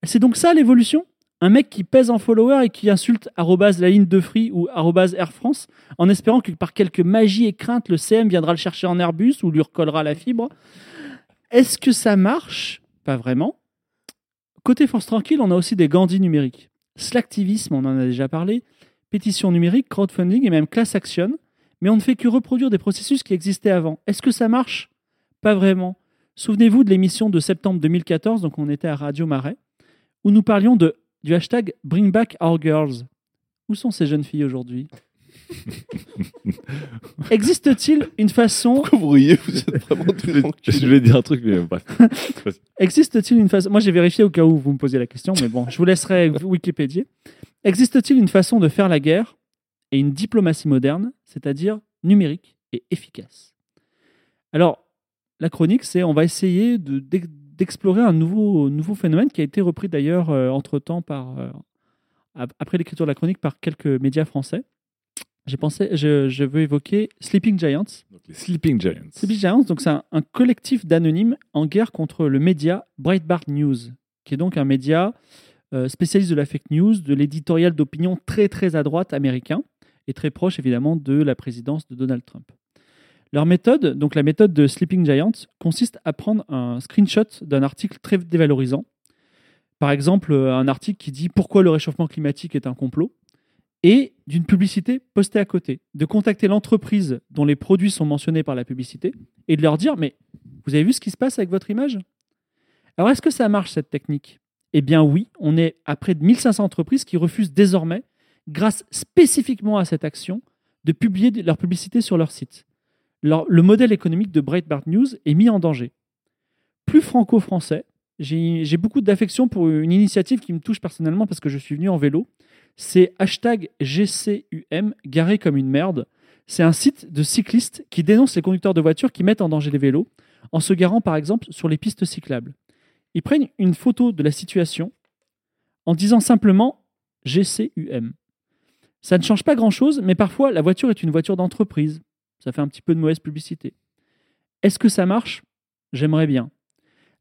C'est donc ça l'évolution? Un mec qui pèse en follower et qui insulte la ligne de free ou Air France en espérant que par quelque magie et crainte, le CM viendra le chercher en Airbus ou lui recollera la fibre. Est-ce que ça marche? Pas vraiment. Côté Force Tranquille, on a aussi des Gandhi numériques. Slacktivisme, on en a déjà parlé, pétition numérique, crowdfunding et même class action, mais on ne fait que reproduire des processus qui existaient avant. Est-ce que ça marche? Pas vraiment. Souvenez-vous de l'émission de septembre 2014, donc on était à Radio Marais, où nous parlions de, du hashtag Bring Back Our Girls. Où sont ces jeunes filles aujourd'hui? Existe-t-il une façon... Pourquoi vous riez? Vous êtes vraiment Je voulais dire un truc, mais bref. Existe-t-il une façon. Moi, j'ai vérifié au cas où vous me posiez la question, mais bon, je vous laisserai Wikipédia. Existe-t-il une façon de faire la guerre et une diplomatie moderne, c'est-à-dire numérique et efficace? Alors, la chronique, c'est on va essayer de- d'explorer un nouveau, nouveau phénomène qui a été repris d'ailleurs euh, entre-temps par. euh, ap- après l'écriture de la chronique par quelques médias français. J'ai pensé, je, je veux évoquer Sleeping Giants. Les Sleeping Giants. Sleeping Giants, donc c'est un, un collectif d'anonymes en guerre contre le média Breitbart News, qui est donc un média euh, spécialiste de la fake news, de l'éditorial d'opinion très très à droite américain et très proche évidemment de la présidence de Donald Trump. Leur méthode, donc la méthode de Sleeping Giants, consiste à prendre un screenshot d'un article très dévalorisant. Par exemple, euh, un article qui dit pourquoi le réchauffement climatique est un complot? et d'une publicité postée à côté, de contacter l'entreprise dont les produits sont mentionnés par la publicité et de leur dire mais vous avez vu ce qui se passe avec votre image? Alors est-ce que ça marche cette technique? Eh bien oui, on est à près de 1500 entreprises qui refusent désormais, grâce spécifiquement à cette action, de publier leur publicité sur leur site. Le modèle économique de Breitbart News est mis en danger. Plus franco-français, j'ai j'ai beaucoup d'affection pour une initiative qui me touche personnellement parce que je suis venu en vélo. C'est hashtag GCUM, garé comme une merde. C'est un site de cyclistes qui dénonce les conducteurs de voitures qui mettent en danger les vélos en se garant par exemple sur les pistes cyclables. Ils prennent une photo de la situation en disant simplement GCUM. Ça ne change pas grand-chose, mais parfois la voiture est une voiture d'entreprise. Ça fait un petit peu de mauvaise publicité. Est-ce que ça marche? J'aimerais bien.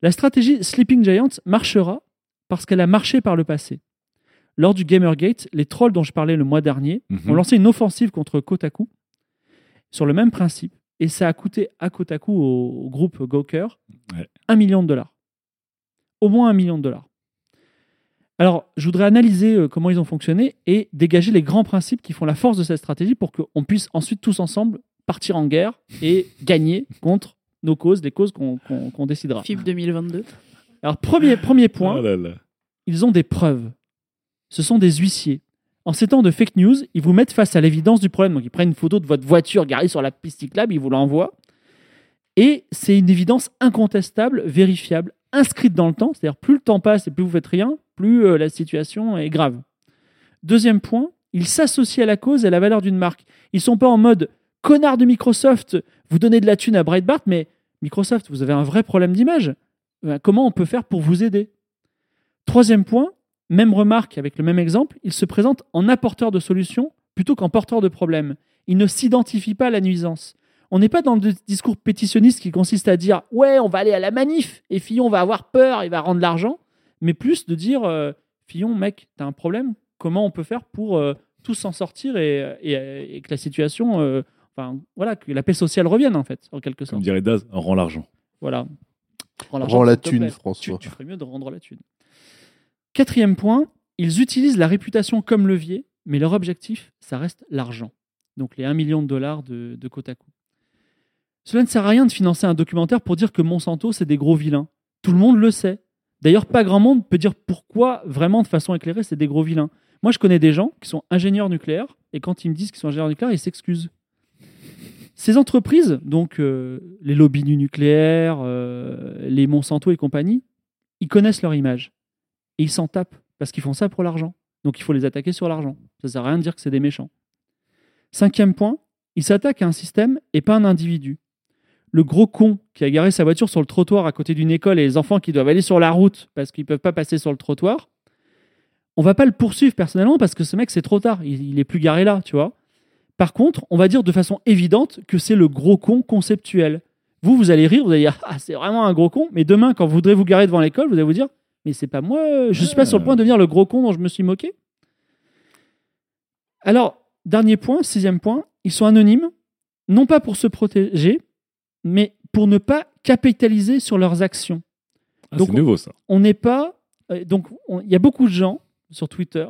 La stratégie Sleeping Giants marchera parce qu'elle a marché par le passé. Lors du Gamergate, les trolls dont je parlais le mois dernier Mhm. ont lancé une offensive contre Kotaku sur le même principe et ça a coûté à Kotaku au, au groupe Gawker Ouais. un million de dollars. Au moins un million de dollars. Alors, je voudrais analyser euh, comment ils ont fonctionné et dégager les grands principes qui font la force de cette stratégie pour qu'on puisse ensuite tous ensemble partir en guerre et gagner contre nos causes, les causes qu'on qu'on- qu'on décidera. FIB 2022. Alors, premier, premier point, Oh là là. ils ont des preuves. Ce sont des huissiers. En ces temps de fake news, ils vous mettent face à l'évidence du problème. Donc, ils prennent une photo de votre voiture garée sur la piste cyclable, ils vous l'envoient. Et c'est une évidence incontestable, vérifiable, inscrite dans le temps. C'est-à-dire, plus le temps passe et plus vous faites rien, plus euh, la situation est grave. Deuxième point, ils s'associent à la cause et à la valeur d'une marque. Ils sont pas en mode connard de Microsoft, vous donnez de la thune à Breitbart, mais Microsoft, vous avez un vrai problème d'image. Euh, Comment on peut faire pour vous aider? Troisième point, même remarque avec le même exemple, il se présente en apporteur de solutions plutôt qu'en porteur de problèmes. Il ne s'identifie pas à la nuisance. On n'est pas dans le discours pétitionniste qui consiste à dire ouais, on va aller à la manif et Fillon va avoir peur, il va rendre l'argent, mais plus de dire euh, Fillon, mec, t'as un problème, comment on peut faire pour euh, tous s'en sortir et, que la situation, enfin voilà, que la paix sociale revienne en fait, en quelque sorte. Comme dirait Daz, rend l'argent. Voilà. Rends Rends la thune, plaît. François. Tu, tu ferais mieux de rendre la thune. Quatrième point, ils utilisent la réputation comme levier, mais leur objectif, ça reste l'argent. Donc les 1 million de dollars de, de Kotaku. Cela ne sert à rien de financer un documentaire pour dire que Monsanto, c'est des gros vilains. Tout le monde le sait. D'ailleurs, pas grand monde peut dire pourquoi, vraiment, de façon éclairée, c'est des gros vilains. Moi, je connais des gens qui sont ingénieurs nucléaires, et quand ils me disent qu'ils sont ingénieurs nucléaires, ils s'excusent. Ces entreprises, donc euh, les lobbies du nucléaire, euh, les Monsanto et compagnie, ils connaissent leur image. Et ils s'en tapent, parce qu'ils font ça pour l'argent. Donc il faut les attaquer sur l'argent. Ça sert à rien de dire que c'est des méchants. Cinquième point, ils s'attaquent à un système et pas un individu. Le gros con qui a garé sa voiture sur le trottoir à côté d'une école et les enfants qui doivent aller sur la route parce qu'ils ne peuvent pas passer sur le trottoir, on va pas le poursuivre personnellement parce que ce mec, c'est trop tard. Il, il est plus garé là, tu vois. Par contre, on va dire de façon évidente que c'est le gros con conceptuel. Vous, vous allez rire, vous allez dire Ah, c'est vraiment un gros con. Mais demain, quand vous voudrez vous garer devant l'école, vous allez vous dire Mais c'est pas moi, je suis pas sur le point de devenir le gros con dont je me suis moqué. Alors, dernier point, sixième point, ils sont anonymes, non pas pour se protéger, mais pour ne pas capitaliser sur leurs actions. Ah, Donc, c'est nouveau ça. on n'est pas. euh, donc, on- il y a beaucoup de gens sur Twitter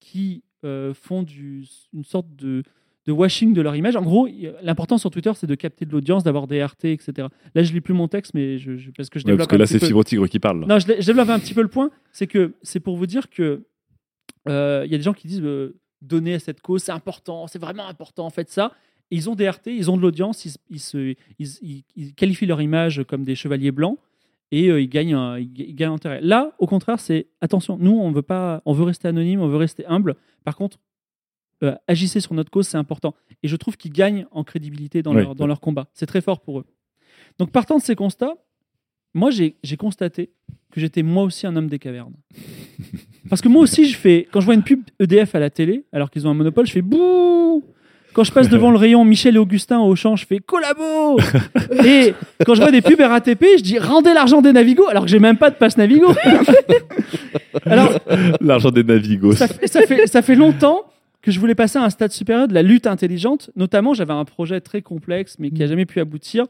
qui euh, font du, une sorte de, de washing de leur image. En gros, l'important sur Twitter, c'est de capter de l'audience, d'avoir des RT, etc. Là, je lis plus mon texte, mais je, je- parce que je Ouais, développe parce que un là, c'est peu. Fibre Tigre qui parle. Non, je, je développe un petit peu le point. C'est que c'est pour vous dire que euh, il y a des gens qui disent euh, donner à cette cause, c'est important, c'est vraiment important, faites ça. Et ils ont des RT, ils ont de l'audience, ils, se- ils, se- ils- ils- ils qualifient leur image comme des chevaliers blancs et euh, ils gagnent un, ils, ils gagnent intérêt. Là, au contraire, c'est attention, nous on veut pas, on veut rester anonyme, on veut rester humble. Par contre, euh, agissez sur notre cause, c'est important. Et je trouve qu'ils gagnent en crédibilité dans, leur, dans leur combat. C'est très fort pour eux. Donc partant de ces constats, moi j'ai constaté que j'étais moi aussi un homme des cavernes. Parce que moi aussi, je fais, quand je vois une pub EDF à la télé, alors qu'ils ont un monopole, je fais bouh Quand je passe devant le rayon Michel et Augustin au champ, je fais collabo Et quand je vois des pubs RATP, je dis rendez l'argent des Navigo, alors que j'ai même pas de passe Navigo. alors, L'argent des navigos. ça, fait- ça fait, ça fait longtemps que je voulais passer à un stade supérieur de la lutte intelligente. Notamment, j'avais un projet très complexe, mais qui n'a jamais pu aboutir,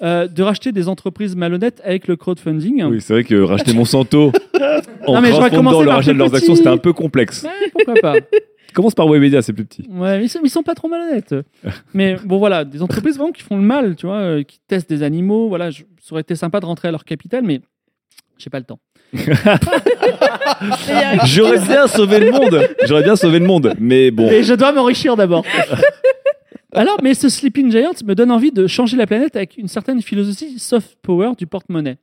euh, de racheter des entreprises malhonnêtes avec le crowdfunding. Oui, c'est vrai que racheter Monsanto en Non, mais crowdfundant le rachat de leurs actions, c'était un peu complexe. Ouais, pourquoi pas Commence par Webedia, c'est plus petit. Ouais, mais ils sont, ils sont pas trop malhonnêtes. Mais bon, voilà, des entreprises vraiment qui font le mal, tu vois, euh, qui testent des animaux. Voilà, je- ça aurait été sympa de rentrer à leur capital, mais j'ai pas le temps. J'aurais bien sauvé le monde. J'aurais bien sauvé le monde. Mais bon. Mais je dois m'enrichir d'abord. Alors, mais ce Sleeping Giant me donne envie de changer la planète avec une certaine philosophie soft power du porte-monnaie.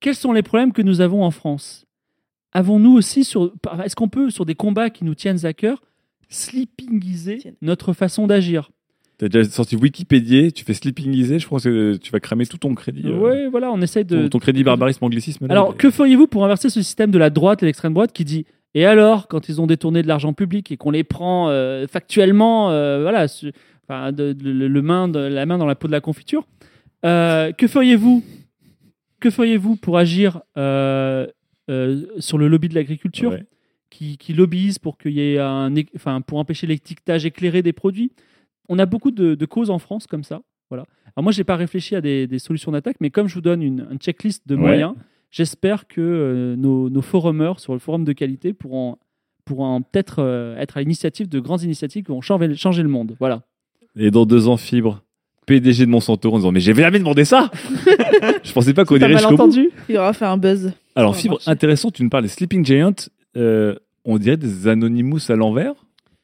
Quels sont les problèmes que nous avons en France? Avons-nous aussi, sur, est-ce qu'on peut, sur des combats qui nous tiennent à cœur, sleepingiser notre façon d'agir? T'as déjà sorti Wikipédia, tu fais sleepingiser, je pense que tu vas cramer tout ton crédit. euh, Oui, voilà, on essaye de. ton, ton crédit barbarisme anglicisme. là, Alors, que feriez-vous pour inverser ce système de la droite et l'extrême droite qui dit et alors, quand ils ont détourné de l'argent public et qu'on les prend euh, factuellement, euh, voilà, su- enfin, de- de- le, le main de, la main dans la peau de la confiture, euh, que feriez-vous Que feriez-vous pour agir sur le lobby de l'agriculture Ouais. qui, qui lobbyise pour qu'il y ait un, enfin, pour empêcher l'étiquetage éclairé des produits? On a beaucoup de, de causes en France comme ça. Voilà. Alors moi, j'ai pas réfléchi à des, des solutions d'attaque, mais comme je vous donne une, une checklist de Ouais. moyens, j'espère que euh, nos, nos forumers sur le forum de qualité pourront, pourront peut-être euh, être à l'initiative de grandes initiatives qui vont changer, changer le monde. Voilà. Et dans deux ans, Fibre, PDG de Monsanto, en disant Mais j'ai jamais demandé ça Je pensais pas qu'on irait mal jusqu'au bout. entendu Il aura fait un buzz. Alors, Fibre, marcher. intéressant, tu nous parles des Sleeping Giants. euh, on dirait des Anonymous à l'envers,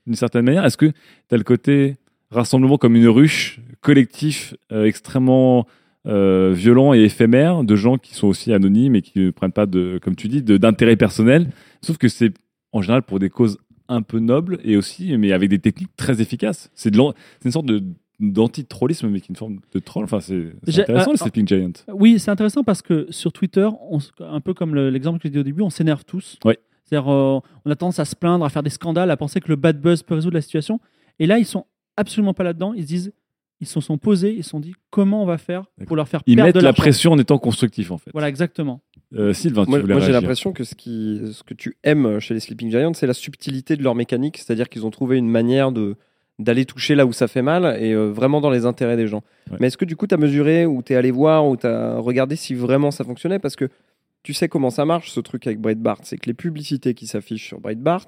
d'une certaine manière. Est-ce que tu as le côté rassemblement comme une ruche, collectif, euh, extrêmement euh, violent et éphémère, de gens qui sont aussi anonymes et qui ne prennent pas, de, comme tu dis, d'intérêt personnel Sauf que c'est en général pour des causes un peu nobles et aussi, mais avec des techniques très efficaces. C'est une sorte de d'anti-trollisme, mais qui est une forme de troll. Enfin, c'est intéressant, ah, les Sleeping Giants. Oui, c'est intéressant parce que sur Twitter, on un peu comme le- l'exemple que j'ai dit au début, on s'énerve tous. Ouais. C'est-à-dire, euh, on a tendance à se plaindre, à faire des scandales, à penser que le bad buzz peut résoudre la situation. Et là, ils sont absolument pas là-dedans. Ils se disent, ils se sont posés, ils se sont dit comment on va faire pour leur faire Ils perdre mettent de la pression en étant constructif, en fait. Voilà, exactement. Euh, Sylvain, tu Moi, voulais moi, j'ai l'impression que ce, qui, ce que tu aimes chez les Sleeping Giants, c'est la subtilité de leur mécanique, c'est-à-dire qu'ils ont trouvé une manière de d'aller toucher là où ça fait mal et euh, vraiment dans les intérêts des gens. Mais est-ce que du coup tu as mesuré ou tu es allé voir ou tu as regardé si vraiment ça fonctionnait? Parce que tu sais comment ça marche ce truc avec Breitbart, c'est que les publicités qui s'affichent sur Breitbart,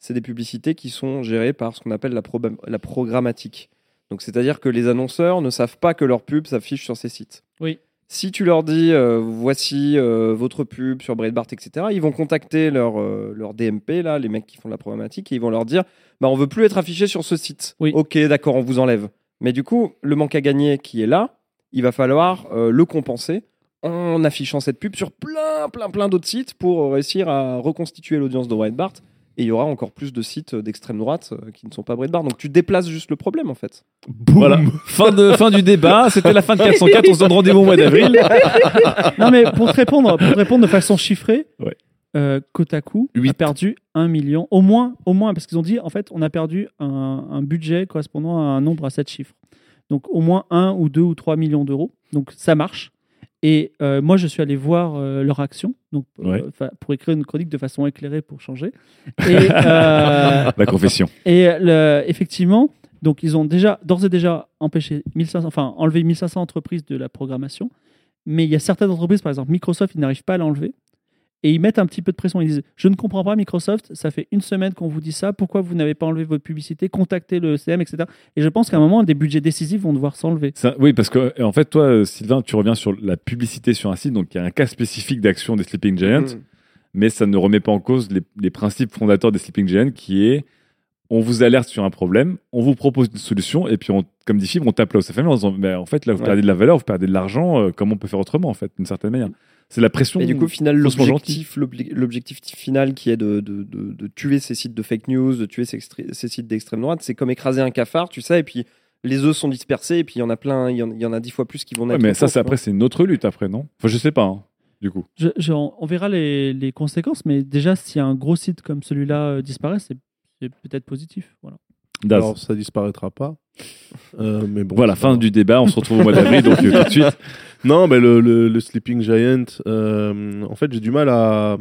c'est des publicités qui sont gérées par ce qu'on appelle la, la programmatique. Donc c'est-à-dire que les annonceurs ne savent pas que leur pub s'affiche sur ces sites. Oui. Si tu leur dis euh, voici euh, votre pub sur Breitbart, etc., ils vont contacter leur, euh, leur DMP, là, les mecs qui font la problématique, et ils vont leur dire bah, on veut plus être affiché sur ce site. Ok, d'accord, on vous enlève. Mais du coup, le manque à gagner qui est là, il va falloir le compenser en affichant cette pub sur plein, plein, plein d'autres sites pour réussir à reconstituer l'audience de Breitbart. Et il y aura encore plus de sites d'extrême droite euh, qui ne sont pas Breitbart. Donc tu déplaces juste le problème en fait. Voilà. fin, de, fin du débat. C'était la fin de 404. On se donne rendez-vous au mois d'avril. non, mais pour te répondre, pour te répondre de façon chiffrée, euh, Kotaku a perdu un million, au moins, au moins, parce qu'ils ont dit, en fait, on a perdu un, un budget correspondant à un nombre à 7 chiffres. Donc, au moins 1 ou 2 ou 3 millions d'euros. Donc, ça marche. Et euh, moi, je suis allé voir euh, leur action donc, euh, Ouais. pour écrire une chronique de façon éclairée pour changer. Et, La confession. Et le- effectivement, donc ils ont déjà, d'ores et déjà empêché 1500, enfin enlevé 1500 entreprises de la programmation. Mais il y a certaines entreprises, par exemple Microsoft, ils n'arrivent pas à l'enlever. Et ils mettent un petit peu de pression. Ils disent Je ne comprends pas, Microsoft, ça fait une semaine qu'on vous dit ça. Pourquoi vous n'avez pas enlevé votre publicité Contactez le CM, etc. Et je pense qu'à un moment, des budgets décisifs vont devoir s'enlever. Ça- oui, parce que en fait, toi, euh, Sylvain, tu reviens sur la publicité sur un site, donc il y a un cas spécifique d'action des Sleeping Giants, Mhm. mais ça ne remet pas en cause les, les principes fondateurs des Sleeping Giants, qui est on vous alerte sur un problème, on vous propose une solution, et puis on, comme dit Fibre, on tape là où ça fait mal en disant mais en fait là vous Ouais. perdez de la valeur, vous perdez de l'argent, euh, comment on peut faire autrement en fait, d'une certaine manière. C'est la pression. Et du coup, au final, l'objectif, final qui est de, de- de- de tuer ces sites de fake news, de tuer ces, sites d'extrême droite, c'est comme écraser un cafard, tu sais, et puis les œufs sont dispersés, et puis il y en a plein, il y en, il y en a dix fois plus qui vont Ouais, naître. mais ça, c'est après, c'est une autre lutte après, non? Enfin, je sais pas, hein, du coup. Je- je- on verra les, les conséquences, mais déjà, si un gros site comme celui-là euh, disparaît, c'est c'est peut-être positif. Voilà. Daz. Alors, ça disparaîtra pas. Euh, mais bon, Voilà, fin du débat, on se retrouve au mois d'avril, donc euh, tout de suite. Non, mais le, le- le Sleeping Giant, euh, en fait, j'ai du mal à,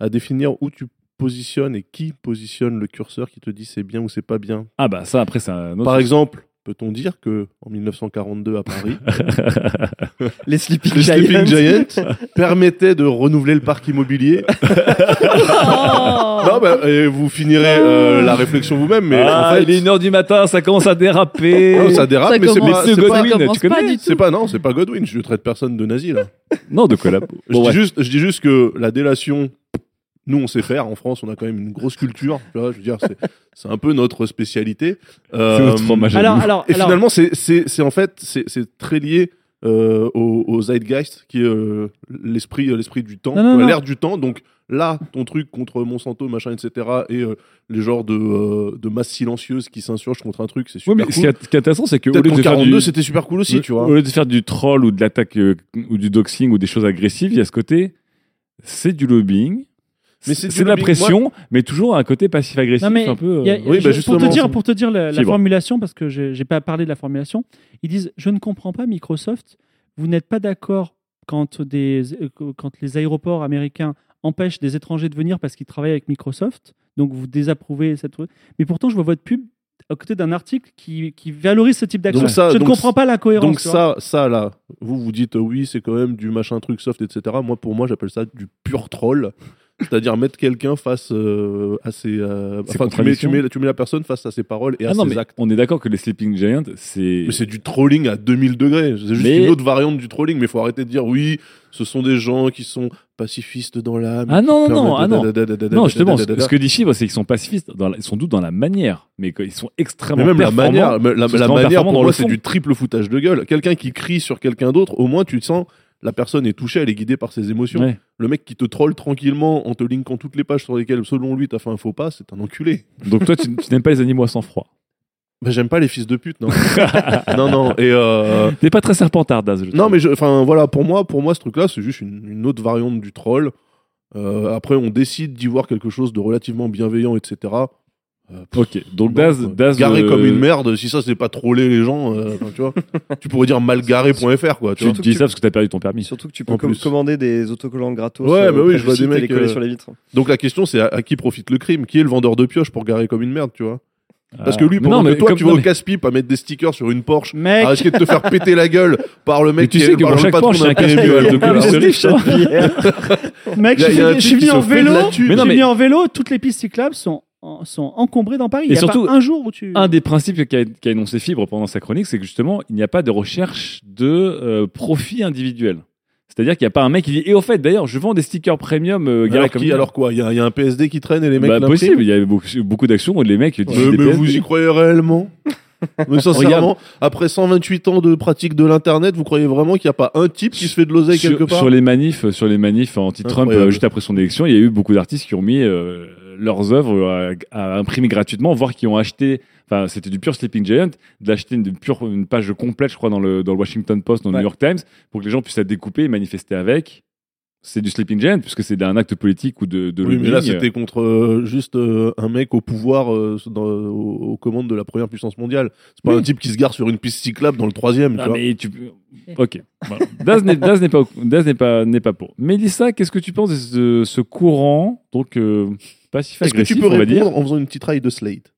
à définir où tu positionnes et qui positionne le curseur qui te dit c'est bien ou c'est pas bien. Ah bah ça, après, c'est un autre... Par exemple, peut-on dire que en 1942 à Paris, Les Sleeping le Sleeping Giants. Giant permettait de renouveler le parc immobilier? Oh. Non, bah, et vous finirez euh, la réflexion vous-même, mais ah, en fait, il est 1h du matin, ça commence à déraper. Non, ça dérape, Ça mais c'est pas, pas- Godwin, commence tu pas connais c'est pas non, c'est pas Godwin. Je traite personne de nazi là. Non, de collab. Je, dis juste, je dis juste que la délation, nous on sait faire. En France, on a quand même une grosse culture. Tu vois, je veux dire, c'est, c'est un peu notre spécialité. Euh, C'est notre Alors, et alors- finalement, c'est, c'est, c'est en fait, c'est, très lié euh, au, au zeitgeist, qui est euh, l'esprit, l'esprit du temps, l'air du temps. Donc là, ton truc contre Monsanto, machin, etc., et euh, les genres de, euh, de masses silencieuses qui s'insurgent contre un truc, c'est super mais cool. ce qui est, ce qui est intéressant, c'est que au Peut-être lieu de faire 42, du, c'était super cool aussi, au- tu vois. Au lieu de faire du troll ou de l'attaque euh, ou du doxing ou des choses agressives, il y a ce côté, c'est du lobbying. Mais c'est de la pression, mais toujours un côté passif-agressif Non, mais un peu. a- euh, Oui, je- bah, pour te dire, pour te dire la, la formulation, parce que j'ai pas parlé de la formulation, ils disent je ne comprends pas Microsoft, vous n'êtes pas d'accord quand des euh, quand les aéroports américains empêchent des étrangers de venir parce qu'ils travaillent avec Microsoft, donc vous désapprouvez cette. Mais pourtant, je vois votre pub à côté d'un article qui, qui valorise ce type d'action. Donc ça- Je ne donc comprends pas l'incohérence. Donc tu vois. ça, ça là, vous vous dites euh, oui, c'est quand même du machin truc soft, etc. Moi, pour moi, j'appelle ça du pur troll. C'est-à-dire mettre quelqu'un face euh, à ses. euh, enfin, tu mets, tu, mets, tu mets la personne face à ses paroles et à Ah non, ses mais actes. on est d'accord que les Sleeping Giants, c'est. Mais c'est du trolling à 2000 degrés. C'est juste Mais- une autre variante du trolling. Mais il faut arrêter de dire oui, ce sont des gens qui sont pacifistes dans l'âme. Ah non, non, non, ah non. justement, ce que dit Fibre, c'est qu'ils sont pacifistes, dans la- ils sont doux dans la manière, mais qu'ils sont extrêmement Mais même la manière, la, Ils la manière pour dans moi, c'est du triple foutage de gueule. Quelqu'un qui crie sur quelqu'un d'autre, au moins tu sens la personne est touchée, elle est guidée par ses émotions. Ouais. Le mec qui te troll tranquillement en te linkant toutes les pages sur lesquelles, selon lui, t'as fait un faux pas, c'est un enculé. Donc toi, tu, tu n'aimes pas les animaux à sang froid. Bah, j'aime pas les fils de pute, non. non, non. Et euh, T'es pas très serpentard, Daz. non, mais enfin voilà, pour moi, pour moi, ce truc-là, c'est juste une, une autre variante du troll. Euh, après, on décide d'y voir quelque chose de relativement bienveillant, etc. Ok, donc Daz, Daz Garé euh, comme une merde, si ça c'est pas troller les gens, euh, tu vois. tu pourrais dire malgaré.fr quoi, tu Tu vois. dis ça parce que t'as perdu ton permis. Surtout que tu peux com- commander des autocollants gratos. Ouais, euh, bah oui, je vois des les mecs. euh, sur les vitres. Donc la question c'est à, à qui profite le crime? Qui est le vendeur de pioche pour garer comme une merde, tu vois? Parce que lui, Ah. Non, pendant mais que toi, comme- tu vas non, au mais- casse-pipe à mettre des stickers sur une Porsche, Mec. à risquer de te faire péter la gueule par le Mais mec tu qui sais est que par pour le chaque patron Porsche, un d'un PMU casse-pipe. Mec, je suis venu en vélo. Mais non, Je suis mais- venu en vélo. Toutes les pistes cyclables sont, en- sont encombrées dans Paris. Il Et y a surtout, pas un jour où tu. Un des principes qu'a énoncé Fibre pendant sa chronique, c'est que justement, il n'y a pas de recherche de euh, profit individuel. C'est-à-dire qu'il n'y a pas un mec qui dit Et au fait, d'ailleurs, je vends des stickers premium euh, Alors, comme qui, une- alors quoi Il y, a il y a un PSD qui traîne et les mecs bah, possible, il y a beaucoup, beaucoup d'actions où les mecs utilisent Mais, des mais PSD. vous y croyez réellement? Mais sincèrement, après 128 ans de pratique de l'internet, vous croyez vraiment qu'il n'y a pas un type qui se fait de l'oseille sur, quelque part? sur les manifs, sur les manifs anti-Trump euh, juste après son élection, il y a eu beaucoup d'artistes qui ont mis euh, leurs œuvres à, à imprimer gratuitement, voire qui ont acheté. Enfin, c'était du pur Sleeping Giant, d'acheter une, pure une page complète, je crois, dans le, dans le Washington Post, dans le Ouais. New York Times, pour que les gens puissent la découper et manifester avec. C'est du Sleeping Giant, puisque c'est un acte politique ou de, de Oui, mais là c'était contre euh, juste euh, un mec au pouvoir euh, dans- aux, aux commandes de la première puissance mondiale. C'est pas Oui. un type qui se gare sur une piste cyclable dans le troisième. Ah, tu vois. mais tu peux- Ok. Voilà. Daz n'est Daz n'est pas, Daz n'est pas, n'est pas pour. Mélissa, qu'est-ce que tu penses de ce, ce courant, donc euh, Est-ce que tu peux dire répondre en faisant une petite raille de Slate?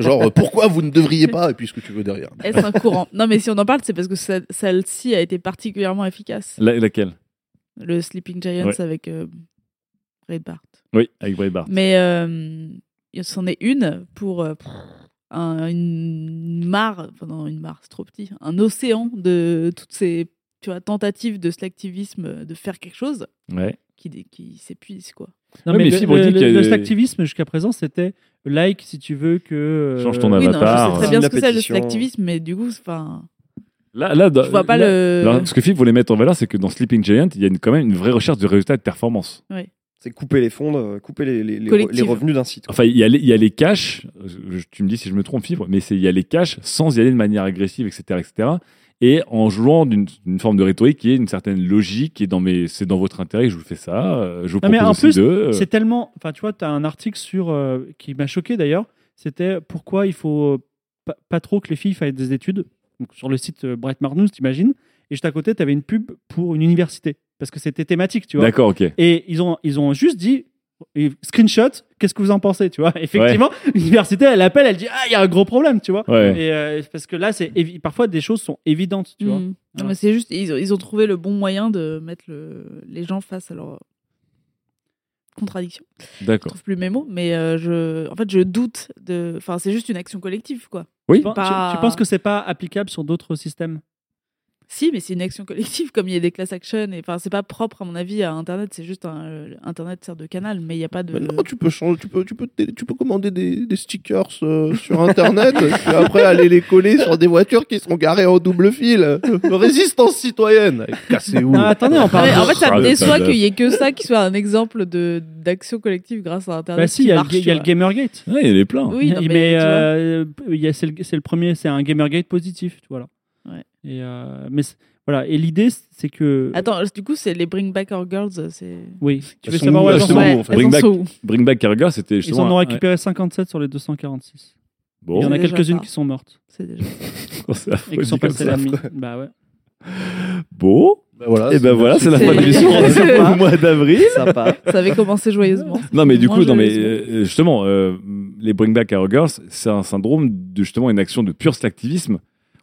Genre, pourquoi vous ne devriez pas? Et puis ce que tu veux derrière. Est-ce un courant? Non, mais si on en parle, c'est parce que ce- celle-ci a été particulièrement efficace. La- laquelle? Le Sleeping Giants Ouais. avec euh, Breitbart. Oui, avec Breitbart. Mais euh, il s'en est une pour euh, un- une mare, enfin non, une mare, c'est trop petit, un océan de toutes ces tu vois, tentatives de slactivisme de faire quelque chose Ouais. qui, qui s'épuise, quoi. Non, Ouais, mais mais le, le- le- le des- slactivisme jusqu'à présent, c'était like si tu veux que. euh, Change ton Oui, non, je avatar. sais très bien Signe ce que c'est le pétition. slactivisme, mais du coup, c'est- enfin, Là, là, je vois pas là- le. là, ce que Philippe voulait mettre en valeur, c'est que dans Sleeping Giant, il y a une- quand même une vraie recherche de résultats de performance. Ouais. C'est couper les fonds, euh, couper les, les, les, Collectif. les revenus d'un site. quoi. Enfin, il y a les, il y a les caches, euh, tu me dis si je me trompe, Fibre, mais c'est- il y a les caches sans y aller de manière agressive, etc. etc. et en jouant d'une d'une forme de rhétorique qui est une certaine logique, dans mes, c'est dans votre intérêt que je vous fais ça, euh, je vous Non, mais propose en aussi plus, de. euh, c'est tellement. Enfin, tu vois, tu as un article sur euh, qui m'a choqué d'ailleurs. C'était pourquoi il faut pas, pas trop que les filles fassent des études. Donc, sur le site euh, Bright News, t'imagines. Et juste à côté, tu avais une pub pour une université parce que c'était thématique, tu vois. D'accord, ok. Et ils ont, ils ont juste dit. screenshot, qu'est-ce que vous en pensez, tu vois Effectivement, l'université, elle appelle, elle dit ah il y a un gros problème, tu vois Ouais. Et euh, parce que là, c'est évi- parfois des choses sont évidentes, tu vois. Mm. Non, mais c'est juste, ils, ont- ils ont trouvé le bon moyen de mettre le, les gens face à leur contradiction. Je D'accord. trouve plus mes mots, mais euh, je, en fait, je doute de. Enfin, c'est juste une action collective, quoi. Oui. Pas- tu- tu penses que c'est pas applicable sur d'autres systèmes? Si, mais c'est une action collective, comme il y a des class action. Et enfin, c'est pas propre à mon avis à Internet. C'est juste un euh, Internet sert de canal, mais il n'y a pas de. Mais non, tu peux changer, tu peux, tu peux, tu peux commander des, des stickers euh, sur internet, puis après aller les coller sur des voitures qui sont garées en double fil. Résistance citoyenne. Cassez-vous. Ah, attendez, on parle en fait, ça Ah, me le déçoit qu'il y ait que ça qui soit un exemple de d'action collective grâce à Internet. Bah si, il y a, le, marche, y a le Gamergate. Ouais, il y en a plein. Oui, non, mais, mais euh, il y a- c'est le, c'est le premier, c'est un Gamergate positif, tu vois là. Ouais. Et euh, mais voilà. Et l'idée, c'est que Attends, du coup, c'est les Bring Back Our Girls. C'est. oui, tu veux savoir où, elles sont en fait Bring Back, sont où Bring Back Carga, c'était Ils en ont récupéré 57 sur les 246. Bon, Il y en a quelques-unes qui sont mortes C'est déjà. et qui sont passées la nuit. Bah ouais. Bon, Ben voilà, et ben voilà, c'est la fin de l'émission. Au mois d'avril. Sympa. Ça avait commencé joyeusement. Non, mais du coup, non, mais euh, justement, euh, les Bring Back Our Girls, c'est un syndrome de justement une action de pur slacktivisme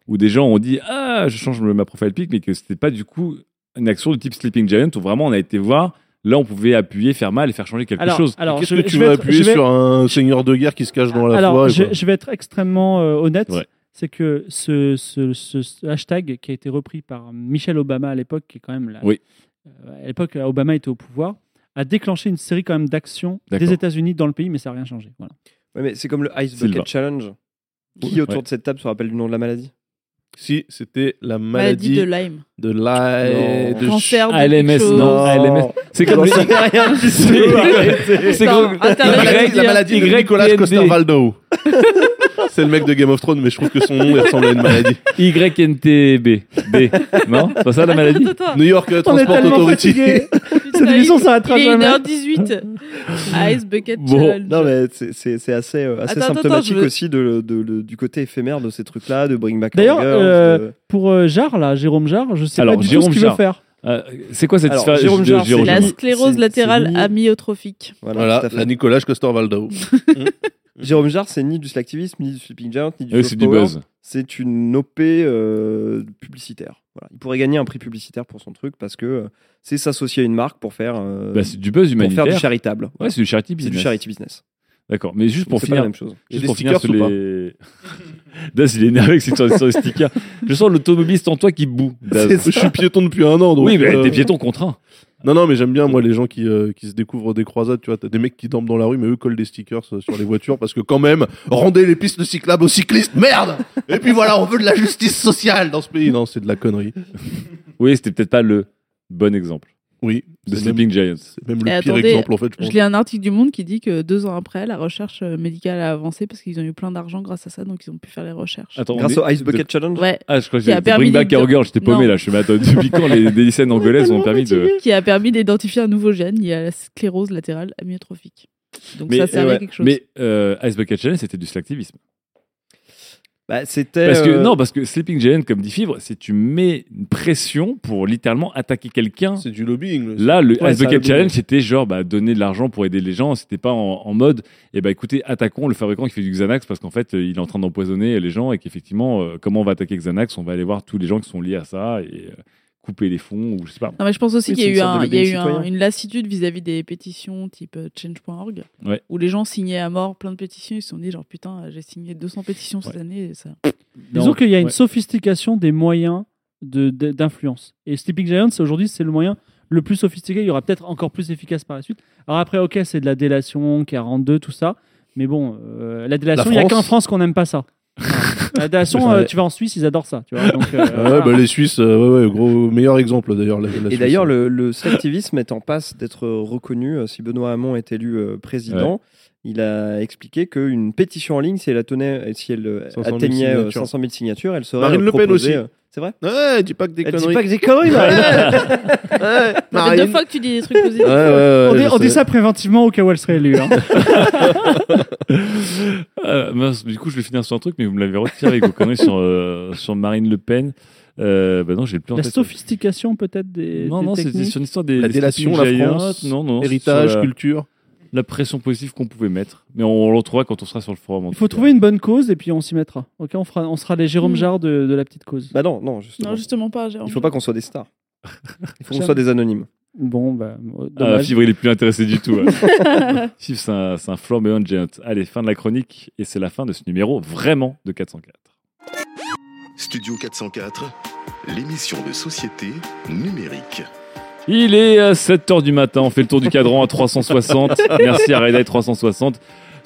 où des gens ont dit Ah, je change ma profile pic, mais que c'était pas du coup une action de type Sleeping Giant où vraiment on a été voir. Là, on pouvait appuyer, faire mal et faire changer quelque Alors, chose. alors Qu'est-ce que tu vas être- appuyer vais- sur un seigneur de guerre qui se cache dans la Alors, forêt je, quoi? je vais être extrêmement euh, honnête. Ouais. C'est que ce, ce- ce- ce hashtag qui a été repris par Michelle Obama à l'époque, qui est quand même la, Oui. euh, à l'époque Obama était au pouvoir, a déclenché une série quand même d'actions des États-Unis dans le pays, mais ça n'a rien changé. Voilà. Ouais, mais c'est comme le Ice. Bucket Challenge. Qui autour Ouais. de cette table se rappelle du nom de la maladie? Si, c'était la Maladie maladie de Lyme. de. Non. de Cancer de chose. non, ALMS. C'est comme tout. C'est comme- La maladie, de Y, Nicolas. Coster-Waldau. C'est le mec de Game of Thrones, mais je trouve que son nom il ressemble à une maladie. YNTB. B. Non? C'est pas ça la maladie? New York est Transport Authority. Cette émission s'arrêtera Il est jamais. 1h18. Ice Bucket Bon. Challenge. Non, mais c'est- assez, euh, assez Attends, attends, symptomatique je veux- aussi de, de- de- du côté éphémère de ces trucs-là, de Bring Back D'ailleurs, euh, de- pour euh, Jarre, là, Jérôme Jarre, je sais Alors, pas du Jérôme tout ce qu'il veut faire. Euh, c'est quoi cette Alors, histoire Jérôme Jarre, Jérôme c'est La sclérose latérale amyotrophique. Voilà, Voilà, la Nicolas Coster-Waldau. Jérôme Jarre, c'est ni du slacktivisme, ni du sleeping giant, ni du soft c'est du buzz. C'est une OP euh, publicitaire. Voilà. Il pourrait gagner un prix publicitaire pour son truc parce que euh, c'est s'associer à une marque pour faire, euh, Bah, c'est du buzz pour humanitaire. faire du charitable. Ouais, Voilà. c'est du charity C'est business. du charity business. D'accord, mais juste pour C'est finir. la même chose. Juste pour finir sur les. Daz, il est énervé avec cette histoire sur les stickers. Je sens l'automobiliste en toi qui boue. Daz. Je suis piéton depuis un an. Donc, oui, mais euh, t'es piéton contraint. Non, non, mais j'aime bien, moi, les gens qui, euh, qui se découvrent des croisades. Tu vois, t'as des mecs qui dorment dans la rue, mais eux collent des stickers euh, sur les voitures parce que, quand même, rendez les pistes cyclables aux cyclistes, merde Et puis voilà, on veut de la justice sociale dans ce pays. Non, c'est de la connerie. Oui, c'était peut-être pas le bon exemple Oui, même, Sleeping Giants. c'est même Et le pire attendez, exemple, en fait, je pense. Je lis un article du Monde qui dit que deux ans après, la recherche euh, médicale a avancé parce qu'ils ont eu plein d'argent grâce à ça, donc ils ont pu faire les recherches. Attends, Grâce au Ice Bucket Challenge Ouais. Ah, je crois que Qui a j'ai permis Bring Back de- Our Girl, j'étais paumé là. Je suis attends, depuis quand les, les lycéennes angolaises ont permis de. Qui a permis d'identifier un nouveau gène lié à la sclérose latérale amyotrophique. Donc Mais, ça servait ouais. à quelque chose. Mais euh, Ice Bucket Challenge, c'était du slacktivisme. Bah, C'était. Parce que, euh, non, parce que Sleeping Giant, comme dit Fibre, c'est tu mets une pression pour littéralement attaquer quelqu'un. C'est du lobbying. Là, le Ouais, lobbying. Challenge, c'était genre bah, donner de l'argent pour aider les gens. C'était pas en, en mode, eh ben écoutez, attaquons le fabricant qui fait du Xanax parce qu'en fait, euh, il est en train d'empoisonner les gens et qu'effectivement, euh, comment on va attaquer Xanax? On va aller voir tous les gens qui sont liés à ça et euh, couper les fonds ou je sais pas. Non, mais je pense aussi Oui, qu'il y a eu, une sorte de un- il y a eu lobbying un- citoyen. une lassitude vis-à-vis des pétitions type euh, change.org, Ouais. où les gens signaient à mort plein de pétitions. Ils se sont dit, genre, putain, j'ai signé 200 pétitions cette année. Et ça... Disons qu'il y a une ouais. sophistication des moyens de- de- d'influence. Et Sleeping Giants, aujourd'hui, c'est le moyen le plus sophistiqué. Il y aura peut-être encore plus efficace par la suite. Alors après, ok, c'est de la délation, 42, tout ça. Mais bon, euh, la délation, La il n'y a France. qu'en France qu'on n'aime pas ça. la délation, euh, tu vas en Suisse, ils adorent ça. Tu vois, donc, euh, Ah ouais, voilà. bah, les Suisses, euh, ouais, ouais, gros, meilleur exemple d'ailleurs. la- la Et Suisse. d'ailleurs, le, le slacktivisme est en passe d'être reconnu. euh, Si Benoît Hamon est élu euh, président, il a expliqué qu'une pétition en ligne, si elle, atteignait, si elle euh, 500 000 atteignait euh, signatures. 500 000 signatures, elle serait Marine Le Pen proposée, aussi. euh, C'est vrai Ouais, dis pas que des Elle conneries. pas que des conneries, Marine. Ouais, Ça fait Marine. deux fois que tu dis des trucs positifs. Ouais, ouais, ouais, on, dit, on ça préventivement au cas où elle serait élue. hein. Euh, mince, du coup, je vais finir sur un truc, mais vous me l'avez retiré avec vos conneries sur, euh, sur Marine Le Pen. Euh, bah non, j'ai le plus en La tête. sophistication peut-être des, Non, des non, c'était sur l'histoire des La des délation, la. France, non, non, héritage, la, culture. La pression positive qu'on pouvait mettre. Mais on, le retrouvera quand on sera sur le forum. Il faut trouver une bonne cause et puis on s'y mettra. Ok, on, fera, on sera les Jérôme Mm. Jarre de, de la petite cause. Bah non, non, justement. Non, justement pas. Jérôme. Il faut pas qu'on soit des stars. Il faut qu'on soit des anonymes. Bon, bah, euh, Ah. Fibre, il est plus intéressé du tout. ouais. Fibre, c'est un, c'est un flamboyant giant. Allez, fin de la chronique. Et c'est la fin de ce numéro vraiment de 404. Studio 404, l'émission de société numérique. Il est 7h du matin, on fait le tour du cadran à 360. Merci à Red Eye 360.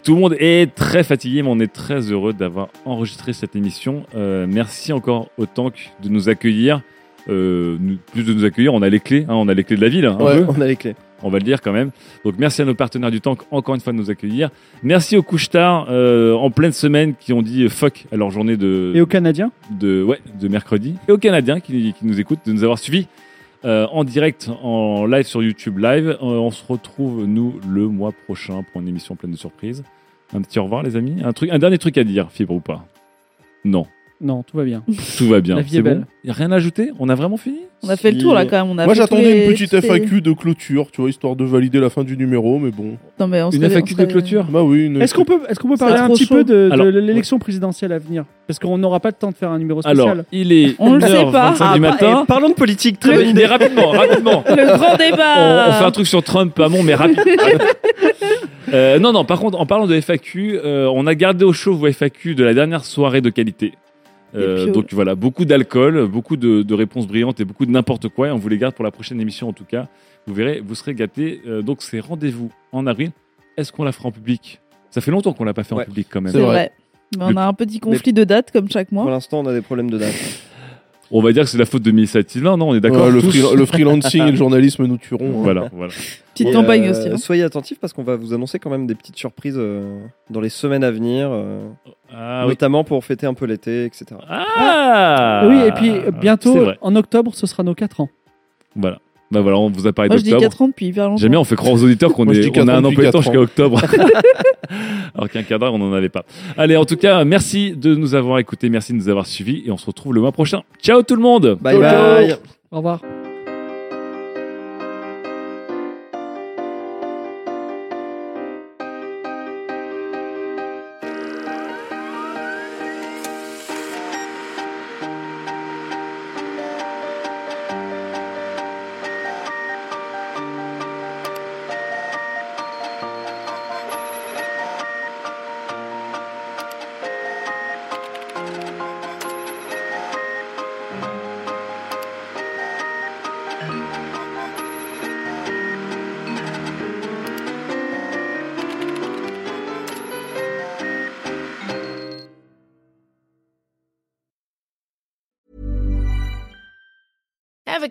Tout le monde est très fatigué, mais on est très heureux d'avoir enregistré cette émission. Euh, merci encore au Tank de nous accueillir. Euh, nous- plus de nous accueillir, on a les clés, hein, on a les clés de la ville. Ouais, peu. on a les clés. on va le dire quand même. Donc merci à nos partenaires du Tank encore une fois de nous accueillir. Merci aux couche-tard euh, en pleine semaine qui ont dit fuck à leur journée de, Et aux Canadiens? de, ouais, de mercredi. Et aux Canadiens qui, qui nous écoutent, de nous avoir suivis euh, en direct, en live sur YouTube Live. Euh, on se retrouve, nous, le mois prochain pour une émission pleine de surprises. Un petit au revoir, les amis. Un, truc, un dernier truc à dire, fibre ou pas? Non, Non, tout va bien. tout va bien. La vie est bon belle. Y a rien à ajouter? On a vraiment fini? On a fait le tour là quand même. On a Moi j'attendais une petite les- FAQ de clôture, tu vois, histoire de valider la fin du numéro, mais bon. Non, mais on Une FAQ on de clôture? Bah oui, une- Est-ce qu'on peut, est-ce qu'on peut parler un petit chaud. peu de, l'élection présidentielle à venir? Parce qu'on n'aura pas le temps de faire un numéro spécial. Alors, il est On le sait pas. 1h25 Ah, du bah, matin. Et parlons de politique, très Le- bonne idée. mais rapidement, rapidement. Le grand on, débat. on fait un truc sur Trump, pas bon, mais rapide. Euh, non, non, par contre, en parlant de FAQ, euh, on a gardé au chaud vos FAQ de la dernière soirée de qualité. Euh, donc voilà, beaucoup d'alcool, beaucoup de, de réponses brillantes et beaucoup de n'importe quoi. Et on vous les garde pour la prochaine émission en tout cas. Vous verrez, vous serez gâtés. Euh, donc c'est rendez-vous en avril. Est-ce qu'on la fera en public? Ça fait longtemps qu'on l'a pas fait Ouais. en public quand même. C'est vrai. Mais on a un petit conflit de date comme chaque Pour mois. l'instant, on a des problèmes de date. On va dire que c'est la faute de Mélissa Sylvain, non On est d'accord Ouais, le, tous free- le freelancing et le journalisme nous tueront. hein. Voilà, voilà. Petite Et, campagne euh, aussi. hein. Soyez attentifs parce qu'on va vous annoncer quand même des petites surprises euh, dans les semaines à venir, euh, Ah, oui. notamment pour fêter un peu l'été, etc. Ah oui, et puis C'est bientôt, en octobre, ce sera nos 4 ans. Voilà. Bah voilà, on vous a parlé Moi, je dis d'octobre. 4 ans depuis hyper longtemps. J'aime bien, on fait croire aux auditeurs qu'on Moi, je est, dis on a un ans emploi de depuis temps quatre jusqu'à ans. octobre. Alors qu'un cadre, on n'en avait pas. Allez, en tout cas, merci de nous avoir écoutés, merci de nous avoir suivis et on se retrouve le mois prochain. Ciao tout le monde Bye bye. Au revoir.